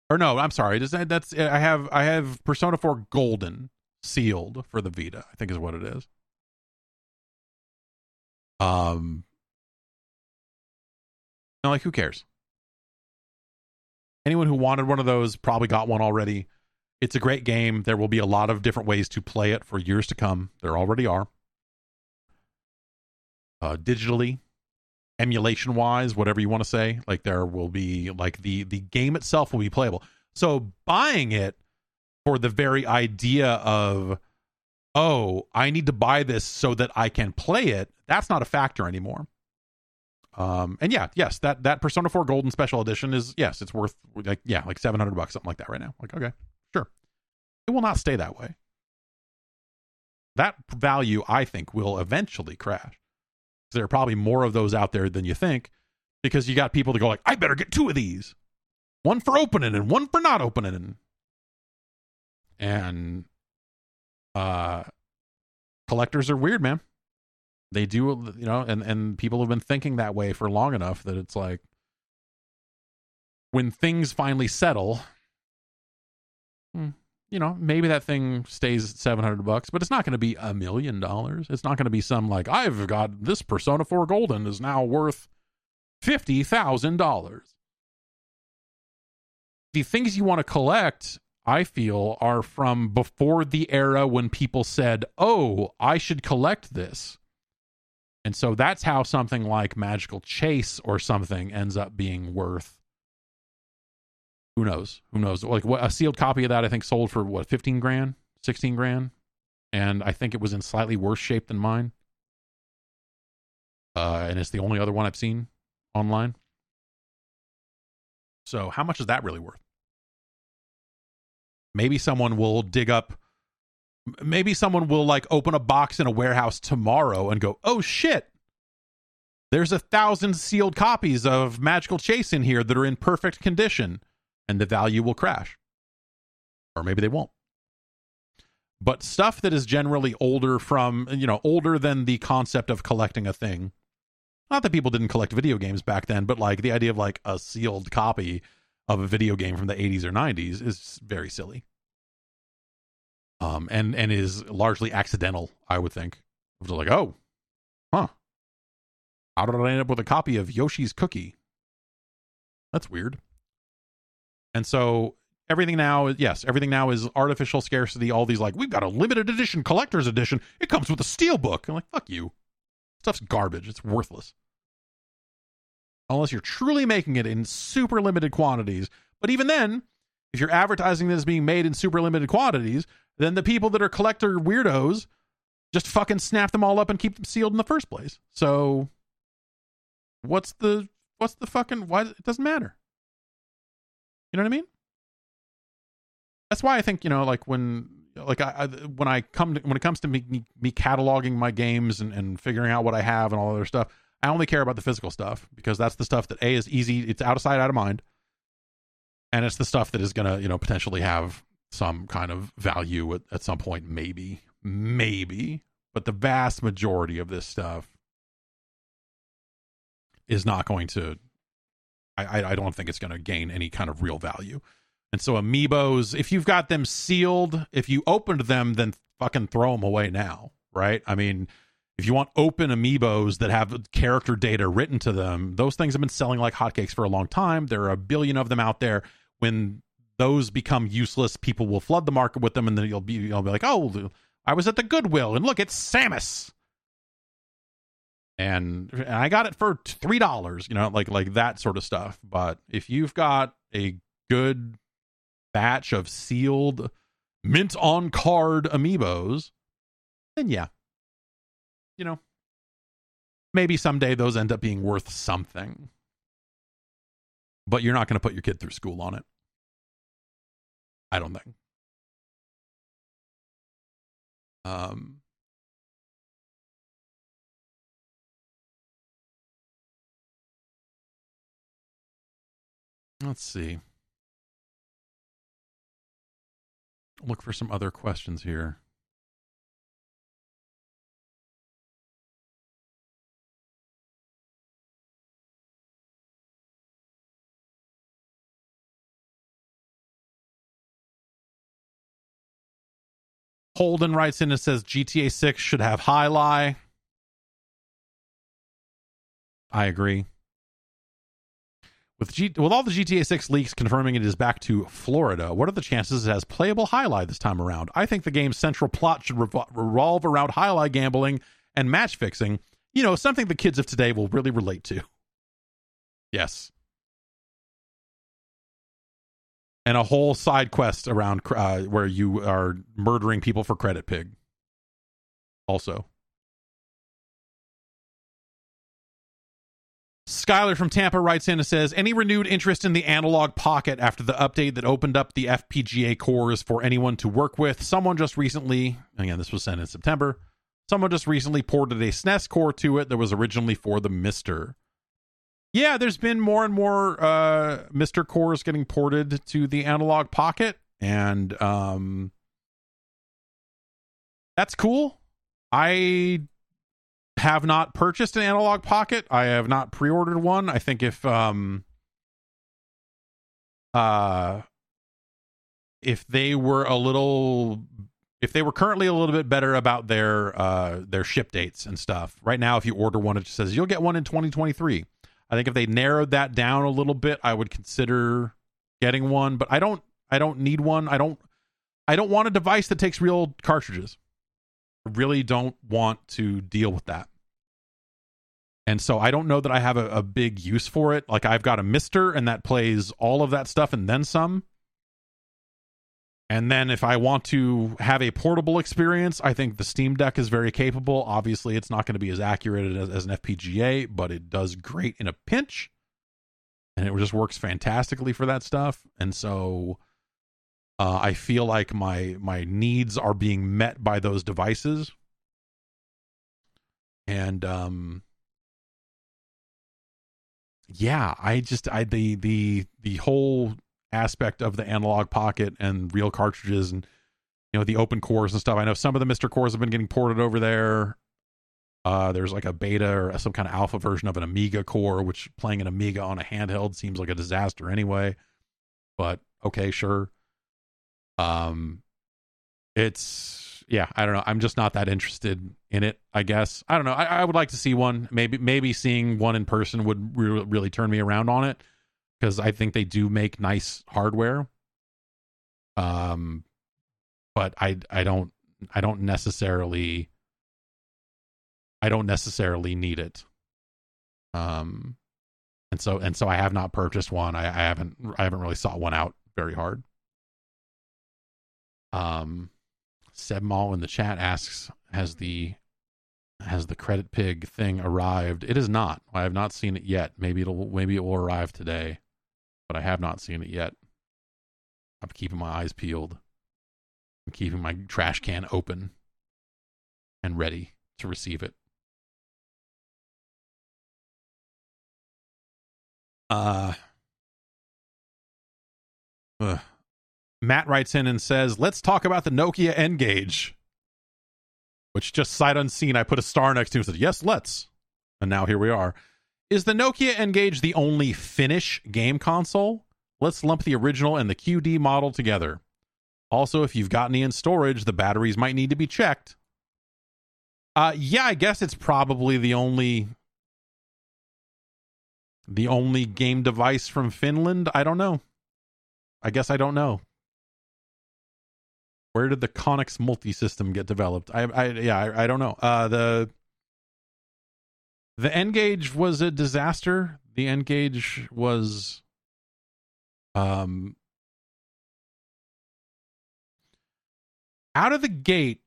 Or no, I'm sorry. That, that's I have I have Persona 4 Golden sealed for the Vita, I think is what it is. Um, no, like who cares? Anyone who wanted one of those probably got one already. It's a great game. There will be a lot of different ways to play it for years to come. There already are. Uh, digitally, emulation wise, whatever you want to say, like there will be like the the game itself will be playable. So buying it for the very idea of oh i need to buy this so that i can play it that's not a factor anymore. Um and yeah yes that that persona 4 golden special edition is yes it's worth like yeah like 700 bucks something like that right now. Like okay sure. It will not stay that way. That value i think will eventually crash. There are probably more of those out there than you think because you got people to go like i better get two of these. One for opening and one for not opening. and uh collectors are weird man they do you know and and people have been thinking that way for long enough that it's like when things finally settle hmm, you know, maybe that thing stays at 700 bucks, but it's not going to be a million dollars. It's not going to be some like, I've got this Persona 4 Golden is now worth $50,000. The things you want to collect, I feel, are from before the era when people said, oh, I should collect this. And so that's how something like Magical Chase or something ends up being worth who knows? Who knows? Like what a sealed copy of that I think sold for what, 15 grand, 16 grand? And I think it was in slightly worse shape than mine. Uh, and it's the only other one I've seen online. So, how much is that really worth? Maybe someone will dig up maybe someone will like open a box in a warehouse tomorrow and go, "Oh shit. There's a thousand sealed copies of Magical Chase in here that are in perfect condition." and the value will crash. Or maybe they won't. But stuff that is generally older from, you know, older than the concept of collecting a thing. Not that people didn't collect video games back then, but like the idea of like a sealed copy of a video game from the 80s or 90s is very silly. Um, and and is largely accidental, I would think. It was like, oh, huh. How did I end up with a copy of Yoshi's Cookie? That's weird. And so everything now yes, everything now is artificial scarcity. All these like we've got a limited edition collector's edition. It comes with a steel book. I'm like fuck you. Stuff's garbage. It's worthless. Unless you're truly making it in super limited quantities. But even then, if you're advertising that it's being made in super limited quantities, then the people that are collector weirdos just fucking snap them all up and keep them sealed in the first place. So what's the what's the fucking why it doesn't matter. You know what I mean? That's why I think you know, like when like I, I when I come to, when it comes to me, me, cataloging my games and, and figuring out what I have and all other stuff, I only care about the physical stuff because that's the stuff that a is easy. It's out of sight, out of mind, and it's the stuff that is gonna you know potentially have some kind of value at, at some point, maybe, maybe. But the vast majority of this stuff is not going to I, I don't think it's going to gain any kind of real value. And so amiibos, if you've got them sealed, if you opened them, then fucking throw them away now, right? I mean, if you want open amiibos that have character data written to them, those things have been selling like hotcakes for a long time. There are a billion of them out there. When those become useless, people will flood the market with them, and then you'll be you'll be like, oh, I was at the Goodwill, and look, it's Samus and, and I got it for three dollars, you know, like like that sort of stuff. But if you've got a good batch of sealed mint on card amiibos, then yeah, you know, maybe someday those end up being worth something. But you're not going to put your kid through school on it. I don't think. Um, Let's see. Look for some other questions here. Holden writes in and says GTA 6 should have jai alai. I agree. With, G- with all the GTA 6 leaks confirming it is back to Florida, what are the chances it has playable jai alai this time around? I think the game's central plot should revol- revolve around jai alai gambling and match fixing. You know, something the kids of today will really relate to. Yes. And a whole side quest around uh, where you are murdering people for credit pig. Also. Skyler from Tampa writes in and says, Any renewed interest in the Analogue Pocket after the update that opened up the FPGA cores for anyone to work with? Someone just recently, again, this was sent in September, someone just recently ported a SNES core to it that was originally for the MiSTer. Yeah, there's been more and more uh, MiSTer cores getting ported to the Analogue Pocket, and um, that's cool. I have not purchased an Analogue Pocket. I have not pre-ordered one. I think if um uh if they were a little if they were currently a little bit better about their uh their ship dates and stuff. Right now if you order one it just says you'll get one in 2023. I think if they narrowed that down a little bit, I would consider getting one, but I don't I don't need one. I don't I don't want a device that takes real cartridges. I really don't want to deal with that. And so I don't know that I have a, a big use for it. Like I've got a MiSTer and that plays all of that stuff and then some. And then if I want to have a portable experience, I think the Steam Deck is very capable. Obviously, it's not going to be as accurate as, as, an FPGA, but it does great in a pinch. And it just works fantastically for that stuff. And so uh, I feel like my my needs are being met by those devices. And um yeah, I just I the the the whole aspect of the Analogue Pocket and real cartridges and you know the open cores and stuff. I know some of the MiSTer cores have been getting ported over there. Uh, there's like a beta or some kind of alpha version of an Amiga core, which playing an Amiga on a handheld seems like a disaster anyway. But okay, sure. Um, it's yeah, I don't know. I'm just not that interested in it. I guess I don't know. I, I would like to see one. Maybe maybe seeing one in person would re- really turn me around on it because I think they do make nice hardware. Um, but I I don't I don't necessarily I don't necessarily need it. Um, and so and so I have not purchased one. I, I haven't I haven't really sought one out very hard. Um, Seb Mall in the chat asks, "Has the has the credit pig thing arrived?" It is not. I have not seen it yet. Maybe it'll maybe it will arrive today but I have not seen it yet. I'm keeping my eyes peeled. I'm keeping my trash can open and ready to receive it. Uh, uh, Matt writes in and says, "Let's talk about the Nokia N-Gage." Which just sight unseen, I put a star next to him and said, "Yes, let's." And now here we are. Is the Nokia N-Gage the only Finnish game console? Let's lump the original and the QD model together. Also, if you've got any in storage, the batteries might need to be checked. Uh yeah, I guess it's probably the only the only game device from Finland. I don't know. I guess I don't know. Where did the Konix multi-system get developed? I, I yeah, I, I don't know. Uh the the N-Gage was a disaster. The N-Gage was um out of the gate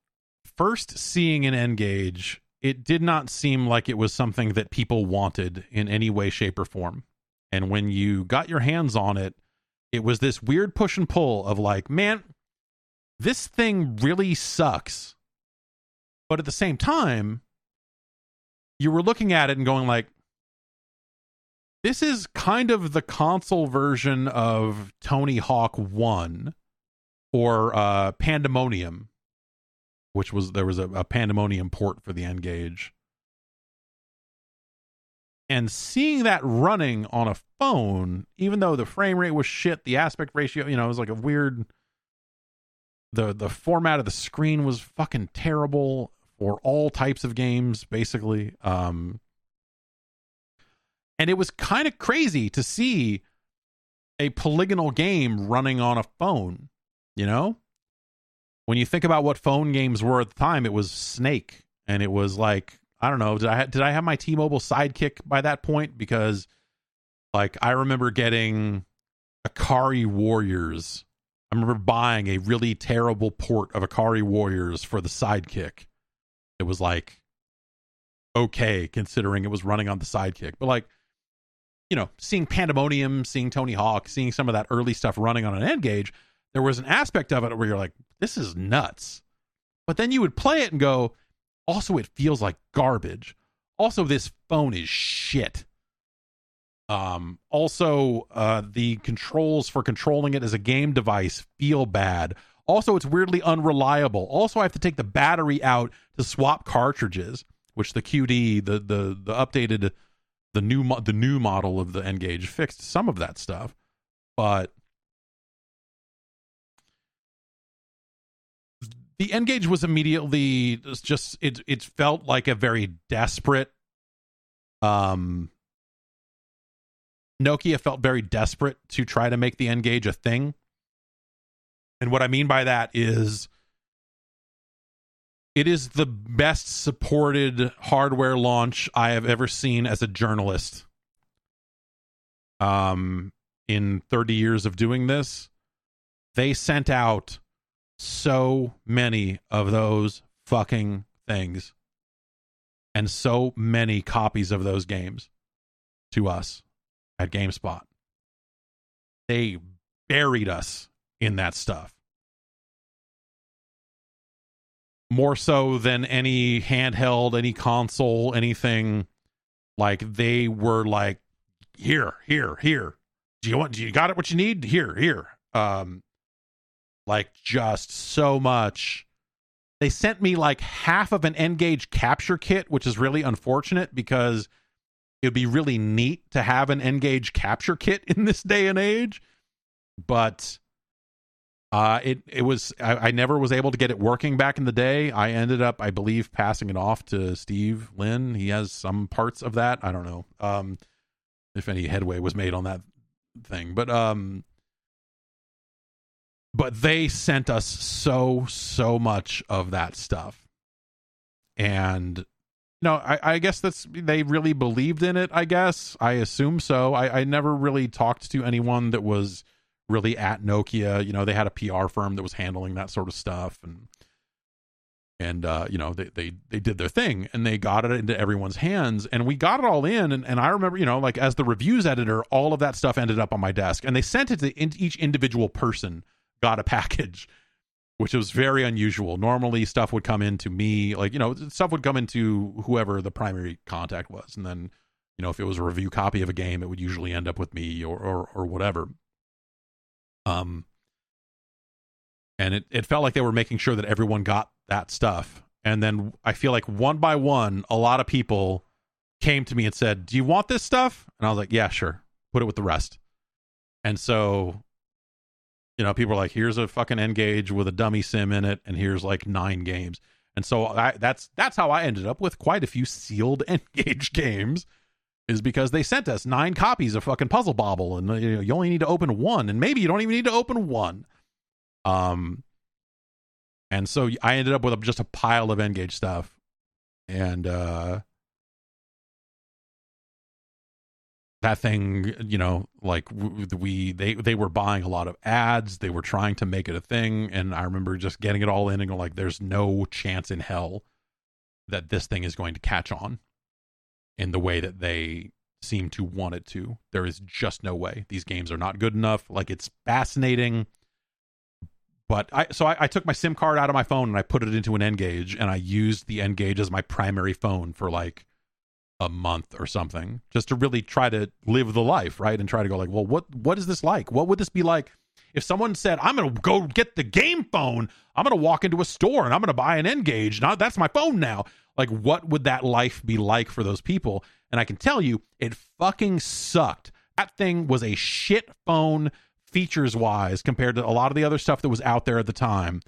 first seeing an N-Gage it did not seem like it was something that people wanted in any way shape or form and when you got your hands on it it was this weird push and pull of like man this thing really sucks but at the same time you were looking at it and going like this is kind of the console version of Tony Hawk 1 or uh, Pandemonium which was there was a, a Pandemonium port for the N-Gage. And seeing that running on a phone even though the frame rate was shit the aspect ratio you know it was like a weird the the format of the screen was fucking terrible for all types of games, basically. Um, and it was kind of crazy to see a polygonal game running on a phone, you know? When you think about what phone games were at the time, it was Snake and it was like I don't know, did I did I have my T-Mobile Sidekick by that point because like I remember getting Ikari Warriors. I remember buying a really terrible port of Ikari Warriors for the Sidekick it was like okay considering it was running on the sidekick. But like, you know, seeing Pandemonium, seeing Tony Hawk, seeing some of that early stuff running on an N-Gage, there was an aspect of it where you're like, this is nuts. But then you would play it and go, also it feels like garbage. Also, this phone is shit. Um, also, uh, the controls for controlling it as a game device feel bad. Also, it's weirdly unreliable. Also, I have to take the battery out to swap cartridges, which the QD, the the the updated, the new the new model of the N-Gage fixed some of that stuff, but the N-Gage was immediately just it it felt like a very desperate um Nokia felt very desperate to try to make the N-Gage a thing. And what I mean by that is it is the best supported hardware launch I have ever seen as a journalist. Um in 30 years of doing this, they sent out so many of those fucking things and so many copies of those games to us at GameSpot. They buried us in that stuff. More so than any handheld, any console, anything. Like they were like, here, here, here. Do you want? Do you got it? What you need? Here, here. Um, like just so much. They sent me like half of an N-Gage capture kit, which is really unfortunate because it would be really neat to have an N-Gage capture kit in this day and age. But uh, it it was I, I, never was able to get it working back in the day. I ended up, I believe, passing it off to Steve Lynn. He has some parts of that. I don't know um, if any headway was made on that thing, but um, but they sent us so so much of that stuff and no I, I guess that's they really believed in it i guess i assume so I, I never really talked to anyone that was really at nokia you know they had a pr firm that was handling that sort of stuff and and uh, you know they, they they did their thing and they got it into everyone's hands and we got it all in and, and i remember you know like as the reviews editor all of that stuff ended up on my desk and they sent it to in, each individual person got a package which was very unusual. Normally, stuff would come into me, like you know, stuff would come into whoever the primary contact was, and then you know, if it was a review copy of a game, it would usually end up with me or or, or whatever. Um, and it it felt like they were making sure that everyone got that stuff, and then I feel like one by one, a lot of people came to me and said, "Do you want this stuff?" And I was like, "Yeah, sure. Put it with the rest." And so you know, people are like, here's a fucking N-Gage with a dummy sim in it, and here's like nine games. And so I, that's that's how I ended up with quite a few sealed N-Gage games, is because they sent us nine copies of fucking Puzzle Bobble, and you know you only need to open one, and maybe you don't even need to open one. Um, and so I ended up with just a pile of N-Gage stuff, and uh, that thing you know like we they they were buying a lot of ads they were trying to make it a thing and i remember just getting it all in and going like there's no chance in hell that this thing is going to catch on in the way that they seem to want it to. There is just no way. These games are not good enough. Like it's fascinating. But I so I, I, took my SIM card out of my phone and I put it into an N-Gage and I used the N-Gage as my primary phone for like a month or something just to really try to live the life right? And try to go like well what what is this like? What would this be like if someone said i'm gonna go get the game phone. I'm gonna walk into a store and i'm gonna buy an N-Gage. Now that's my phone now like what would that life be like for those people? And i can tell you it fucking sucked. That thing was a shit phone features wise compared to a lot of the other stuff that was out there at the time.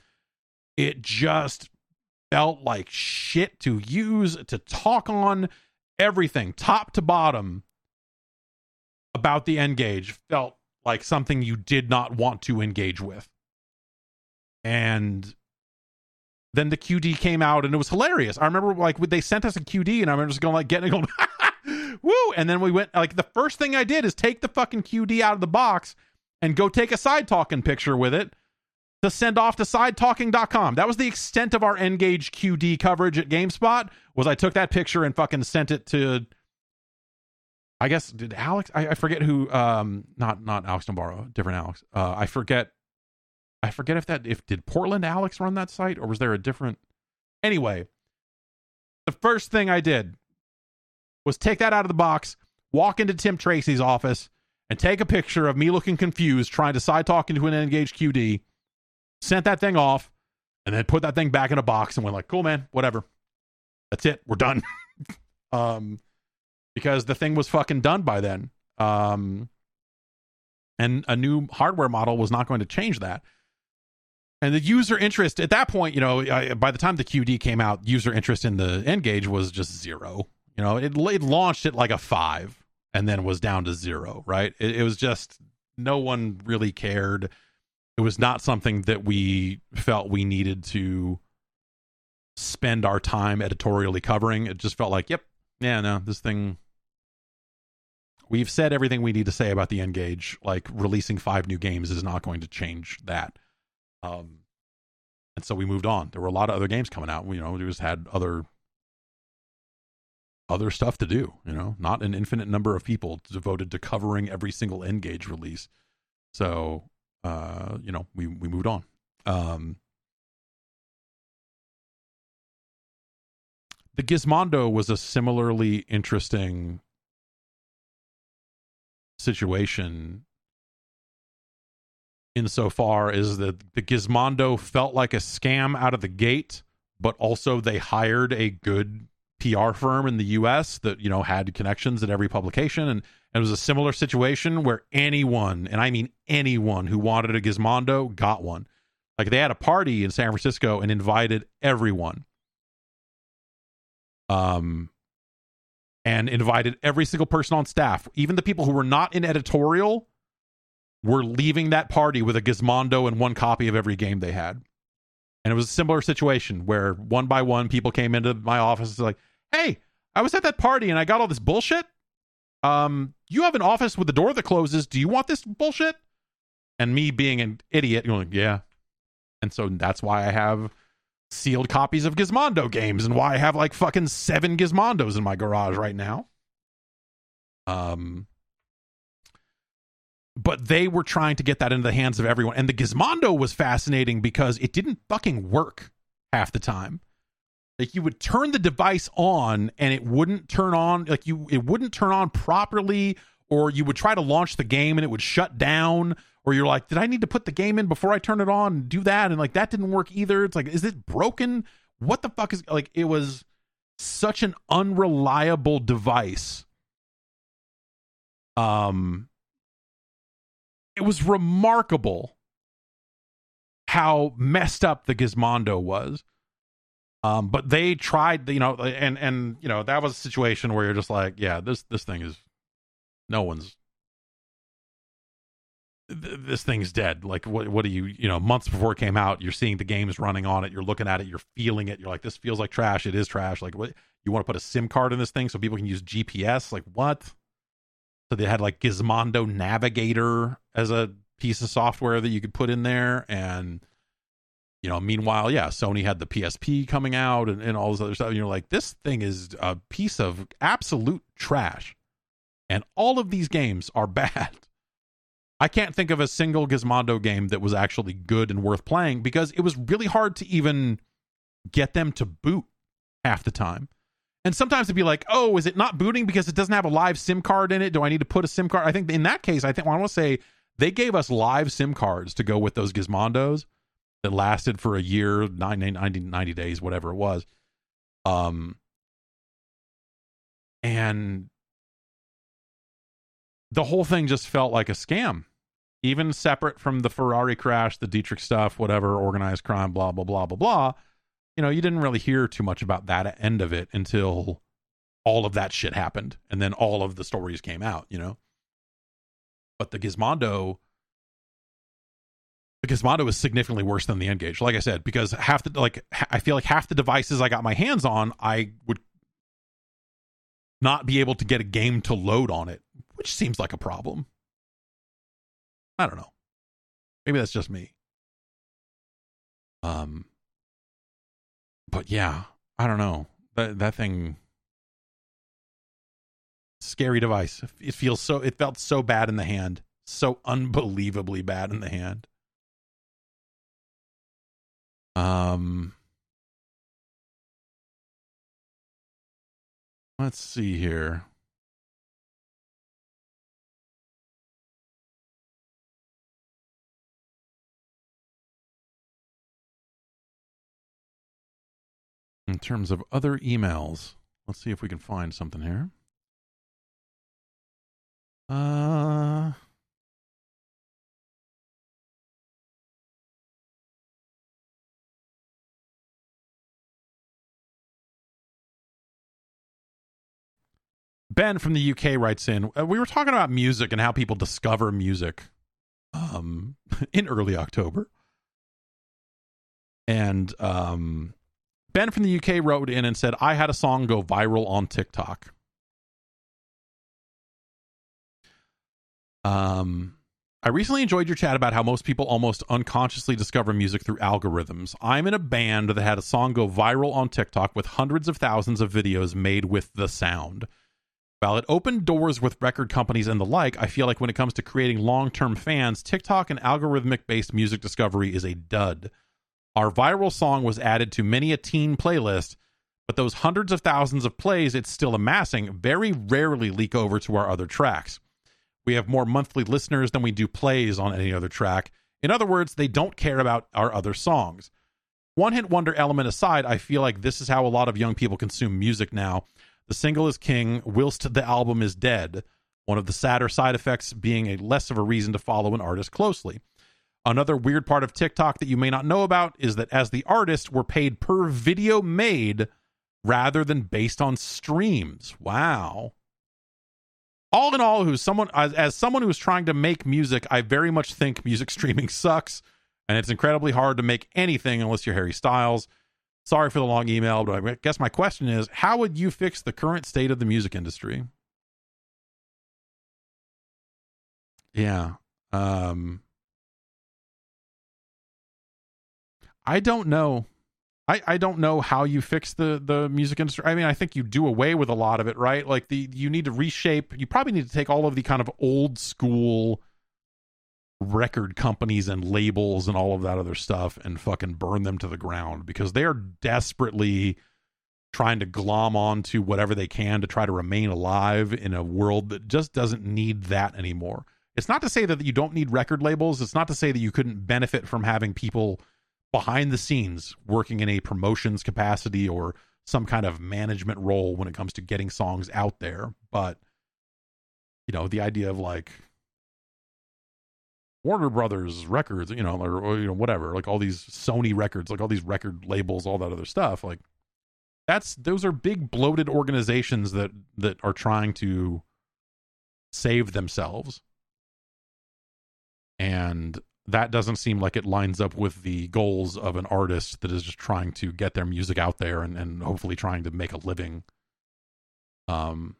It just felt like shit to use to talk on. Everything, top to bottom, about the N-Gage felt like something you did not want to engage with. And then the QD came out and it was hilarious. I remember like they sent us a QD and I remember just going like getting it going, woo. And then we went like the first thing I did is take the fucking QD out of the box and go take a side talking picture with it to send off to sidetalking.com. That was the extent of our N-Gage QD coverage at GameSpot. Was I took that picture and fucking sent it to I guess did Alex I, I forget who um not not Alex Navarro, different Alex. Uh I forget I forget if that if did Portland Alex run that site or was there a different Anyway, the first thing I did was take that out of the box, walk into Tim Tracy's office, and take a picture of me looking confused trying to side talk into an N-Gage QD sent that thing off, and then put that thing back in a box and went like, cool, man, whatever. That's it. We're done. um, because the thing was fucking done by then. Um, and a new hardware model was not going to change that. And the user interest at that point, you know, I, by the time the QD came out, user interest in the N-Gage was just zero. You know, it, it launched at like a five and then was down to zero. Right? It, it was just no one really cared. It was not something that we felt we needed to spend our time editorially covering. It just felt like, yep, yeah, no, this thing. We've said everything we need to say about the N-Gage. Like releasing five new games is not going to change that. Um, and so we moved on. There were a lot of other games coming out. You know, we just had other other stuff to do. You know, not an infinite number of people devoted to covering every single N-Gage release. So, uh, you know, we we moved on. Um, the Gizmondo was a similarly interesting situation insofar as that the Gizmondo felt like a scam out of the gate, but also they hired a good PR firm in the US that, you know, had connections at every publication. And, and it was a similar situation where anyone, and I mean anyone who wanted a Gizmondo got one. Like they had a party in San Francisco and invited everyone. Um, and invited every single person on staff, even the people who were not in editorial, were leaving that party with a Gizmondo and one copy of every game they had. And it was a similar situation where one by one people came into my office like, "Hey, I was at that party and I got all this bullshit. Um, you have an office with the door that closes. Do you want this bullshit?" And me being an idiot, going, yeah. And so that's why I have sealed copies of Gizmondo games and why I have like fucking seven Gizmondos in my garage right now. Um, but they were trying to get that into the hands of everyone. And the Gizmondo was fascinating because it didn't fucking work half the time. Like you would turn the device on and it wouldn't turn on, like you, it wouldn't turn on properly, or you would try to launch the game and it would shut down, or you're like, did I need to put the game in before I turn it on and do that? And like that didn't work either. It's like, is it broken? What the fuck is like? It was such an unreliable device. Um, it was remarkable how messed up the Gizmondo was. Um, but they tried, you know, and and you know that was a situation where you're just like, yeah, this this thing is no one's th- this thing's dead. Like, what what do you you know? Months before it came out, you're seeing the games running on it. You're looking at it. You're feeling it. You're like, this feels like trash. It is trash. Like, what you want to put a SIM card in this thing so people can use GPS? Like, what? So they had like Gizmondo Navigator as a piece of software that you could put in there, and you know, meanwhile, yeah, Sony had the PSP coming out and, and all this other stuff. And you're like, this thing is a piece of absolute trash. And all of these games are bad. I can't think of a single Gizmondo game that was actually good and worth playing because it was really hard to even get them to boot half the time. And sometimes it'd be like, oh, is it not booting because it doesn't have a live SIM card in it? Do I need to put a SIM card? I think in that case, I think well, I want to say they gave us live SIM cards to go with those Gizmondos that lasted for a year, 90, 90, 90 days, whatever it was. Um, and the whole thing just felt like a scam, even separate from the Ferrari crash, the Dietrich stuff, whatever, organized crime, blah, blah, blah, blah, blah. You know, you didn't really hear too much about that end of it until all of that shit happened. And then all of the stories came out, you know? But the Gizmondo, the Gizmondo is significantly worse than the N-Gage. Like I said, because half the, like, I feel like half the devices I got my hands on, I would not be able to get a game to load on it which seems like a problem. I don't know. Maybe that's just me. Um, but yeah, I don't know. That that thing, scary device. It feels so. It felt so bad in the hand. So unbelievably bad in the hand. Um. Let's see here. in terms of other emails. Let's see if we can find something here. Uh, Ben from the UK writes in. Uh, we were talking about music and how people discover music um, in early October, and um, Ben from the UK wrote in and said, I had a song go viral on TikTok. Um, I recently enjoyed your chat about how most people almost unconsciously discover music through algorithms. I'm in a band that had a song go viral on TikTok with hundreds of thousands of videos made with the sound. While it opened doors with record companies and the like, I feel like when it comes to creating long term fans, TikTok and algorithmic based music discovery is a dud. Our viral song was added to many a teen playlist, but those hundreds of thousands of plays it's still amassing very rarely leak over to our other tracks. We have more monthly listeners than we do plays on any other track. In other words, they don't care about our other songs. One hit wonder element aside, I feel like this is how a lot of young people consume music now. The single is king, whilst the album is dead. One of the sadder side effects being a less of a reason to follow an artist closely. Another weird part of TikTok that you may not know about is that as the artist, we're paid per video made rather than based on streams. Wow. All in all who's someone as, as someone who's trying to make music i very much think music streaming sucks and it's incredibly hard to make anything unless you're harry styles. Sorry for the long email but i guess my question is how would you fix the current state of the music industry? Yeah um i don't know I, I don't know how you fix the the music industry. I mean, I think you do away with a lot of it, right? Like the you need to reshape. You probably need to take all of the kind of old school record companies and labels and all of that other stuff and fucking burn them to the ground because they are desperately trying to glom onto whatever they can to try to remain alive in a world that just doesn't need that anymore. It's not to say that you don't need record labels. It's not to say that you couldn't benefit from having people behind the scenes working in a promotions capacity or some kind of management role when it comes to getting songs out there. But you know the idea of like Warner Brothers records you know or, or you know whatever like all these Sony records like all these record labels all that other stuff like that's those are big bloated organizations that that are trying to save themselves. And that doesn't seem like it lines up with the goals of an artist that is just trying to get their music out there and, and hopefully trying to make a living um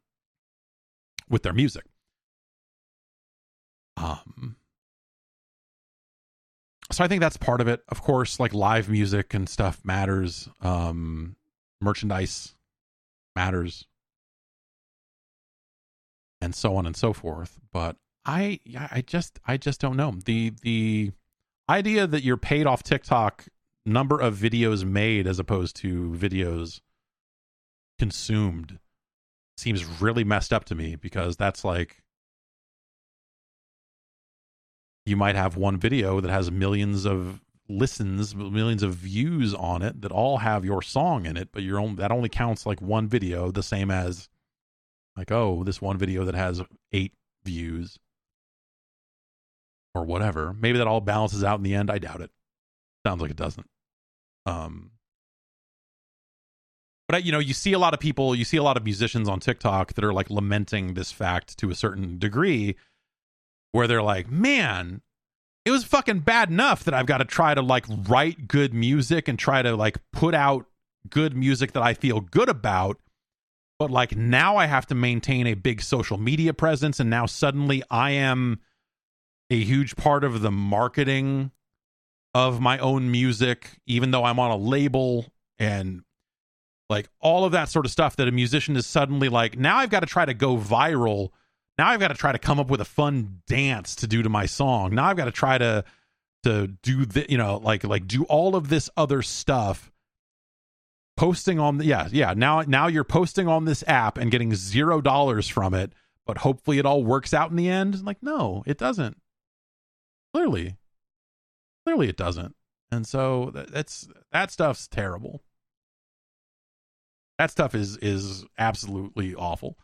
with their music. Um so i think that's part of it. Of course like live music and stuff matters. Um merchandise matters. And so on and so forth. But I I just I just don't know. The the idea that you're paid off TikTok number of videos made as opposed to videos consumed seems really messed up to me because that's like you might have one video that has millions of listens, millions of views on it that all have your song in it, but you're only that only counts like one video, the same as like oh, this one video that has 8 views or whatever. Maybe that all balances out in the end. I doubt it. Sounds like it doesn't. Um, but you know, you see a lot of people, you see a lot of musicians on TikTok that are like lamenting this fact to a certain degree, where they're like, "Man, it was fucking bad enough that I've got to try to like write good music and try to like put out good music that I feel good about." But like now I have to maintain a big social media presence, and now suddenly I am a huge part of the marketing of my own music, even though I'm on a label and like all of that sort of stuff that a musician is suddenly like, now I've got to try to go viral. Now I've got to try to come up with a fun dance to do to my song. Now I've got to try to to do the you know like like do all of this other stuff posting on the yeah yeah now now you're posting on this app and getting zero dollars from it but hopefully it all works out in the end like no it doesn't Clearly, clearly it doesn't. And so that's that stuff's terrible. That stuff is is absolutely awful.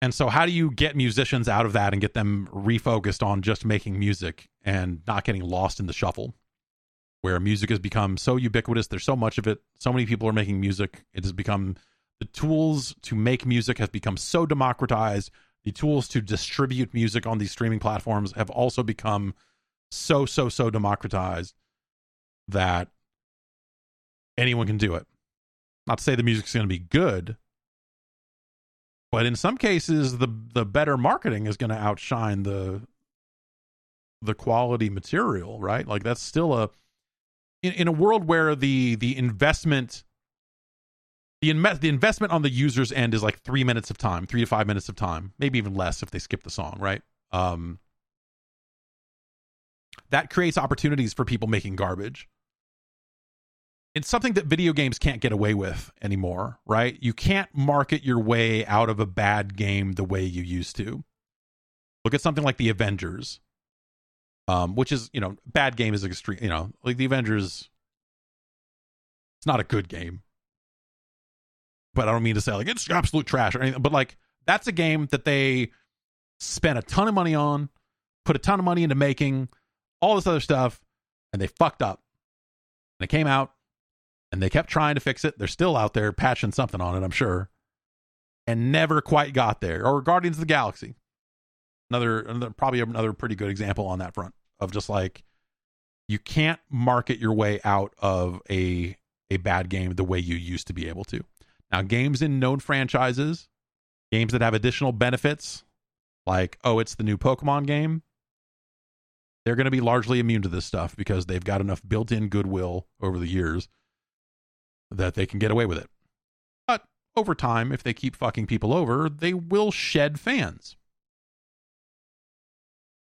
And so how do you get musicians out of that and get them refocused on just making music and not getting lost in the shuffle? Where music has become so ubiquitous, there's so much of it, so many people are making music, it has become The tools to make music have become so democratized. The tools to distribute music on these streaming platforms have also become so so so democratized that anyone can do it. Not to say the music's going to be good, but in some cases the the better marketing is going to outshine the the quality material, right? Like that's still a in, in a world where the the investment the inve- the investment on the user's end is like three minutes of time, three to five minutes of time, maybe even less if they skip the song, right? Um, that creates opportunities for people making garbage. It's something that video games can't get away with anymore, right? You can't market your way out of a bad game the way you used to. Look at something like the Avengers, um, which is you know bad game is extreme. You know, like the Avengers, it's not a good game, but I don't mean to say like it's absolute trash or anything. But like that's a game that they spent a ton of money on, put a ton of money into making all this other stuff, and they fucked up. And it came out, and they kept trying to fix it. They're still out there patching something on it, I'm sure, and never quite got there. Or Guardians of the Galaxy, another, another probably another pretty good example on that front of just like you can't market your way out of a a bad game the way you used to be able to. Now, games in known franchises, games that have additional benefits, like oh, it's the new Pokemon game, they're going to be largely immune to this stuff because they've got enough built-in goodwill over the years that they can get away with it. But over time, if they keep fucking people over, they will shed fans.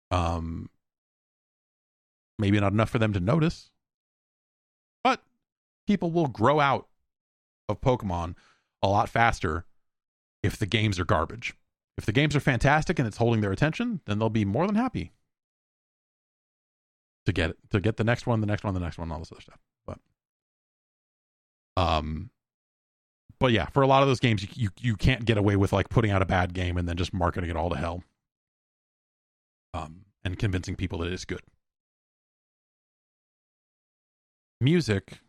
Um, maybe not enough for them to notice, but people will grow out of Pokemon a lot faster if the games are garbage. If the games are fantastic and it's holding their attention, then they'll be more than happy to get it, to get the next one, the next one, the next one, all this other stuff. But um but yeah, for a lot of those games you, you you can't get away with like putting out a bad game and then just marketing it all to hell. Um and convincing people that it's good. Music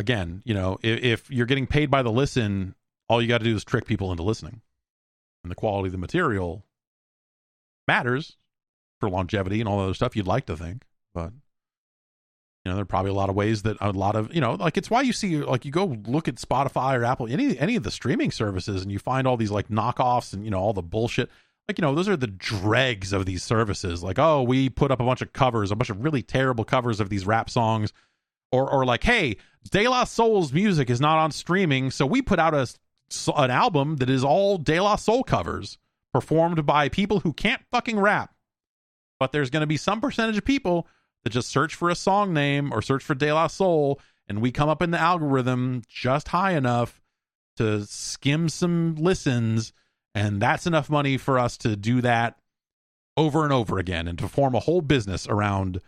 again, you know, if, if you're getting paid by the listen, all you got to do is trick people into listening. And the quality of the material matters for longevity and all that other stuff you'd like to think. But you know, there are probably a lot of ways that a lot of you know, like it's why you see like you go look at Spotify or Apple, any any of the streaming services, and you find all these like knockoffs and you know all the bullshit. Like you know, those are the dregs of these services. Like, oh, we put up a bunch of covers, a bunch of really terrible covers of these rap songs, or or like, hey, De La Soul's music is not on streaming, so we put out a an album that is all De La Soul covers performed by people who can't fucking rap. But there's going to be some percentage of people that just search for a song name or search for De La Soul, and we come up in the algorithm just high enough to skim some listens, and that's enough money for us to do that over and over again and to form a whole business around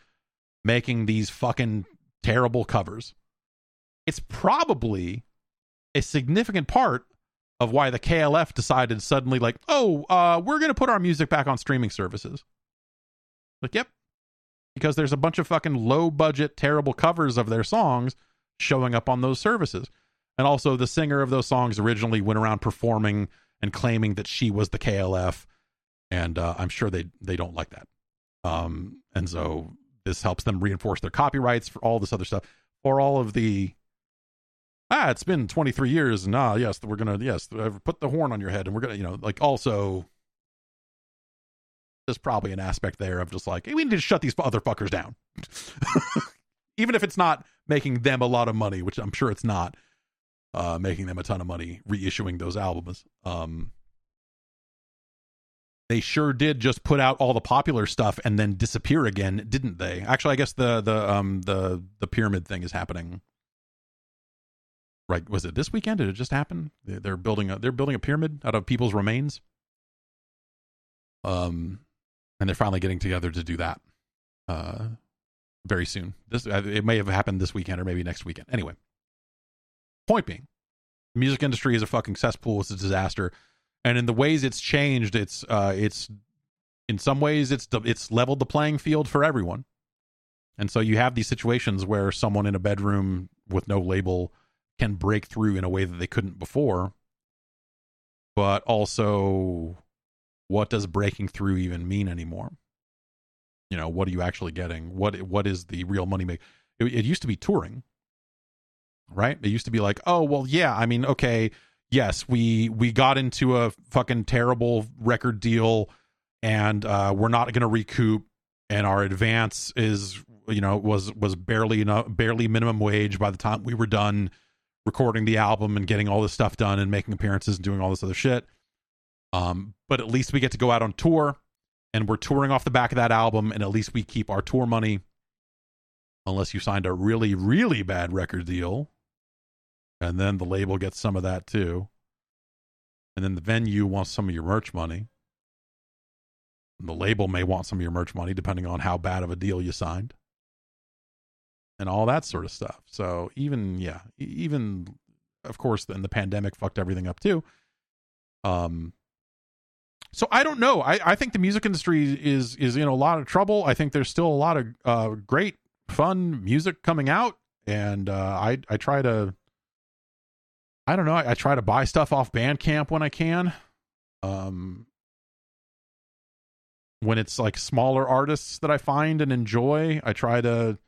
making these fucking terrible covers. It's probably a significant part of why the KLF decided suddenly, like, oh, uh, we're going to put our music back on streaming services. Like, yep, because there's a bunch of fucking low budget, terrible covers of their songs showing up on those services. And also, the singer of those songs originally went around performing and claiming that she was the KLF, and uh, I'm sure they they don't like that. Um, and so this helps them reinforce their copyrights for all this other stuff, for all of the ah, it's been 23 years, and ah, yes, we're gonna yes, put the horn on your head, and we're gonna you know like also there's probably an aspect there of just like, hey, we need to shut these other fuckers down. Even if it's not making them a lot of money, which I'm sure it's not, uh, making them a ton of money reissuing those albums. Um, they sure did just put out all the popular stuff and then disappear again, didn't they? Actually, I guess the the um the the pyramid thing is happening. Right? Was it this weekend? Did it just happen? They're building a they're building a pyramid out of people's remains. Um, and they're finally getting together to do that uh, very soon. This uh, it may have happened this weekend or maybe next weekend. Anyway, point being, the music industry is a fucking cesspool. It's a disaster, and in the ways it's changed, it's uh, it's in some ways it's it's leveled the playing field for everyone. And so you have these situations where someone in a bedroom with no label can break through in a way that they couldn't before. But also, what does breaking through even mean anymore? You know, what are you actually getting? What what is the real money make? It, it used to be touring, right? It used to be like, oh well, yeah. I mean, okay, yes, we we got into a fucking terrible record deal, and uh, we're not going to recoup, and our advance is you know was was barely enough, barely minimum wage by the time we were done recording the album and getting all this stuff done and making appearances and doing all this other shit. Um, but at least we get to go out on tour and we're touring off the back of that album and at least we keep our tour money unless you signed a really really bad record deal and then the label gets some of that too and then the venue wants some of your merch money and the label may want some of your merch money depending on how bad of a deal you signed and all that sort of stuff so even yeah even of course then the pandemic fucked everything up too um so I don't know. I, I think the music industry is is in a lot of trouble. I think there's still a lot of uh, great, fun music coming out, and uh, I I try to. I don't know. I, I, try to buy stuff off Bandcamp when I can. Um, when it's like smaller artists that I find and enjoy, I try to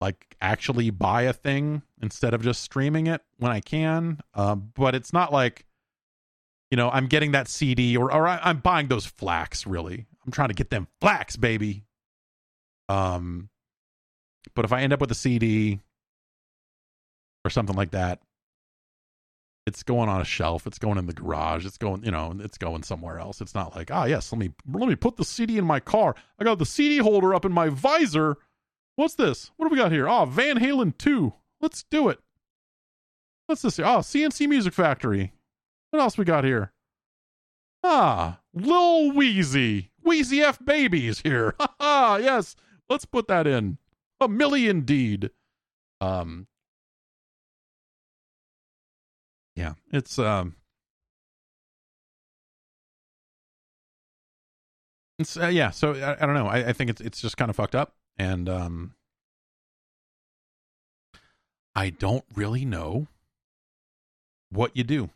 like actually buy a thing instead of just streaming it when I can. Uh, but it's not like you know, I'm getting that CD or or I'm buying those FLACs. Really, I'm trying to get them FLACs, baby. Um, but if I end up with a CD or something like that, it's going on a shelf. It's going in the garage. It's going, you know, it's going somewhere else. It's not like, ah, yes, let me let me put the CD in my car. I got the CD holder up in my visor. What's this? What do we got here? Oh, Van Halen 2. Let's do it. What's this? Oh, C+C Music Factory. What else we got here? Ah, Lil Weezy. Wheezy F Babies here. Ha yes. Let's put that in. A million indeed. Um Yeah, it's um It's uh, yeah, so I, I don't know. I, I think it's it's just kind of fucked up and um I don't really know what you do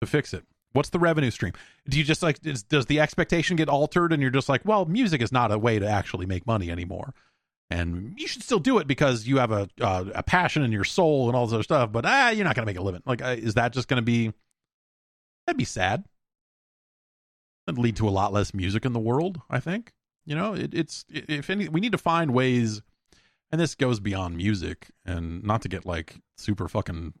to fix it? What's the revenue stream? Do you just like is, does the expectation get altered and you're just like, well, music is not a way to actually make money anymore, and you should still do it because you have a uh, a passion in your soul and all this other stuff, but ah, you're not gonna make a living. Like, uh, is that just gonna be? That'd be sad. That'd lead to a lot less music in the world. I think you know it, it's if any we need to find ways, and this goes beyond music, and not to get like super fucking,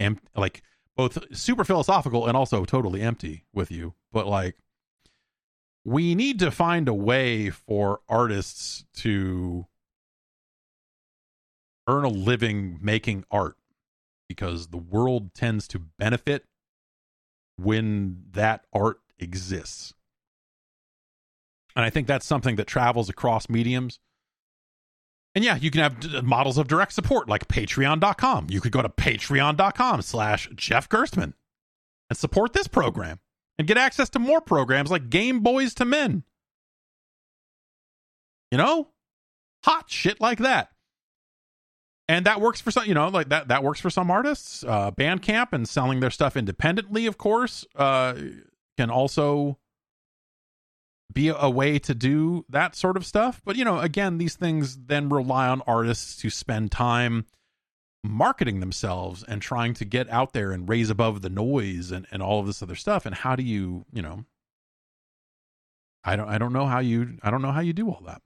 amp- like both super philosophical and also totally empty with you. But like, we need to find a way for artists to earn a living making art because the world tends to benefit when that art exists. And I think that's something that travels across mediums and yeah, you can have uh, models of direct support like patreon.com. You could go to patreon.com slash Jeff Gerstmann and support this program and get access to more programs like Game Boys to Men. You know? Hot shit like that. And that works for some, you know, like that that works for some artists. Uh Bandcamp and selling their stuff independently, of course, uh can also be a way to do that sort of stuff. But, you know, again, these things then rely on artists to spend time marketing themselves and trying to get out there and raise above the noise and, and all of this other stuff. And how do you, you know, I don't, I don't know how you, I don't know how you do all that.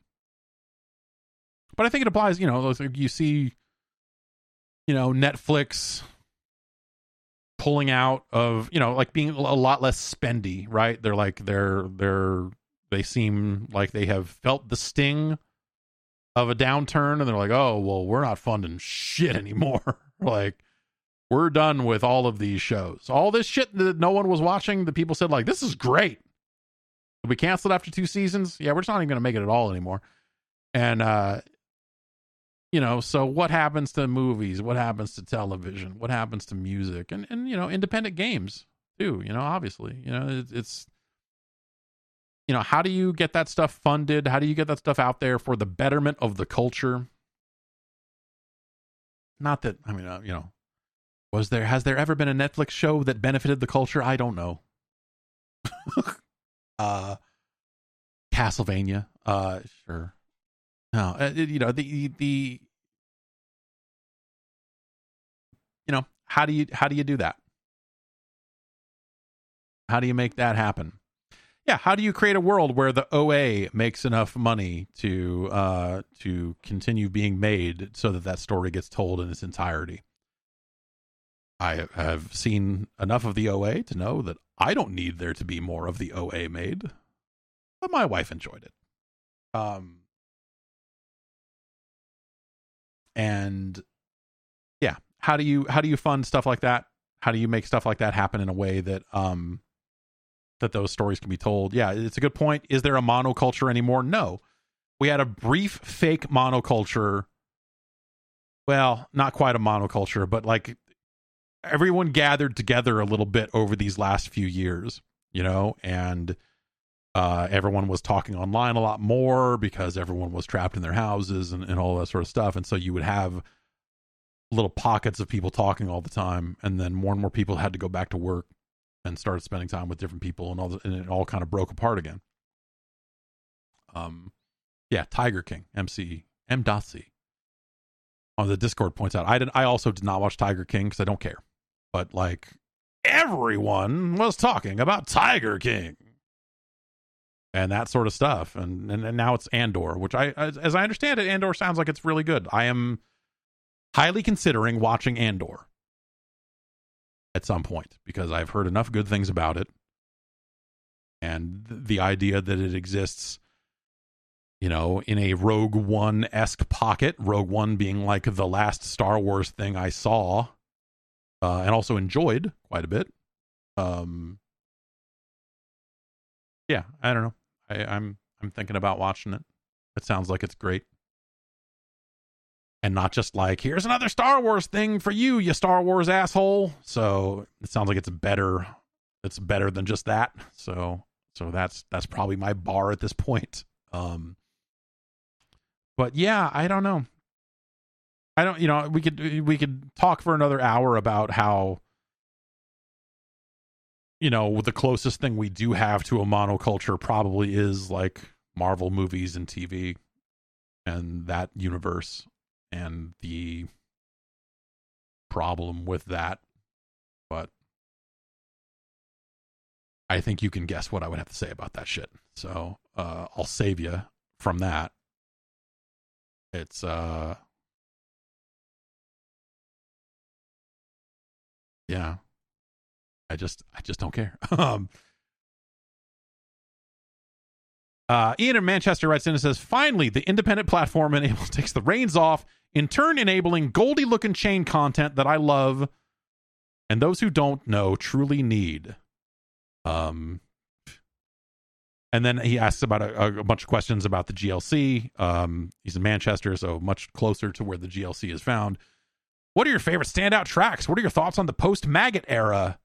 But I think it applies, you know, you see, you know, Netflix pulling out of, you know, like being a lot less spendy, right? They're like, they're, they're, they seem like they have felt the sting of a downturn and they're like, oh, well, we're not funding shit anymore. like, we're done with all of these shows. All this shit that no one was watching, the people said, like, this is great. We canceled after two seasons. Yeah, we're just not even going to make it at all anymore. And, uh, you know, so what happens to movies? What happens to television? What happens to music? And, and you know, independent games too, you know, obviously. You know, it, it's, you know, how do you get that stuff funded? How do you get that stuff out there for the betterment of the culture? Not that, I mean, uh, you know, Was there has there ever been a Netflix show that benefited the culture? I don't know. uh Castlevania. Uh sure. No, uh, you know, the the you know, how do you how do you do that? How do you make that happen? Yeah, how do you create a world where the OA makes enough money to uh to continue being made so that that story gets told in its entirety? I have seen enough of the OA to know that I don't need there to be more of the OA made, but my wife enjoyed it. Um, and yeah, how do you how do you fund stuff like that? How do you make stuff like that happen in a way that um that those stories can be told? Yeah, it's a good point. Is there a monoculture anymore? No. We had a brief fake monoculture. Well, not quite a monoculture, but like everyone gathered together a little bit over these last few years, you know, and uh, everyone was talking online a lot more because everyone was trapped in their houses and, and all that sort of stuff. And so you would have little pockets of people talking all the time, and then more and more people had to go back to work and started spending time with different people, and all the, and it all kind of broke apart again. Um, yeah, Tiger King, MC M. On the Discord points out, I did. I also did not watch Tiger King because I don't care but like everyone was talking about Tiger King and that sort of stuff. And, and, and now it's Andor, which I, as, as I understand it, Andor sounds like it's really good. I am highly considering watching Andor at some point because I've heard enough good things about it. And the idea that it exists, you know, in a Rogue One esque pocket, Rogue One being like the last Star Wars thing I saw uh, and also enjoyed quite a bit. Um, yeah, I don't know. I, I'm I'm thinking about watching it. It sounds like it's great, and not just like here's another Star Wars thing for you, you Star Wars asshole. So it sounds like it's better. It's better than just that. So so that's that's probably my bar at this point. Um, but yeah, I don't know. I don't, you know, we could we could talk for another hour about how you know, the closest thing we do have to a monoculture probably is like Marvel movies and TV and that universe and the problem with that. But I think you can guess what I would have to say about that shit. So uh, I'll save you from that. It's uh yeah i just i just don't care um uh, Ian in Manchester writes in and says, finally, the independent platform enables takes the reins off, in turn enabling Goldie Lookin Chain content that I love and those who don't know truly need. Um, and then he asks about a, a bunch of questions about the GLC. Um, he's in Manchester, so much closer to where the GLC is found. What are your favorite standout tracks? What are your thoughts on the post maggot era?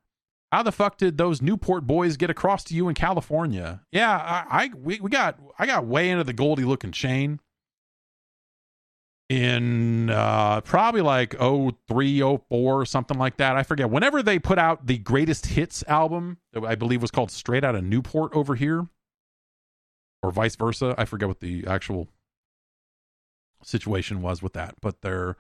How the fuck did those Newport boys get across to you in California? Yeah, I, I we, we got I got way into the Goldie Lookin Chain in uh, probably like 03, 04, something like that. I forget. Whenever they put out the greatest hits album, I believe was called Straight Out of Newport over here, or vice versa. I forget what the actual situation was with that, but they're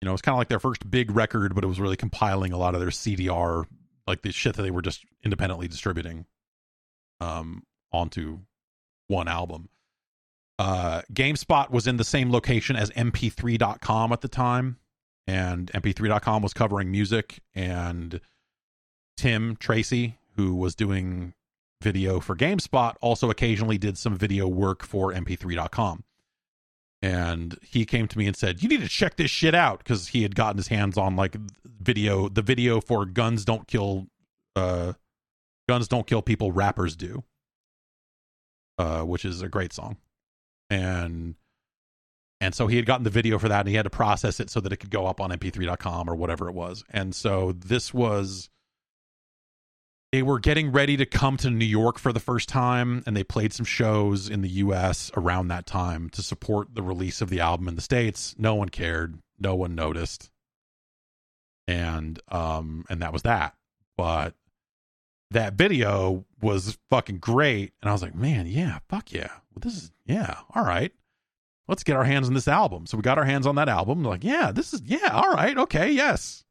you know, it's kind of like their first big record, but it was really compiling a lot of their CDR, like the shit that they were just independently distributing um, onto one album. Uh, GameSpot was in the same location as MP3.com at the time, and MP3.com was covering music. And Tim Tracy, who was doing video for GameSpot, also occasionally did some video work for MP3.com and he came to me and said you need to check this shit out because he had gotten his hands on like video the video for guns don't kill uh guns don't kill people rappers do uh which is a great song. And and so he had gotten the video for that and he had to process it so that it could go up on mp3.com or whatever it was. And so this was they were getting ready to come to New York for the first time, and they played some shows in the U.S. around that time to support the release of the album in the States. No one cared. No one noticed. and um and that was that but that video was fucking great and i was like man yeah fuck yeah well, this is yeah all right let's get our hands on this album so we got our hands on that album like yeah this is yeah all right okay yes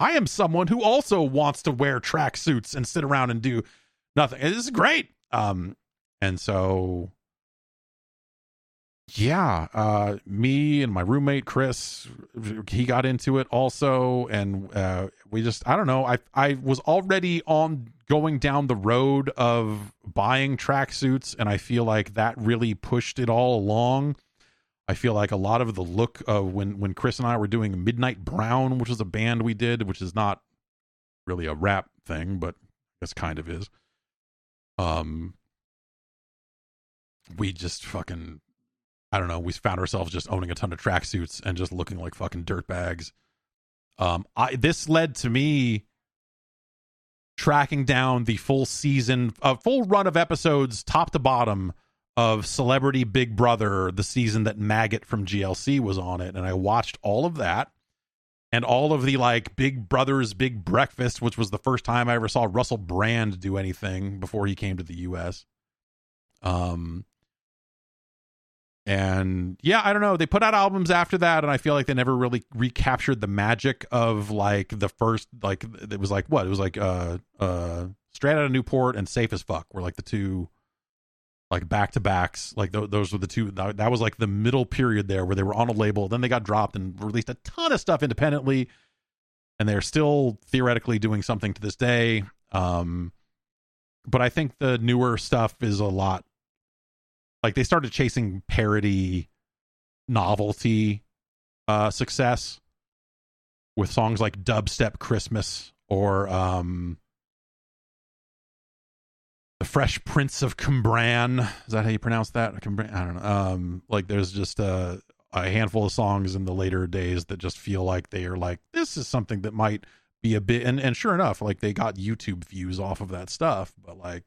i am someone who also wants to wear track suits and sit around and do nothing. This is great. Um and so yeah uh me and my roommate chris he got into it also. And uh we just i don't know. I i was already on going down the road of buying tracksuits and i feel like that really pushed it all along i feel like a lot of the look of when when chris and i were doing midnight brown which is a band we did which is not really a rap thing but guess kind of is um we just fucking I don't know, we found ourselves just owning a ton of tracksuits and just looking like fucking dirtbags. Um, I this led to me tracking down the full season, a full run of episodes, top to bottom, of Celebrity Big Brother, the season that Maggot from GLC was on it, and I watched all of that. And all of the like Big Brothers Big Breakfast, which was the first time I ever saw Russell Brand do anything before he came to the U.S. Um, and yeah i don't know. They put out albums after that and i feel like they never really recaptured the magic of like the first like it was like what? It was like uh uh straight out of newport and safe as fuck were like the two like back to backs like th- those were the two that was like the middle period there where they were on a label then they got dropped and released a ton of stuff independently and they're still theoretically doing something to this day um but i think the newer stuff is a lot like they started chasing parody novelty uh success with songs like dubstep christmas or um fresh prince of Cwmbran. is that how you pronounce that? I don't know. Um like there's just a, a handful of songs in the later days that just feel like they are like this is something that might be a bit and, and sure enough like they got youtube views off of that stuff but like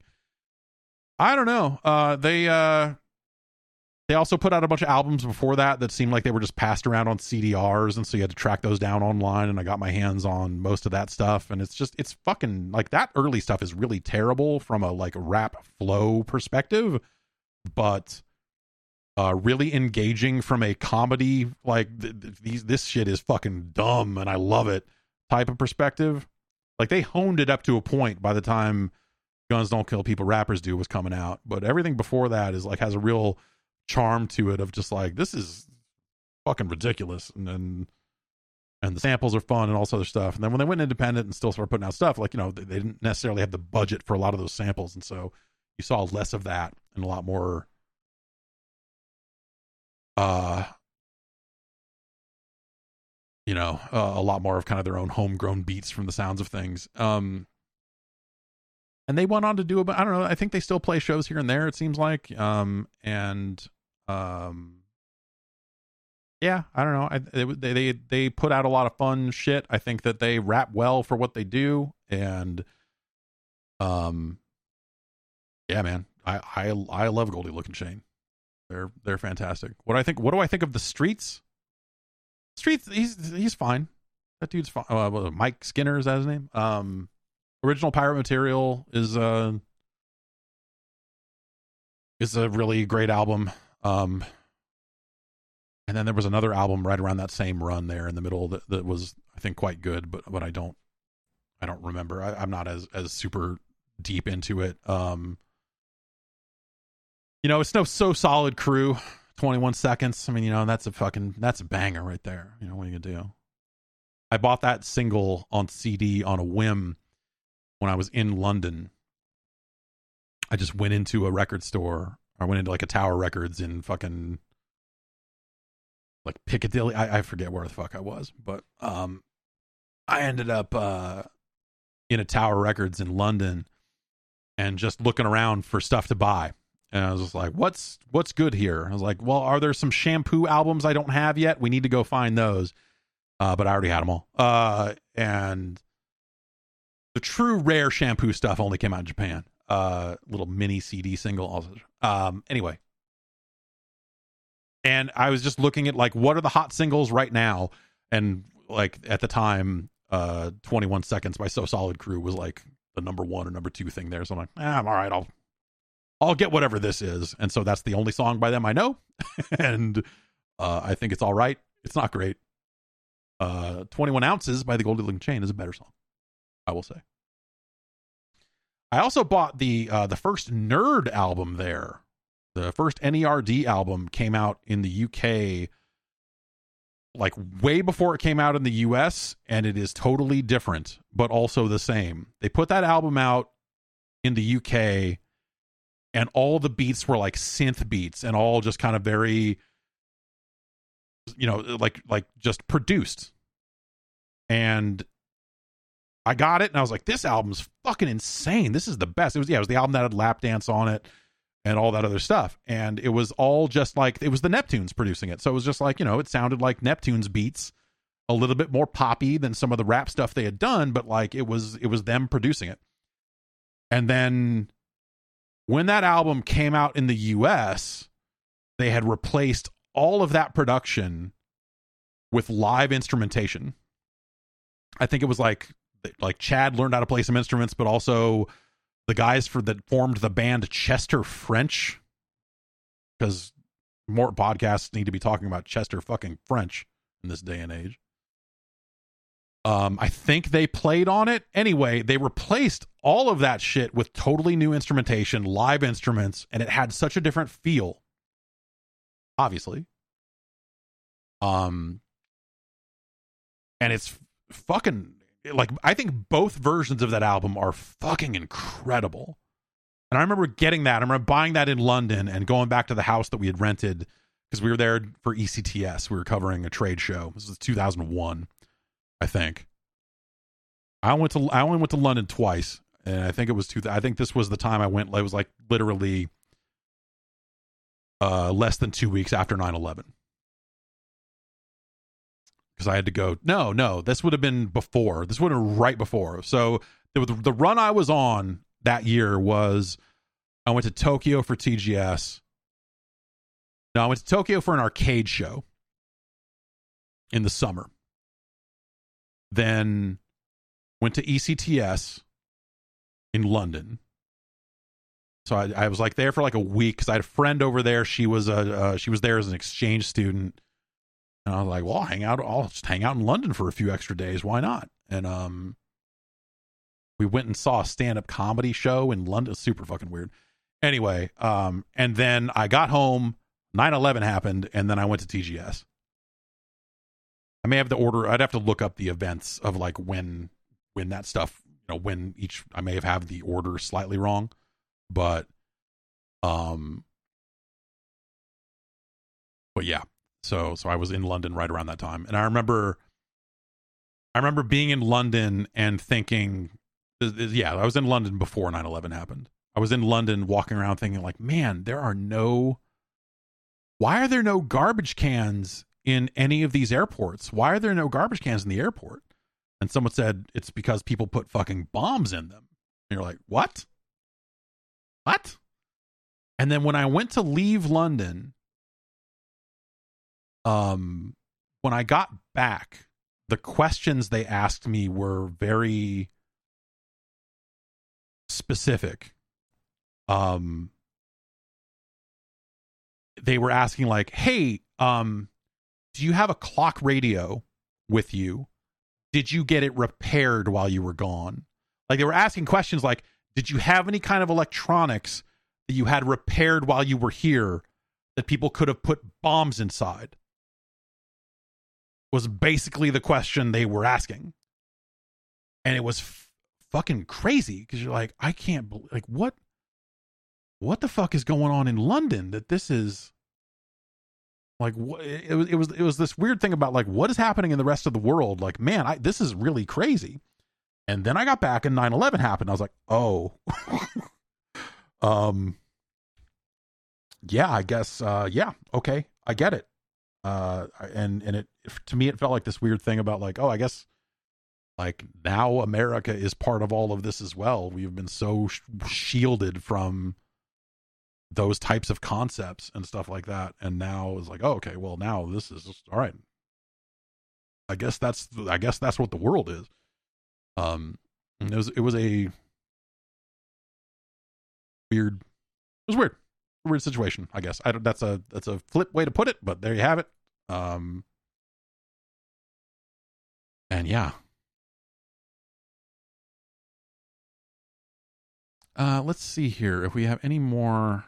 i don't know. Uh they uh they also put out a bunch of albums before that that seemed like they were just passed around on CDRs, and so you had to track those down online. And I got my hands on most of that stuff, and it's just it's fucking like that early stuff is really terrible from a like rap flow perspective, but uh really engaging from a comedy like th- th- these this shit is fucking dumb and I love it type of perspective. Like they honed it up to a point by the time Guns Don't Kill People Rappers Do was coming out, but everything before that is like has a real charm to it of just like this is fucking ridiculous. And then and the samples are fun and all this other stuff. And then when they went independent and still started putting out stuff like you know they, they didn't necessarily have the budget for a lot of those samples. And so you saw less of that and a lot more uh you know uh, a lot more of kind of their own homegrown beats from the sounds of things. Um and they went on to do a i don't know i think they still play shows here and there it seems like. Um and um, yeah, I don't know. I, they they they put out a lot of fun shit. I think that they rap well for what they do, and um, yeah, man, I I I love Goldie Lookin Chain. They're they're fantastic. What I think? What do I think of the Streets? Streets, he's he's fine. That dude's fine. Uh, Mike Skinner is that his name? Um, original pirate material is uh is a really great album. Um, and then there was another album right around that same run there in the middle that, that was I think quite good, but but I don't I don't remember. I, am not as as super deep into it. Um, you know, it's no so solid crew. 21 seconds. I mean, you know, that's a fucking that's a banger right there. You know, what are you gonna do? I bought that single on CD on a whim when I was in London. I just went into a record store I went into like a Tower Records in fucking like Piccadilly. I, I forget where the fuck I was, but um, I ended up uh in a Tower Records in London and just looking around for stuff to buy. And I was just like, "What's what's good here?" I was like, "Well, are there some shampoo albums I don't have yet? We need to go find those." Uh, but I already had them all. Uh, and the true rare shampoo stuff only came out in Japan uh little mini CD single also. Um anyway. And I was just looking at like what are the hot singles right now? And like at the time uh 21 seconds by so solid crew was like the number one or number two thing there. So i'm like eh, i'm all right. I'll i'll get whatever this is. And so that's the only song by them i know. And uh i think it's all right. It's not great. Uh 21 ounces by the Goldie Lookin Chain is a better song i will say i also bought the uh the first nerd album there the first nerd album came out in the uk like way before it came out in the US and it is totally different but also the same. They put that album out in the UK and all the beats were like synth beats and all just kind of very you know like like just produced. And I got it and I was like this album's fucking insane. This is the best. It was yeah, it was the album that had lap dance on it and all that other stuff. And it was all just like it was the Neptunes producing it. So it was just like, you know, it sounded like Neptunes beats, a little bit more poppy than some of the rap stuff they had done, but like it was it was them producing it. And then when that album came out in the US, they had replaced all of that production with live instrumentation. I think it was like like Chad learned how to play some instruments, but also the guys for that formed the band Chester French because more podcasts need to be talking about Chester fucking French in this day and age. Um, I think they played on it. Anyway, they replaced all of that shit with totally new instrumentation, live instruments, and it had such a different feel. Obviously. Um and it's fucking like I think both versions of that album are fucking incredible. And I remember getting that. I remember buying that in London and going back to the house that we had rented because we were there for ECTS. We were covering a trade show. This was 2001, I think. I went to I only went to London twice, and I think it was two. I think this was the time I went. It was like literally uh, less than two weeks after 9-11 because I had to go. No, no, this would have been before. This would have been right before. So the, the run I was on that year was I went to Tokyo for TGS. No, I went to Tokyo for an arcade show in the summer. Then went to ECTS in London. So I, I was like there for like a week because I had a friend over there. She was a uh, she was there as an exchange student and I was like, well, I'll hang out. I'll just hang out in London for a few extra days. Why not? And um, we went and saw a stand up comedy show in London. Super fucking weird. Anyway, um, and then I got home. 9 11 happened, and then I went to TGS. I may have the order. I'd have to look up the events of like when when that stuff, you know, when each. I may have have the order slightly wrong, but um, but yeah, so so I was in London right around that time, and I remember I remember being in London and thinking, yeah, I was in London before 9/11 happened. I was in London walking around thinking like, man, there are no why are there no garbage cans in any of these airports? Why are there no garbage cans in the airport? And someone said it's because people put fucking bombs in them. And you're like, what? What? And then when I went to leave London, um when I got back, the questions they asked me were very specific. Um they were asking like, "Hey, um do you have a clock radio with you? Did you get it repaired while you were gone?" Like they were asking questions like, "Did you have any kind of electronics that you had repaired while you were here that people could have put bombs inside?" Was basically the question they were asking. And it was f- fucking crazy because you're like, I can't believe, like, what, what the fuck is going on in London that this is like, what, it, was, it was, it was this weird thing about like, what is happening in the rest of the world? Like, man, I, this is really crazy. And then I got back and 9 11 happened. I was like, oh, um, yeah, I guess, uh, yeah, okay, I get it uh and and it to me it felt like this weird thing about like oh i guess like now america is part of all of this as well we've been so sh- shielded from those types of concepts and stuff like that and now it's like oh okay well now this is just, all right i guess that's i guess that's what the world is Um, it was it was a weird. It was weird, weird situation. I guess I don't. That's a that's a flip way to put it, but there you have it. Um, and yeah. Uh, let's see here if we have any more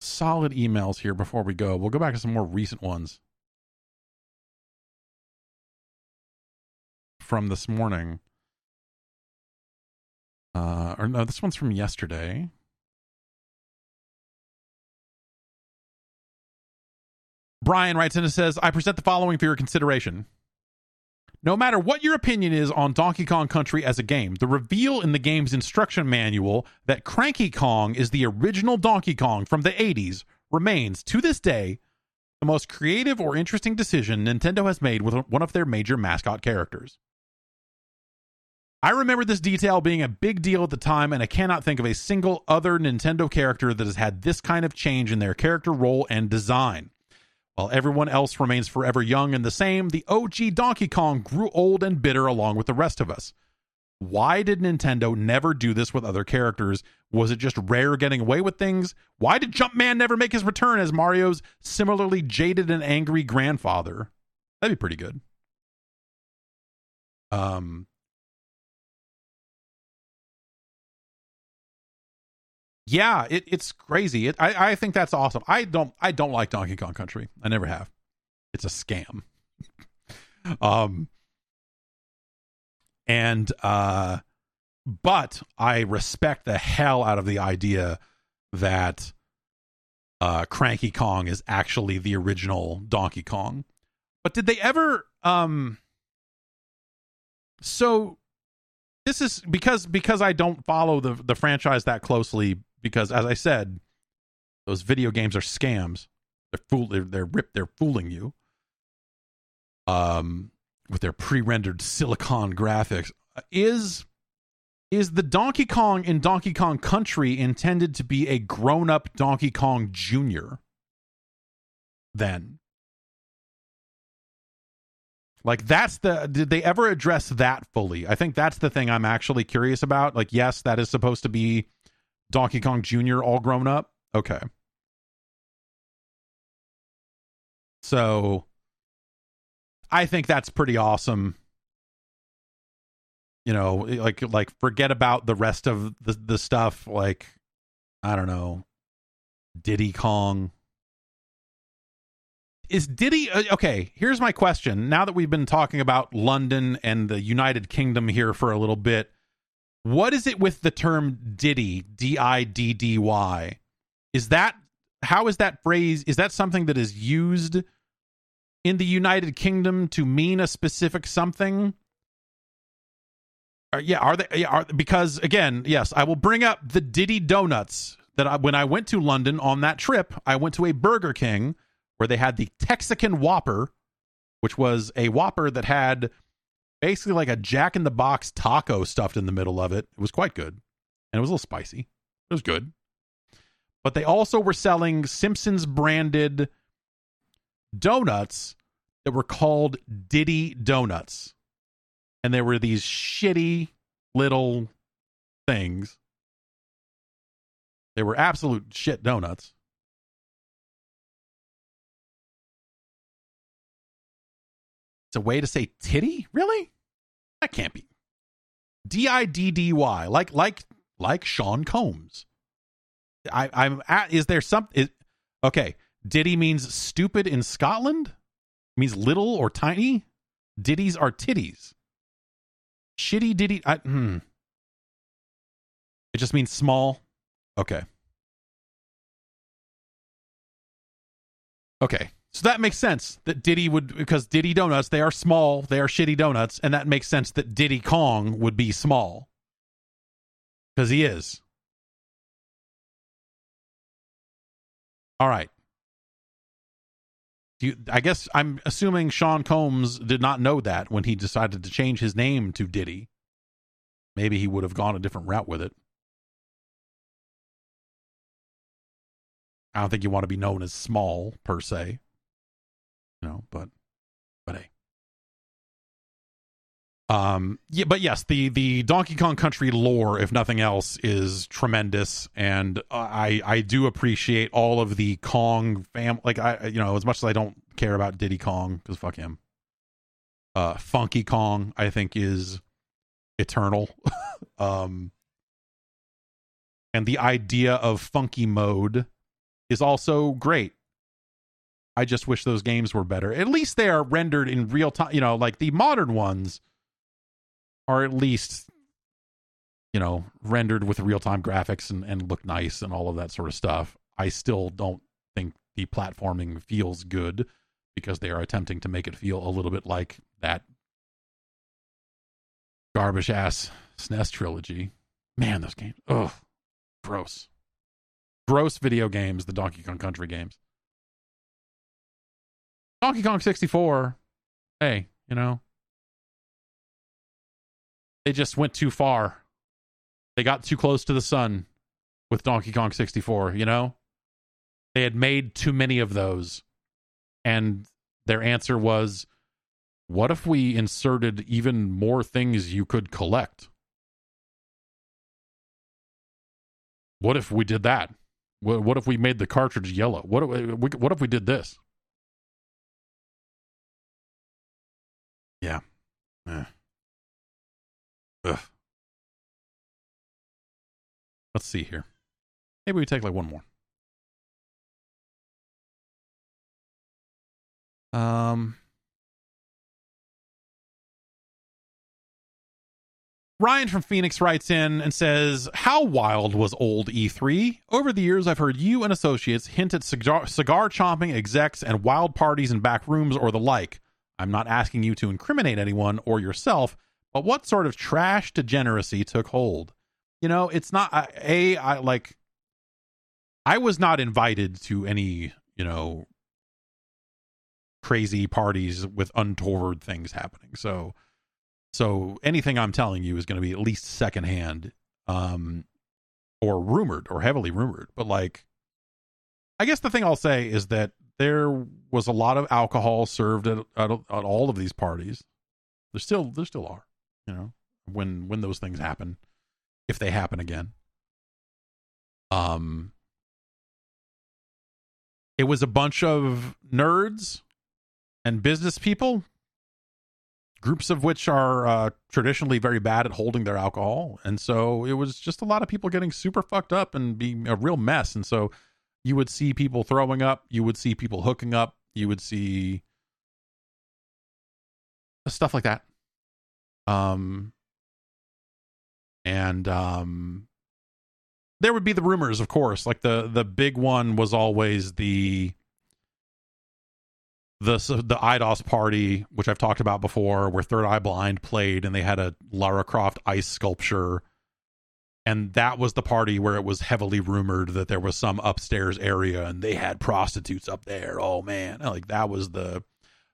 solid emails here before we go. We'll go back to some more recent ones from this morning. Uh, or no, this one's from yesterday. Brian writes in and says, I present the following for your consideration. No matter what your opinion is on Donkey Kong Country as a game, the reveal in the game's instruction manual that Cranky Kong is the original Donkey Kong from the 80s remains, to this day, the most creative or interesting decision Nintendo has made with one of their major mascot characters. I remember this detail being a big deal at the time, and I cannot think of a single other Nintendo character that has had this kind of change in their character role and design. While everyone else remains forever young and the same, the OG Donkey Kong grew old and bitter along with the rest of us. Why did Nintendo never do this with other characters? Was it just rare getting away with things? Why did Jumpman never make his return as Mario's similarly jaded and angry grandfather? That'd be pretty good. Um, yeah, it, it's crazy. It, I, I think that's awesome. I don't I don't like Donkey Kong Country. I never have. It's a scam. um and uh but I respect the hell out of the idea that uh Cranky Kong is actually the original Donkey Kong. But did they ever um so this is because because I don't follow the the franchise that closely because as I said, those video games are scams. They're fool. They're they're rip. They're fooling you. Um, with their pre-rendered silicon graphics, is is the Donkey Kong in Donkey Kong Country intended to be a grown-up Donkey Kong Junior? Then, like that's the did they ever address that fully? I think that's the thing I'm actually curious about. Like, yes, that is supposed to be Donkey Kong Jr. all grown up? Okay. So I think that's pretty awesome. You know, like like forget about the rest of the the stuff like I don't know. Diddy Kong. Is Diddy uh, okay, here's my question. Now that we've been talking about London and the United Kingdom here for a little bit, what is it with the term Diddy, D I D D Y? Is that how is that phrase? Is that something that is used in the United Kingdom to mean a specific something? Uh, yeah, are they? Are because again, yes, I will bring up the Diddy donuts that I, when I went to London on that trip, I went to a Burger King where they had the Texican Whopper, which was a Whopper that had basically like a Jack in the Box taco stuffed in the middle of it. It was quite good, and it was a little spicy. It was good, but they also were selling Simpsons branded donuts that were called Diddy Donuts, and they were these shitty little things. They were absolute shit donuts. It's a way to say titty? Really? That can't be. D I D D Y, like like like Sean Combs. I I'm at. Is there some? Is, okay, Diddy means stupid in Scotland. It means little or tiny. Ditties are titties. Shitty Diddy. I, hmm. It just means small. Okay. Okay. So that makes sense that Diddy would because Diddy donuts they are small, they are shitty donuts, and that makes sense that Diddy Kong would be small because he is. All right. You, I guess I'm assuming Sean Combs did not know that when he decided to change his name to Diddy. Maybe he would have gone a different route with it. I don't think you want to be known as small per se you know, but but hey. Um, yeah, but yes, the the Donkey Kong Country lore, if nothing else, is tremendous, and I I do appreciate all of the Kong fam. Like I, you know, as much as I don't care about Diddy Kong because fuck him. Uh, Funky Kong, I think, is eternal. um, and the idea of funky mode is also great. I just wish those games were better. At least they are rendered in real time. You know, like the modern ones are at least, you know, rendered with real time graphics and, and look nice and all of that sort of stuff. I still don't think the platforming feels good because they are attempting to make it feel a little bit like that garbage ass SNES trilogy. Man, those games. Ugh. Gross. Gross video games, the Donkey Kong Country games. Donkey Kong 64, hey, you know, they just went too far. They got too close to the sun with Donkey Kong 64, you know? They had made too many of those. And their answer was what if we inserted even more things you could collect? What if we did that? What, if we made the cartridge yellow? What uh, if, what if we did this? Yeah. Eh. Ugh. Let's see here. Maybe we take like one more. Um. Ryan from Phoenix writes in and says, How wild was old E3? Over the years, I've heard you and associates hint at cigar, cigar chomping execs and wild parties in back rooms or the like. I'm not asking you to incriminate anyone or yourself, but what sort of trash degeneracy took hold? You know, it's not a I like I was not invited to any, you know, crazy parties with untoward things happening. So so anything I'm telling you is going to be at least secondhand um or rumored or heavily rumored. But like I guess the thing I'll say is that there was a lot of alcohol served at, at, at all of these parties. There still there still are, you know, when when those things happen, if they happen again. Um it was a bunch of nerds and business people groups of which are uh, traditionally very bad at holding their alcohol and so it was just a lot of people getting super fucked up and being a real mess and so you would see people throwing up you would see people hooking up you would see stuff like that. Um and um there would be the rumors of course. Like the the big one was always the the the Eidos party, which I've talked about before, where Third Eye Blind played, and they had a Lara Croft ice sculpture, and that was the party where it was heavily rumored that there was some upstairs area and they had prostitutes up there. Oh man, like that was the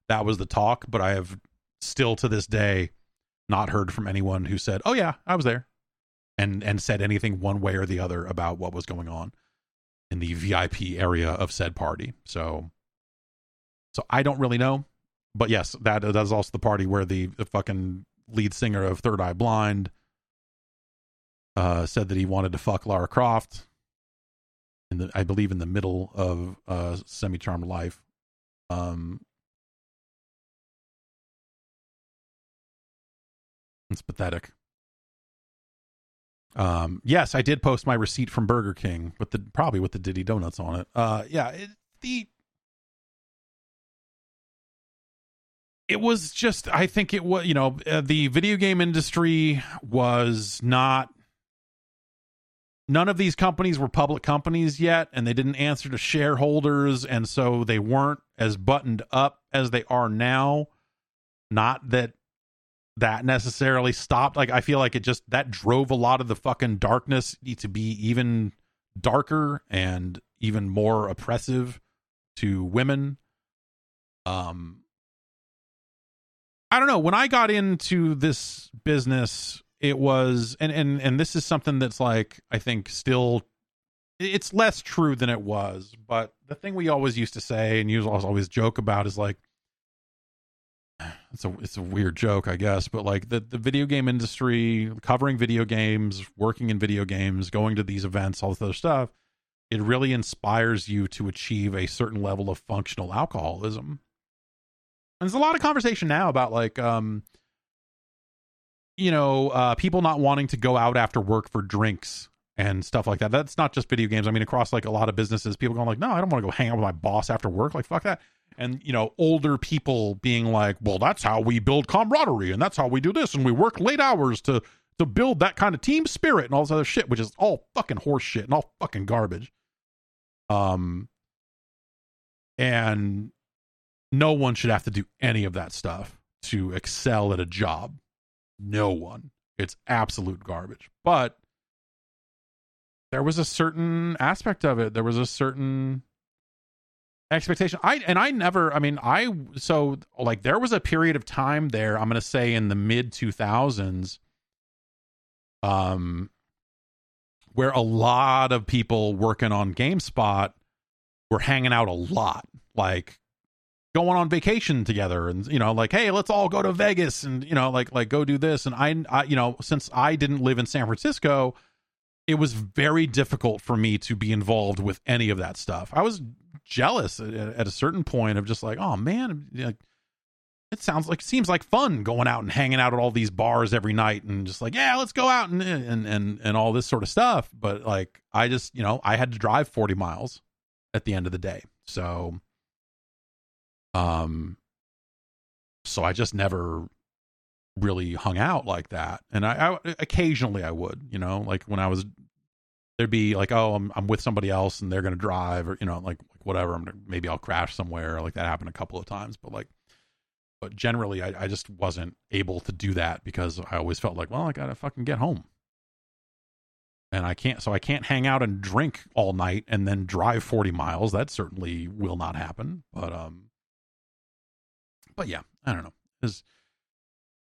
that was the talk. But I have still to this day not heard from anyone who said, "Oh yeah, I was there," and and said anything one way or the other about what was going on in the VIP area of said party. So so I don't really know, but yes, that that is also the party where the, the fucking lead singer of Third Eye Blind uh, said that he wanted to fuck Lara Croft in the I believe in the middle of uh, Semi Charmed Life. Um, it's pathetic. Um, yes, I did post my receipt from Burger King with the probably with the Diddy donuts on it. Uh, yeah, it, the it was just i think it was you know uh, the video game industry was not none of these companies were public companies yet and they didn't answer to shareholders and so they weren't as buttoned up as they are now. Not that that necessarily stopped. Like i feel like it just that drove a lot of the fucking darkness to be even darker and even more oppressive to women. Um I don't know. When I got into this business, it was and and and this is something that's like I think still it's less true than it was, but the thing we always used to say and you always joke about is like it's a it's a weird joke, I guess, but like the the video game industry, covering video games, working in video games, going to these events, all this other stuff, it really inspires you to achieve a certain level of functional alcoholism. And there's a lot of conversation now about like um you know, uh people not wanting to go out after work for drinks and stuff like that. That's not just video games. I mean, across like a lot of businesses, people going like, "No, I don't want to go hang out with my boss after work." Like, fuck that. And you know, older people being like, "Well, that's how we build camaraderie, and that's how we do this, and we work late hours to to build that kind of team spirit and all this other shit," which is all fucking horse shit and all fucking garbage. Um, and no one should have to do any of that stuff to excel at a job. No one. It's absolute garbage. But there was a certain aspect of it. There was a certain expectation. I and I never. I mean, I so like there was a period of time there. I'm to say in the mid 2000s, um, where a lot of people working on GameSpot were hanging out a lot, like going on vacation together and you know like hey let's all go to vegas and you know like like go do this and I, I you know since i didn't live in san francisco it was very difficult for me to be involved with any of that stuff. I was jealous at, at a certain point of just like, oh man, like it sounds like seems like fun going out and hanging out at all these bars every night and just like, yeah, let's go out and and and and all this sort of stuff. But like, I just you know I had to drive forty miles at the end of the day, so um, so I just never really hung out like that. And I, I, occasionally I would, you know, like when I was there'd be like, oh, I'm I'm with somebody else and they're gonna drive or you know, like, like whatever. I'm gonna, maybe I'll crash somewhere. Like that happened a couple of times, but like, but generally I, I just wasn't able to do that because I always felt like, well, I gotta fucking get home. And I can't, so I can't hang out and drink all night and then drive 40 miles. That certainly will not happen. But, um, but yeah, I don't know.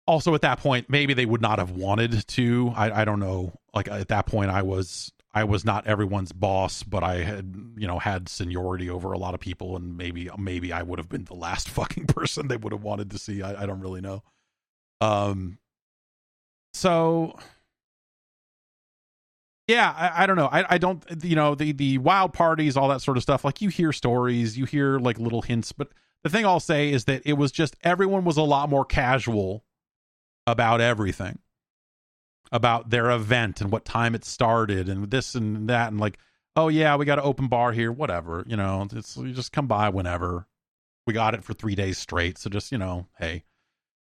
Also at that point maybe they would not have wanted to. I, I don't know. Like at that point i was i was not everyone's boss but i had you know had seniority over a lot of people and maybe maybe i would have been the last fucking person they would have wanted to see. I, I don't really know. Um so yeah I, I, don't know. I, I don't you know the the wild parties all that sort of stuff like you hear stories you hear like little hints but the thing i'll say is that it was just everyone was a lot more casual about everything. About their event and what time it started and this and that and like oh yeah we got an open bar here whatever you know it's you just come by whenever. We got it for three days straight so just you know hey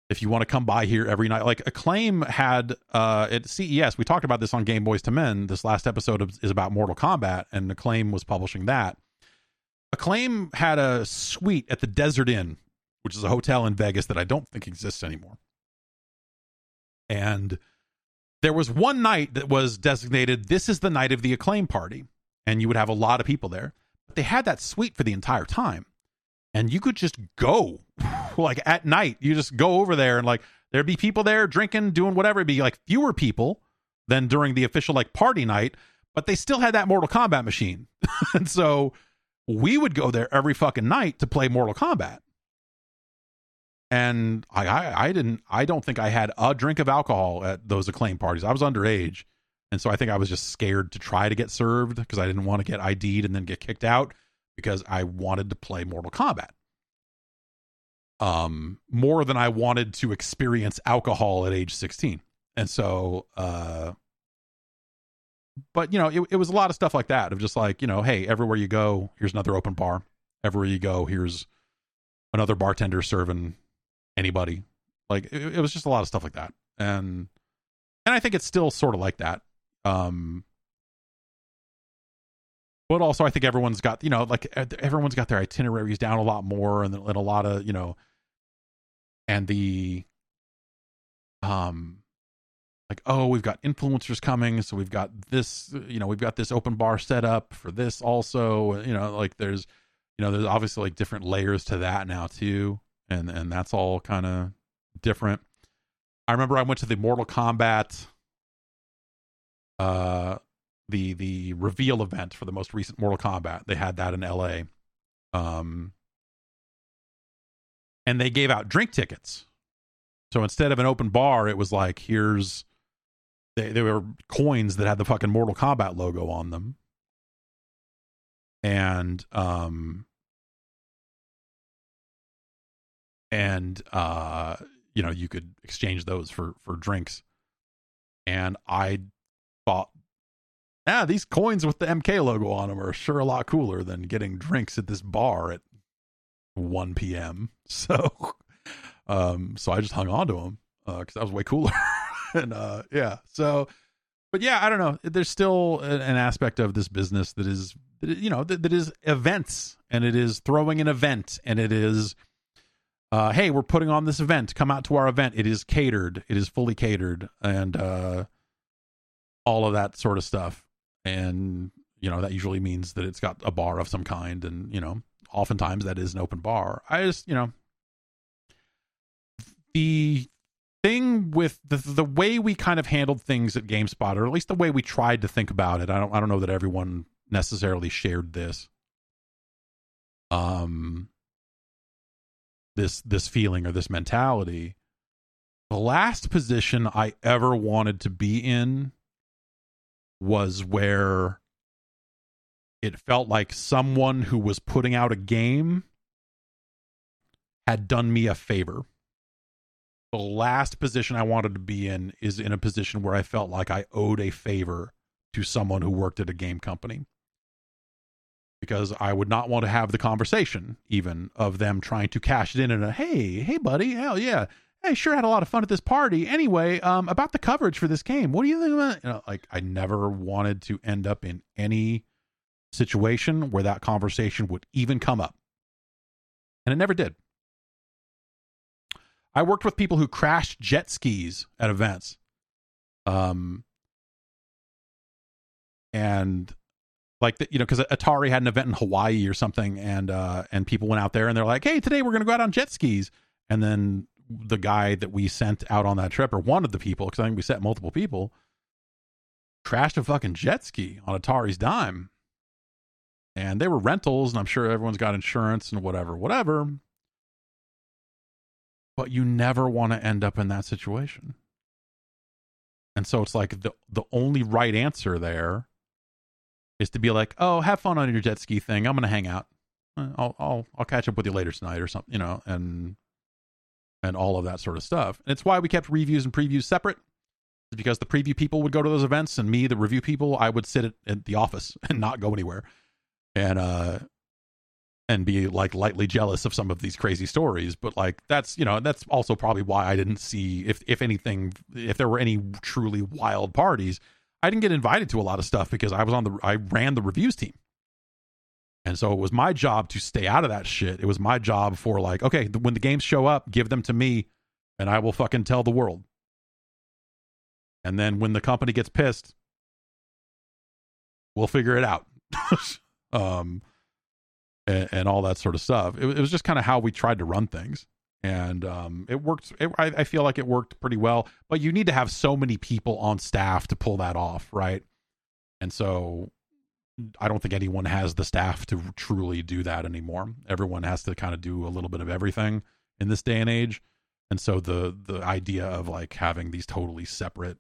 if you want to come by here every night like acclaim had uh at ces we talked about this on game boys to men. This last episode is about mortal kombat and acclaim was publishing that acclaim had a suite at the desert inn which is a hotel in vegas that i don't think exists anymore and there was one night that was designated this is the night of the acclaim party. And you would have a lot of people there. But they had that suite for the entire time. And you could just go like at night. You just go over there and like there'd be people there drinking, doing whatever. It'd be like fewer people than during the official like party night, but they still had that Mortal Kombat machine. and so we would go there every fucking night to play Mortal Kombat and I, I, I didn't I don't think I had a drink of alcohol at those acclaim parties. I was underage, and so I think I was just scared to try to get served because I didn't want to get ID'd and then get kicked out because I wanted to play Mortal Kombat. Um, more than I wanted to experience alcohol at age sixteen, and so uh, but you know it, it was a lot of stuff like that of just like you know hey everywhere you go here's another open bar everywhere you go here's another bartender serving anybody. Like it, it was just a lot of stuff like that, and and I think it's still sort of like that. Um, but also I think everyone's got you know like everyone's got their itineraries down a lot more, and, and a lot of you know, and the um like oh we've got influencers coming so we've got this you know we've got this open bar set up for this also you know like there's you know there's obviously like different layers to that now too and and that's all kind of different. I remember I went to the Mortal Kombat uh the the reveal event for the most recent Mortal Kombat. They had that in LA. Um and they gave out drink tickets So instead of an open bar, it was like here's they there were coins that had the fucking Mortal Kombat logo on them. And um and uh you know, you could exchange those for for drinks. And I thought yeah, these coins with the MK logo on them are sure a lot cooler than getting drinks at this bar at 1 p.m. So, um, so I just hung on to them because that was way cooler. and uh, yeah, so, but yeah, I don't know. There's still an aspect of this business that is, you know, that, that is events, and it is throwing an event, and it is. Uh, hey, we're putting on this event. Come out to our event. It is catered. It is fully catered, and uh, all of that sort of stuff and you know that usually means that it's got a bar of some kind and you know oftentimes that is an open bar i just you know the thing with the the way we kind of handled things at GameSpot or at least the way we tried to think about it i don't i don't know that everyone necessarily shared this um this this feeling or this mentality the last position i ever wanted to be in was where it felt like someone who was putting out a game had done me a favor. The last position I wanted to be in is in a position where I felt like I owed a favor to someone who worked at a game company. Because I would not want to have the conversation, even of them trying to cash it in and a hey, hey, buddy, hell yeah, I sure had a lot of fun at this party. Anyway, um, about the coverage for this game, what do you think about? You know, like I never wanted to end up in any situation where that conversation would even come up, and it never did. I worked with people who crashed jet skis at events, um, and like the, you know, because Atari had an event in Hawaii or something, and uh, and people went out there and they're like, "Hey, today we're to go out on jet skis," and then the guy that we sent out on that trip, or one of the people, because I think we sent multiple people, crashed a fucking jet ski on Atari's dime. And they were rentals, and I'm sure everyone's got insurance and whatever, whatever. But you never want to end up in that situation. And so it's like the the only right answer there is to be like, "Oh, have fun on your jet ski thing. I'm going to hang out. I'll I'll I'll catch up with you later tonight or something, you know." And and all of that sort of stuff. And it's why we kept reviews and previews separate. Because the preview people would go to those events, and me, the review people, I would sit at, at the office and not go anywhere, and uh, and be like lightly jealous of some of these crazy stories. But like that's you know that's also probably why I didn't see if if anything if there were any truly wild parties, I didn't get invited to a lot of stuff because I was on the I ran the reviews team. And so it was my job to stay out of that shit. It was my job for like, okay, when the games show up, give them to me and I will fucking tell the world. And then when the company gets pissed, we'll figure it out. um, and, and, all that sort of stuff. It, it was just kind of how we tried to run things. And um, it worked. It, I, I feel like it worked pretty well. But you need to have so many people on staff to pull that off, right? And so I don't think anyone has the staff to truly do that anymore. Everyone has to kind of do a little bit of everything in this day and age. And so the the idea of like having these totally separate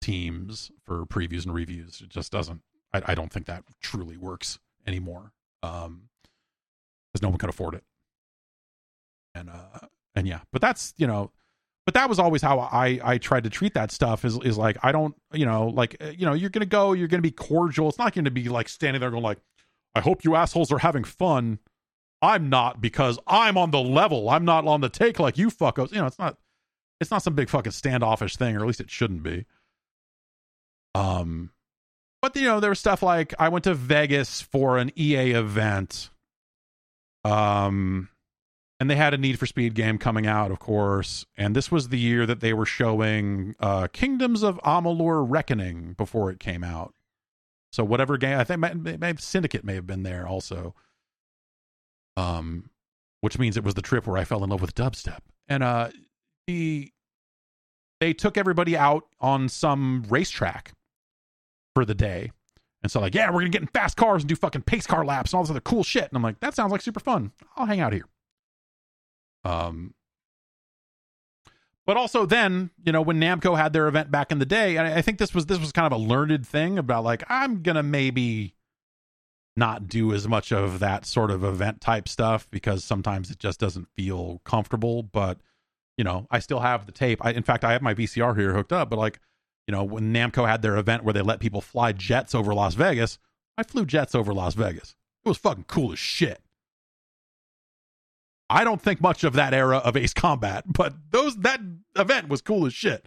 teams for previews and reviews it just doesn't I, I don't think that truly works anymore. Um because no one could afford it. And uh and yeah, but that's you know but that was always how I I tried to treat that stuff is is like I don't you know like uh, you know you're gonna go you're gonna be cordial. It's not gonna be like standing there going like I hope you assholes are having fun. I'm not because I'm on the level. I'm not on the take like you fuckos. You know it's not it's not some big fucking standoffish thing or at least it shouldn't be. Um but you know there was stuff like I went to Vegas for an EA event um and they had a Need for Speed game coming out, of course. And this was the year that they were showing uh, Kingdoms of Amalur Reckoning before it came out. So whatever game, I think maybe Syndicate may have been there also. Um, which means it was the trip where I fell in love with dubstep. And uh, the they took everybody out on some racetrack for the day. And so like, yeah, we're gonna get in fast cars and do fucking pace car laps and all this other cool shit. And I'm like, that sounds like super fun. I'll hang out here. Um, But also then, you know, when Namco had their event back in the day, I, I think this was this was kind of a learned thing about like I'm gonna maybe not do as much of that sort of event type stuff because sometimes it just doesn't feel comfortable. But you know, I still have the tape. I, in fact, I have my VCR here hooked up. But like, you know, when Namco had their event where they let people fly jets over Las Vegas, I flew jets over Las Vegas. It was fucking cool as shit. I don't think much of that era of Ace Combat, but those that event was cool as shit.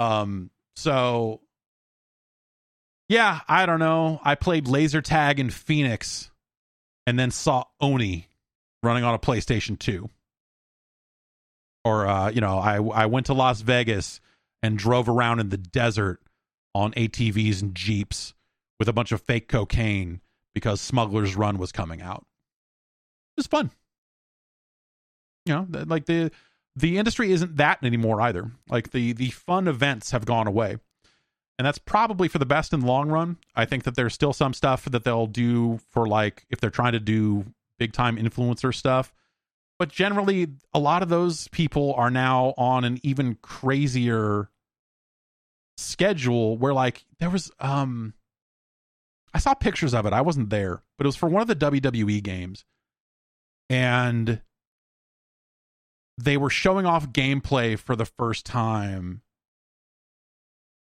Um, so yeah, I don't know. I played laser tag in Phoenix and then saw Oni running on a PlayStation 2. Or uh, you know, I I went to Las Vegas and drove around in the desert on ATVs and Jeeps with a bunch of fake cocaine because Smuggler's Run was coming out. It was fun. You know, like the the industry isn't that anymore either. Like the the fun events have gone away. And that's probably for the best in the long run. I think that there's still some stuff that they'll do for like if they're trying to do big time influencer stuff. But generally a lot of those people are now on an even crazier schedule where like there was um I saw pictures of it. I wasn't there, but it was for one of the WWE games. And they were showing off gameplay for the first time.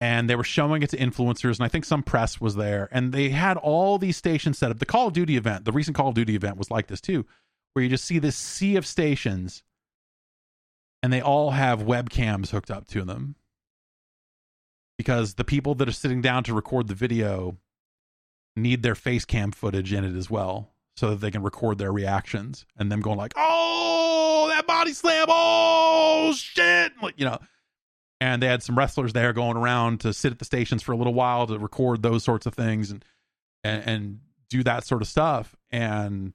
And they were showing it to influencers, and I think some press was there. And they had all these stations set up. The Call of Duty event, the recent Call of Duty event was like this too, where you just see this sea of stations and they all have webcams hooked up to them because the people that are sitting down to record the video need their face cam footage in it as well so that they can record their reactions and them going like oh that body slam! Oh shit! Like you know. And they had some wrestlers there going around to sit at the stations for a little while to record those sorts of things and and, and do that sort of stuff. And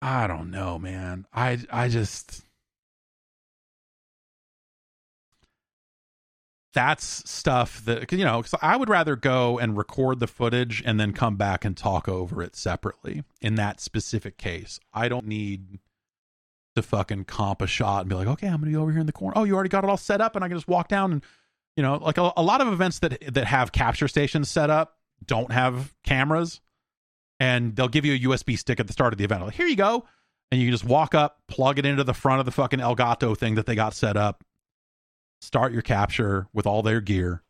i don't know man. I i just that's stuff that you know i would rather go and record the footage and then come back and talk over it separately. In that specific case i don't need to fucking comp a shot and be like okay i'm gonna be over here in the corner. Oh you already got it all set up and i can just walk down and you know like a, a lot of events that that have capture stations set up don't have cameras and they'll give you a usb stick at the start of the event. Like here you go. And you can just walk up plug it into the front of the fucking elgato thing that they got set up start your capture with all their gear,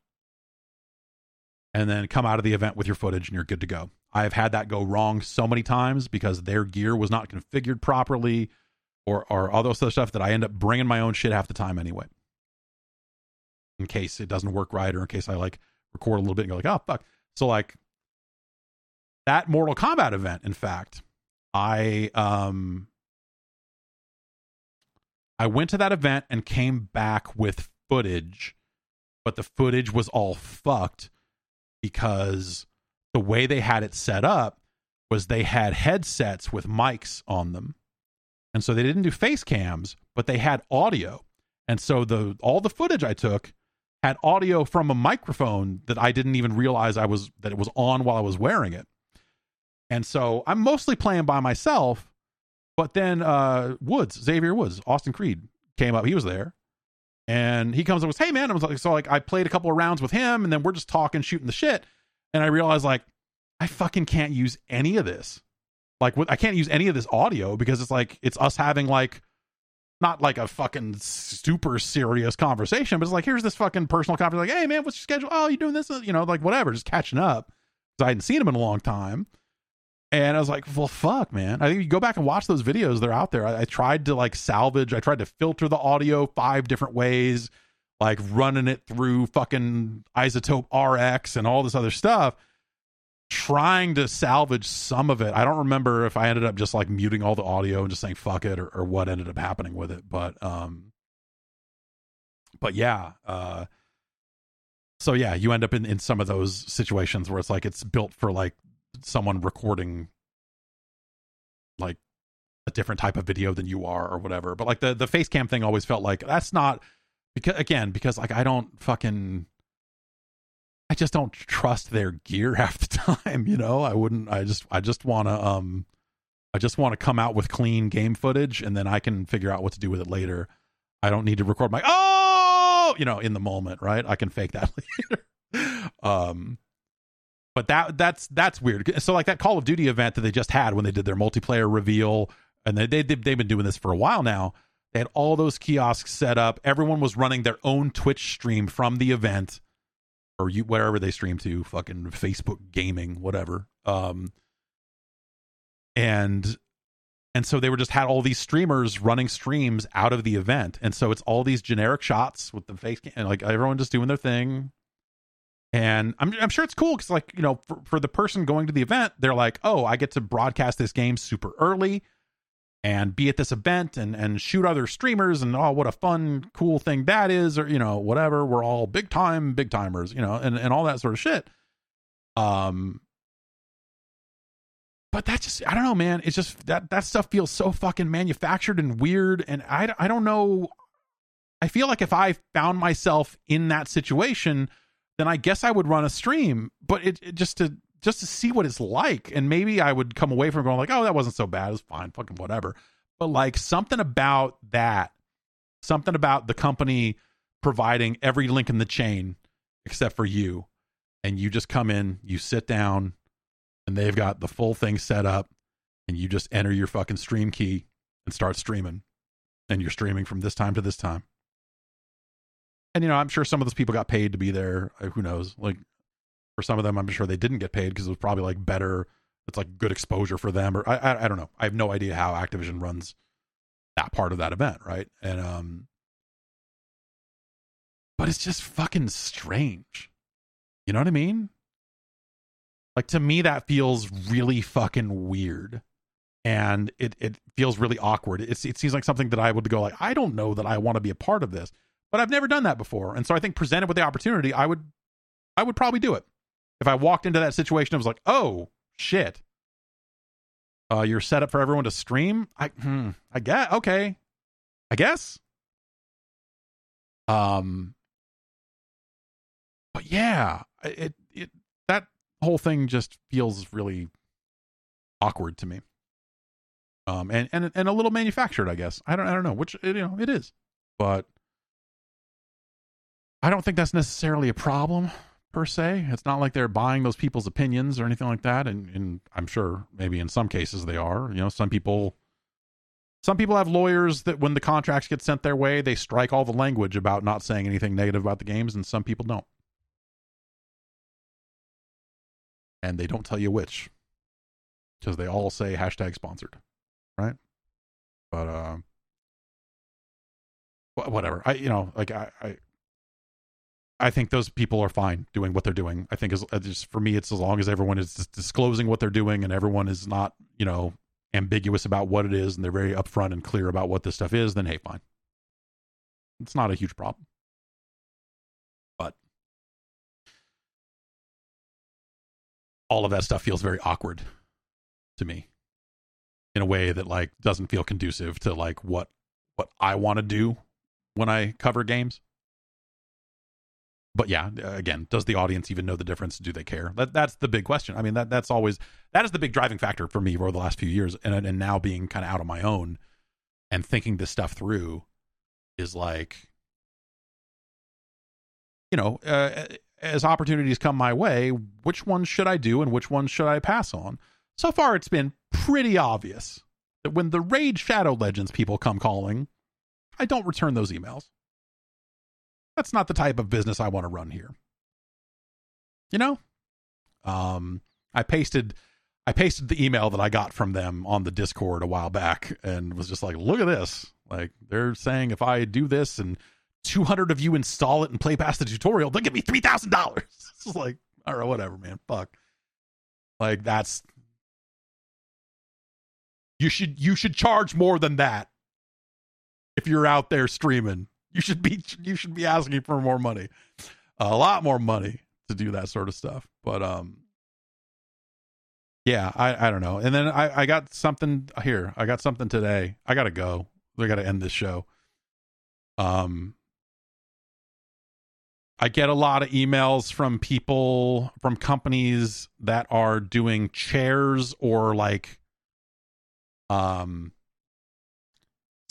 and then come out of the event with your footage and you're good to go. I have had that go wrong so many times because their gear was not configured properly or, or all those other stuff that I end up bringing my own shit half the time anyway. In case it doesn't work right or in case I like record a little bit and go like, oh, fuck. So, like, that Mortal Kombat event, in fact, I um I went to that event and came back with footage, but the footage was all fucked because the way they had it set up was they had headsets with mics on them. And so they didn't do face cams, but they had audio. And so the all the footage I took had audio from a microphone that I didn't even realize I was that it was on while I was wearing it. And so I'm mostly playing by myself, but then uh Woods, Xavier Woods, Austin Creed came up. He was there and he comes up and goes, "Hey man," I was like, so like I played a couple of rounds with him, and then we're just talking, shooting the shit, and I realized like I fucking can't use any of this. Like I can't use any of this audio because it's like it's us having like not like a fucking super serious conversation, but it's like here's this fucking personal conversation. Like, hey man, what's your schedule? Oh, you doing this? Uh, you know, like whatever, just catching up because I hadn't seen him in a long time. And I was like, well, fuck, man. I think you go back and watch those videos, they're out there. I, I, tried to like salvage, I tried to filter the audio five different ways, like running it through fucking iZotope RX and all this other stuff, trying to salvage some of it. I don't remember if I ended up just like muting all the audio and just saying fuck it or, or what ended up happening with it. But, um, but yeah, uh, so yeah, you end up in, in some of those situations where it's like it's built for like someone recording like a different type of video than you are or whatever. But like the the face cam thing always felt like that's not because again because like I don't fucking I just don't trust their gear half the time, you know? I wouldn't I just I just want to um I just want to come out with clean game footage and then I can figure out what to do with it later. I don't need to record my oh, you know, in the moment, right? I can fake that later. um, but that that's that's weird. So like that Call of Duty event that they just had when they did their multiplayer reveal, and they, they they've been doing this for a while now. They had all those kiosks set up. Everyone was running their own Twitch stream from the event, or you wherever they stream to, fucking Facebook gaming, whatever. Um, and and so they were just had all these streamers running streams out of the event, and so it's all these generic shots with the face and like everyone just doing their thing. And I'm I'm sure it's cool because like you know for for the person going to the event, they're like, oh, I get to broadcast this game super early and be at this event and and shoot other streamers and oh what a fun cool thing that is or you know whatever. We're all big time big timers you know and and all that sort of shit. Um but that just i don't know man. It's just that that stuff feels so fucking manufactured and weird. And i i don't know. I feel like if i found myself in that situation then i guess i would run a stream but it, it just to just to see what it's like. And maybe I would come away from going like, oh, that wasn't so bad. It was fine, fucking whatever. But like something about that, something about the company providing every link in the chain except for you. And you just come in, you sit down, and they've got the full thing set up, and you just enter your fucking stream key and start streaming. And you're streaming from this time to this time. And you know, I'm sure some of those people got paid to be there. Who knows? Like for some of them, I'm sure they didn't get paid because it was probably like better. It's like good exposure for them, or I, I, I don't know. I have no idea how Activision runs that part of that event, right? And um, but it's just fucking strange. You know what I mean? Like to me, that feels really fucking weird, and it it feels really awkward. It's it seems like something that I would go like, I don't know that I want to be a part of this, but I've never done that before, and so I think presented with the opportunity, I would I would probably do it if I walked into that situation, I was like, oh shit, uh, you're set up for everyone to stream. I, hmm, I get okay, I guess. Um, but yeah, it it that whole thing just feels really awkward to me. Um, and and and a little manufactured, I guess. I don't I don't know which you know it is, but I don't think that's necessarily a problem per se. It's not like they're buying those people's opinions or anything like that. And, and I'm sure maybe in some cases they are. You know, some people some people have lawyers that when the contracts get sent their way, they strike all the language about not saying anything negative about the games, and some people don't. And they don't tell you which. Because they all say hashtag sponsored. Right? But uh whatever. I you know, like I, I I think those people are fine doing what they're doing. I think as just for me, it's as long as everyone is disclosing what they're doing and everyone is not, you know, ambiguous about what it is and they're very upfront and clear about what this stuff is, then hey, fine. It's not a huge problem. But all of that stuff feels very awkward to me in a way that like doesn't feel conducive to like what what I want to do when I cover games but yeah, again, does the audience even know the difference? Do they care? That that's the big question. I mean, that that's always that is the big driving factor for me over the last few years, and and now being kind of out on my own and thinking this stuff through is like, you know, uh, as opportunities come my way, which ones should I do and which ones should I pass on? So far, it's been pretty obvious that when the Raid Shadow Legends people come calling, I don't return those emails that's not the type of business I want to run here. You know? Um I pasted I pasted the email that I got from them on the Discord a while back and was just like, look at this. Like they're saying if I do this and 200 of you install it and play past the tutorial, they'll give me $3,000. It's like, all right, whatever, man. Fuck. Like that's you should you should charge more than that if you're out there streaming you should be you should be asking for more money, a lot more money to do that sort of stuff. But um, yeah, I I don't know. And then I I got something here. I got something today. I gotta go. I gotta end this show. Um, I get a lot of emails from people from companies that are doing chairs or like um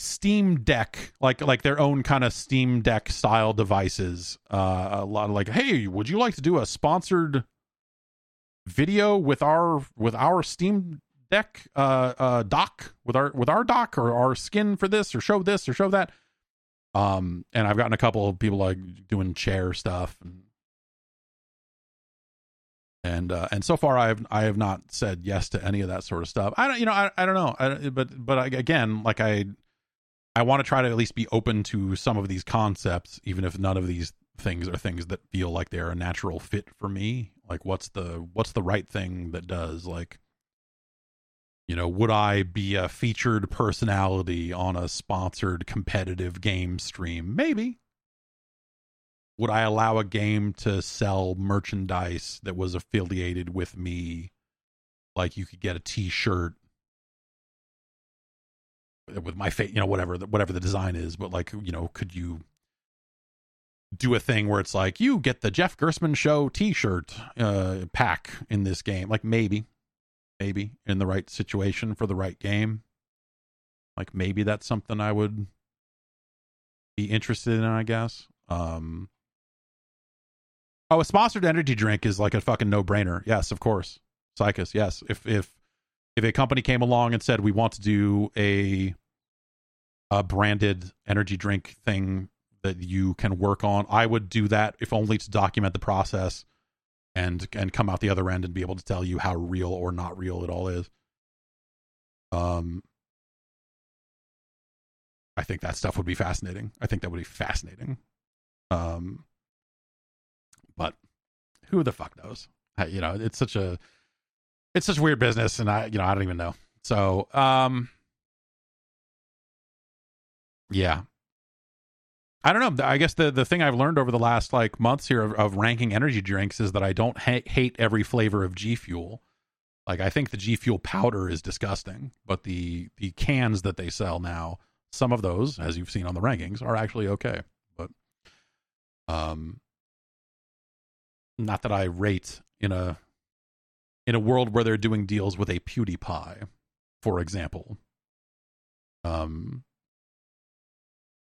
Steam Deck, like like their own kind of Steam Deck style devices. Uh, a lot of like, hey, would you like to do a sponsored video with our with our Steam Deck uh, uh, dock with our with our dock or our skin for this or show this or show that? Um, and I've gotten a couple of people like doing chair stuff and and uh, and so far I have I have not said yes to any of that sort of stuff. I don't you know I I don't know I, but but I, again like I I want to try to at least be open to some of these concepts even if none of these things are things that feel like they're a natural fit for me. Like what's the what's the right thing that does like you know would I be a featured personality on a sponsored competitive game stream? Maybe would I allow a game to sell merchandise that was affiliated with me? Like you could get a T-shirt with my face, you know, whatever, whatever the design is. But like, you know, could you do a thing where it's like you get the Jeff Gerstmann Show T-shirt uh, pack in this game? Like maybe, maybe in the right situation for the right game. Like maybe that's something I would be interested in. I guess. Um, Oh, a sponsored energy drink is like a fucking no brainer. Yes, of course. Psychus, yes. If if if a company came along and said we want to do a a branded energy drink thing that you can work on, I would do that if only to document the process and and come out the other end and be able to tell you how real or not real it all is. Um I think that stuff would be fascinating. I think that would be fascinating. Um but who the fuck knows? I, you know, it's such a it's such a weird business, and I you know I don't even know. So um, yeah, I don't know. I guess the the thing I've learned over the last like months here of, of ranking energy drinks is that I don't ha- hate every flavor of G Fuel. Like I think the G Fuel powder is disgusting, but the the cans that they sell now, some of those, as you've seen on the rankings, are actually okay. But um, not that I rate in a in a world where they're doing deals with a PewDiePie, for example. Um,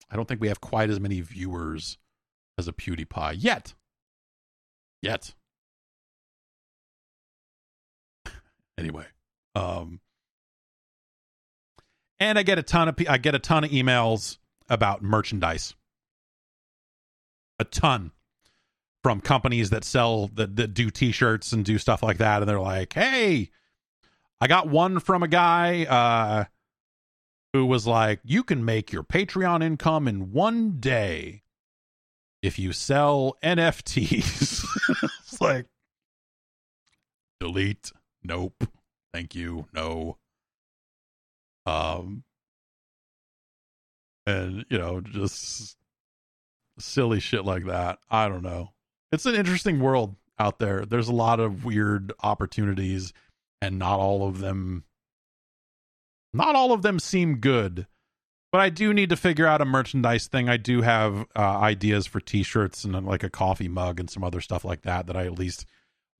I don't think we have quite as many viewers as a PewDiePie yet. Yet. anyway, um, and I get a ton of I get a ton of emails about merchandise. A ton from companies that sell that, that do t-shirts and do stuff like that and they're like hey i got one from a guy uh who was like you can make your patreon income in one day if you sell nfts it's like delete. Nope. Thank you. No. Um and you know just silly shit like that. I don't know. It's an interesting world out there. There's a lot of weird opportunities, and not all of them, not all of them seem good. But I do need to figure out a merchandise thing. I do have uh, ideas for T-shirts and uh, like a coffee mug and some other stuff like that that I at least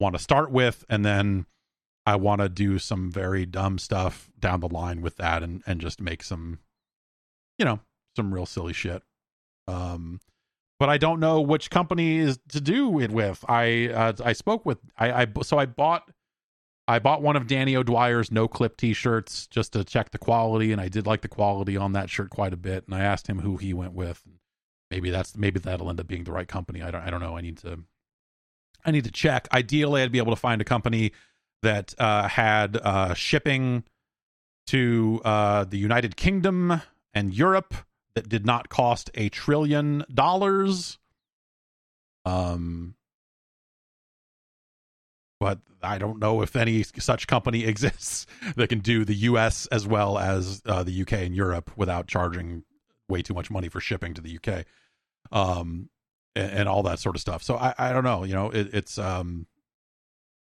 want to start with, and then I want to do some very dumb stuff down the line with that, and and just make some, you know, some real silly shit. Um, but I don't know which company is to do it with. I uh, I spoke with I, I so I bought I bought one of Danny O'Dwyer's Noclip T-shirts just to check the quality, and I did like the quality on that shirt quite a bit. And I asked him who he went with. Maybe that's maybe that'll end up being the right company. I don't I don't know. I need to I need to check. Ideally, I'd be able to find a company that uh, had uh, shipping to uh, the United Kingdom and Europe that did not cost a trillion dollars. Um, but I don't know if any such company exists that can do the U.S. as well as uh, the U.K. and Europe without charging way too much money for shipping to the U.K. Um, and, and all that sort of stuff. So I, I don't know. You know, it, it's um,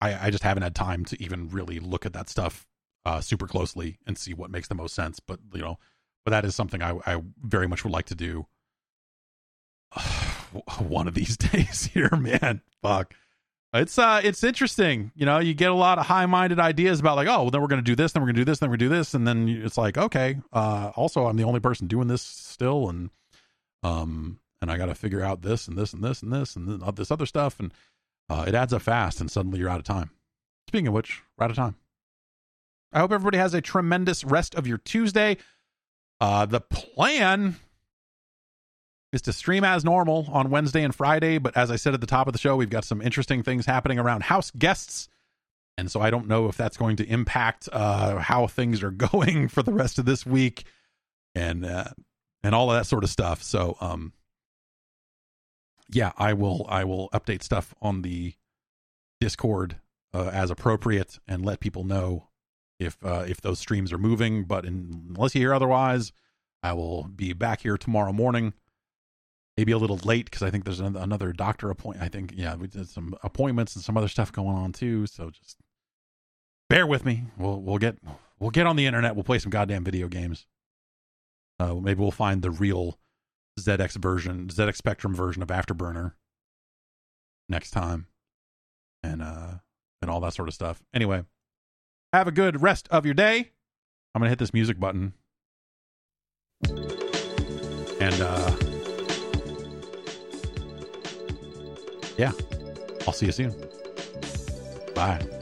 I, I just haven't had time to even really look at that stuff uh, super closely and see what makes the most sense. But you know, but that is something I, I very much would like to do one of these days here, man. Fuck. It's uh it's interesting. You know you get a lot of high-minded ideas about like oh well then we're gonna do this then we're gonna do this then we're gonna do this and then it's like okay uh also i'm the only person doing this still and um and i gotta figure out this and this and this and this and this other stuff and uh it adds up fast and suddenly you're out of time. Speaking of which we're out of time. I hope everybody has a tremendous rest of your tuesday. Uh the plan is to stream as normal on Wednesday and Friday. But as I said at the top of the show, we've got some interesting things happening around house guests. And so I don't know if that's going to impact uh, how things are going for the rest of this week and uh, and all of that sort of stuff. So um yeah, I will I will update stuff on the Discord uh, as appropriate and let people know if uh, if those streams are moving. But in, unless you hear otherwise, I will be back here tomorrow morning maybe a little late because I think there's another doctor appointment. I think yeah, we did some appointments and some other stuff going on too. So just bear with me. We'll we'll get we'll get on the internet. We'll play some goddamn video games. Uh, maybe we'll find the real ZX version, ZX Spectrum version of Afterburner next time, and uh and all that sort of stuff. Anyway, have a good rest of your day. I'm gonna hit this music button, and uh yeah, I'll see you soon. Bye.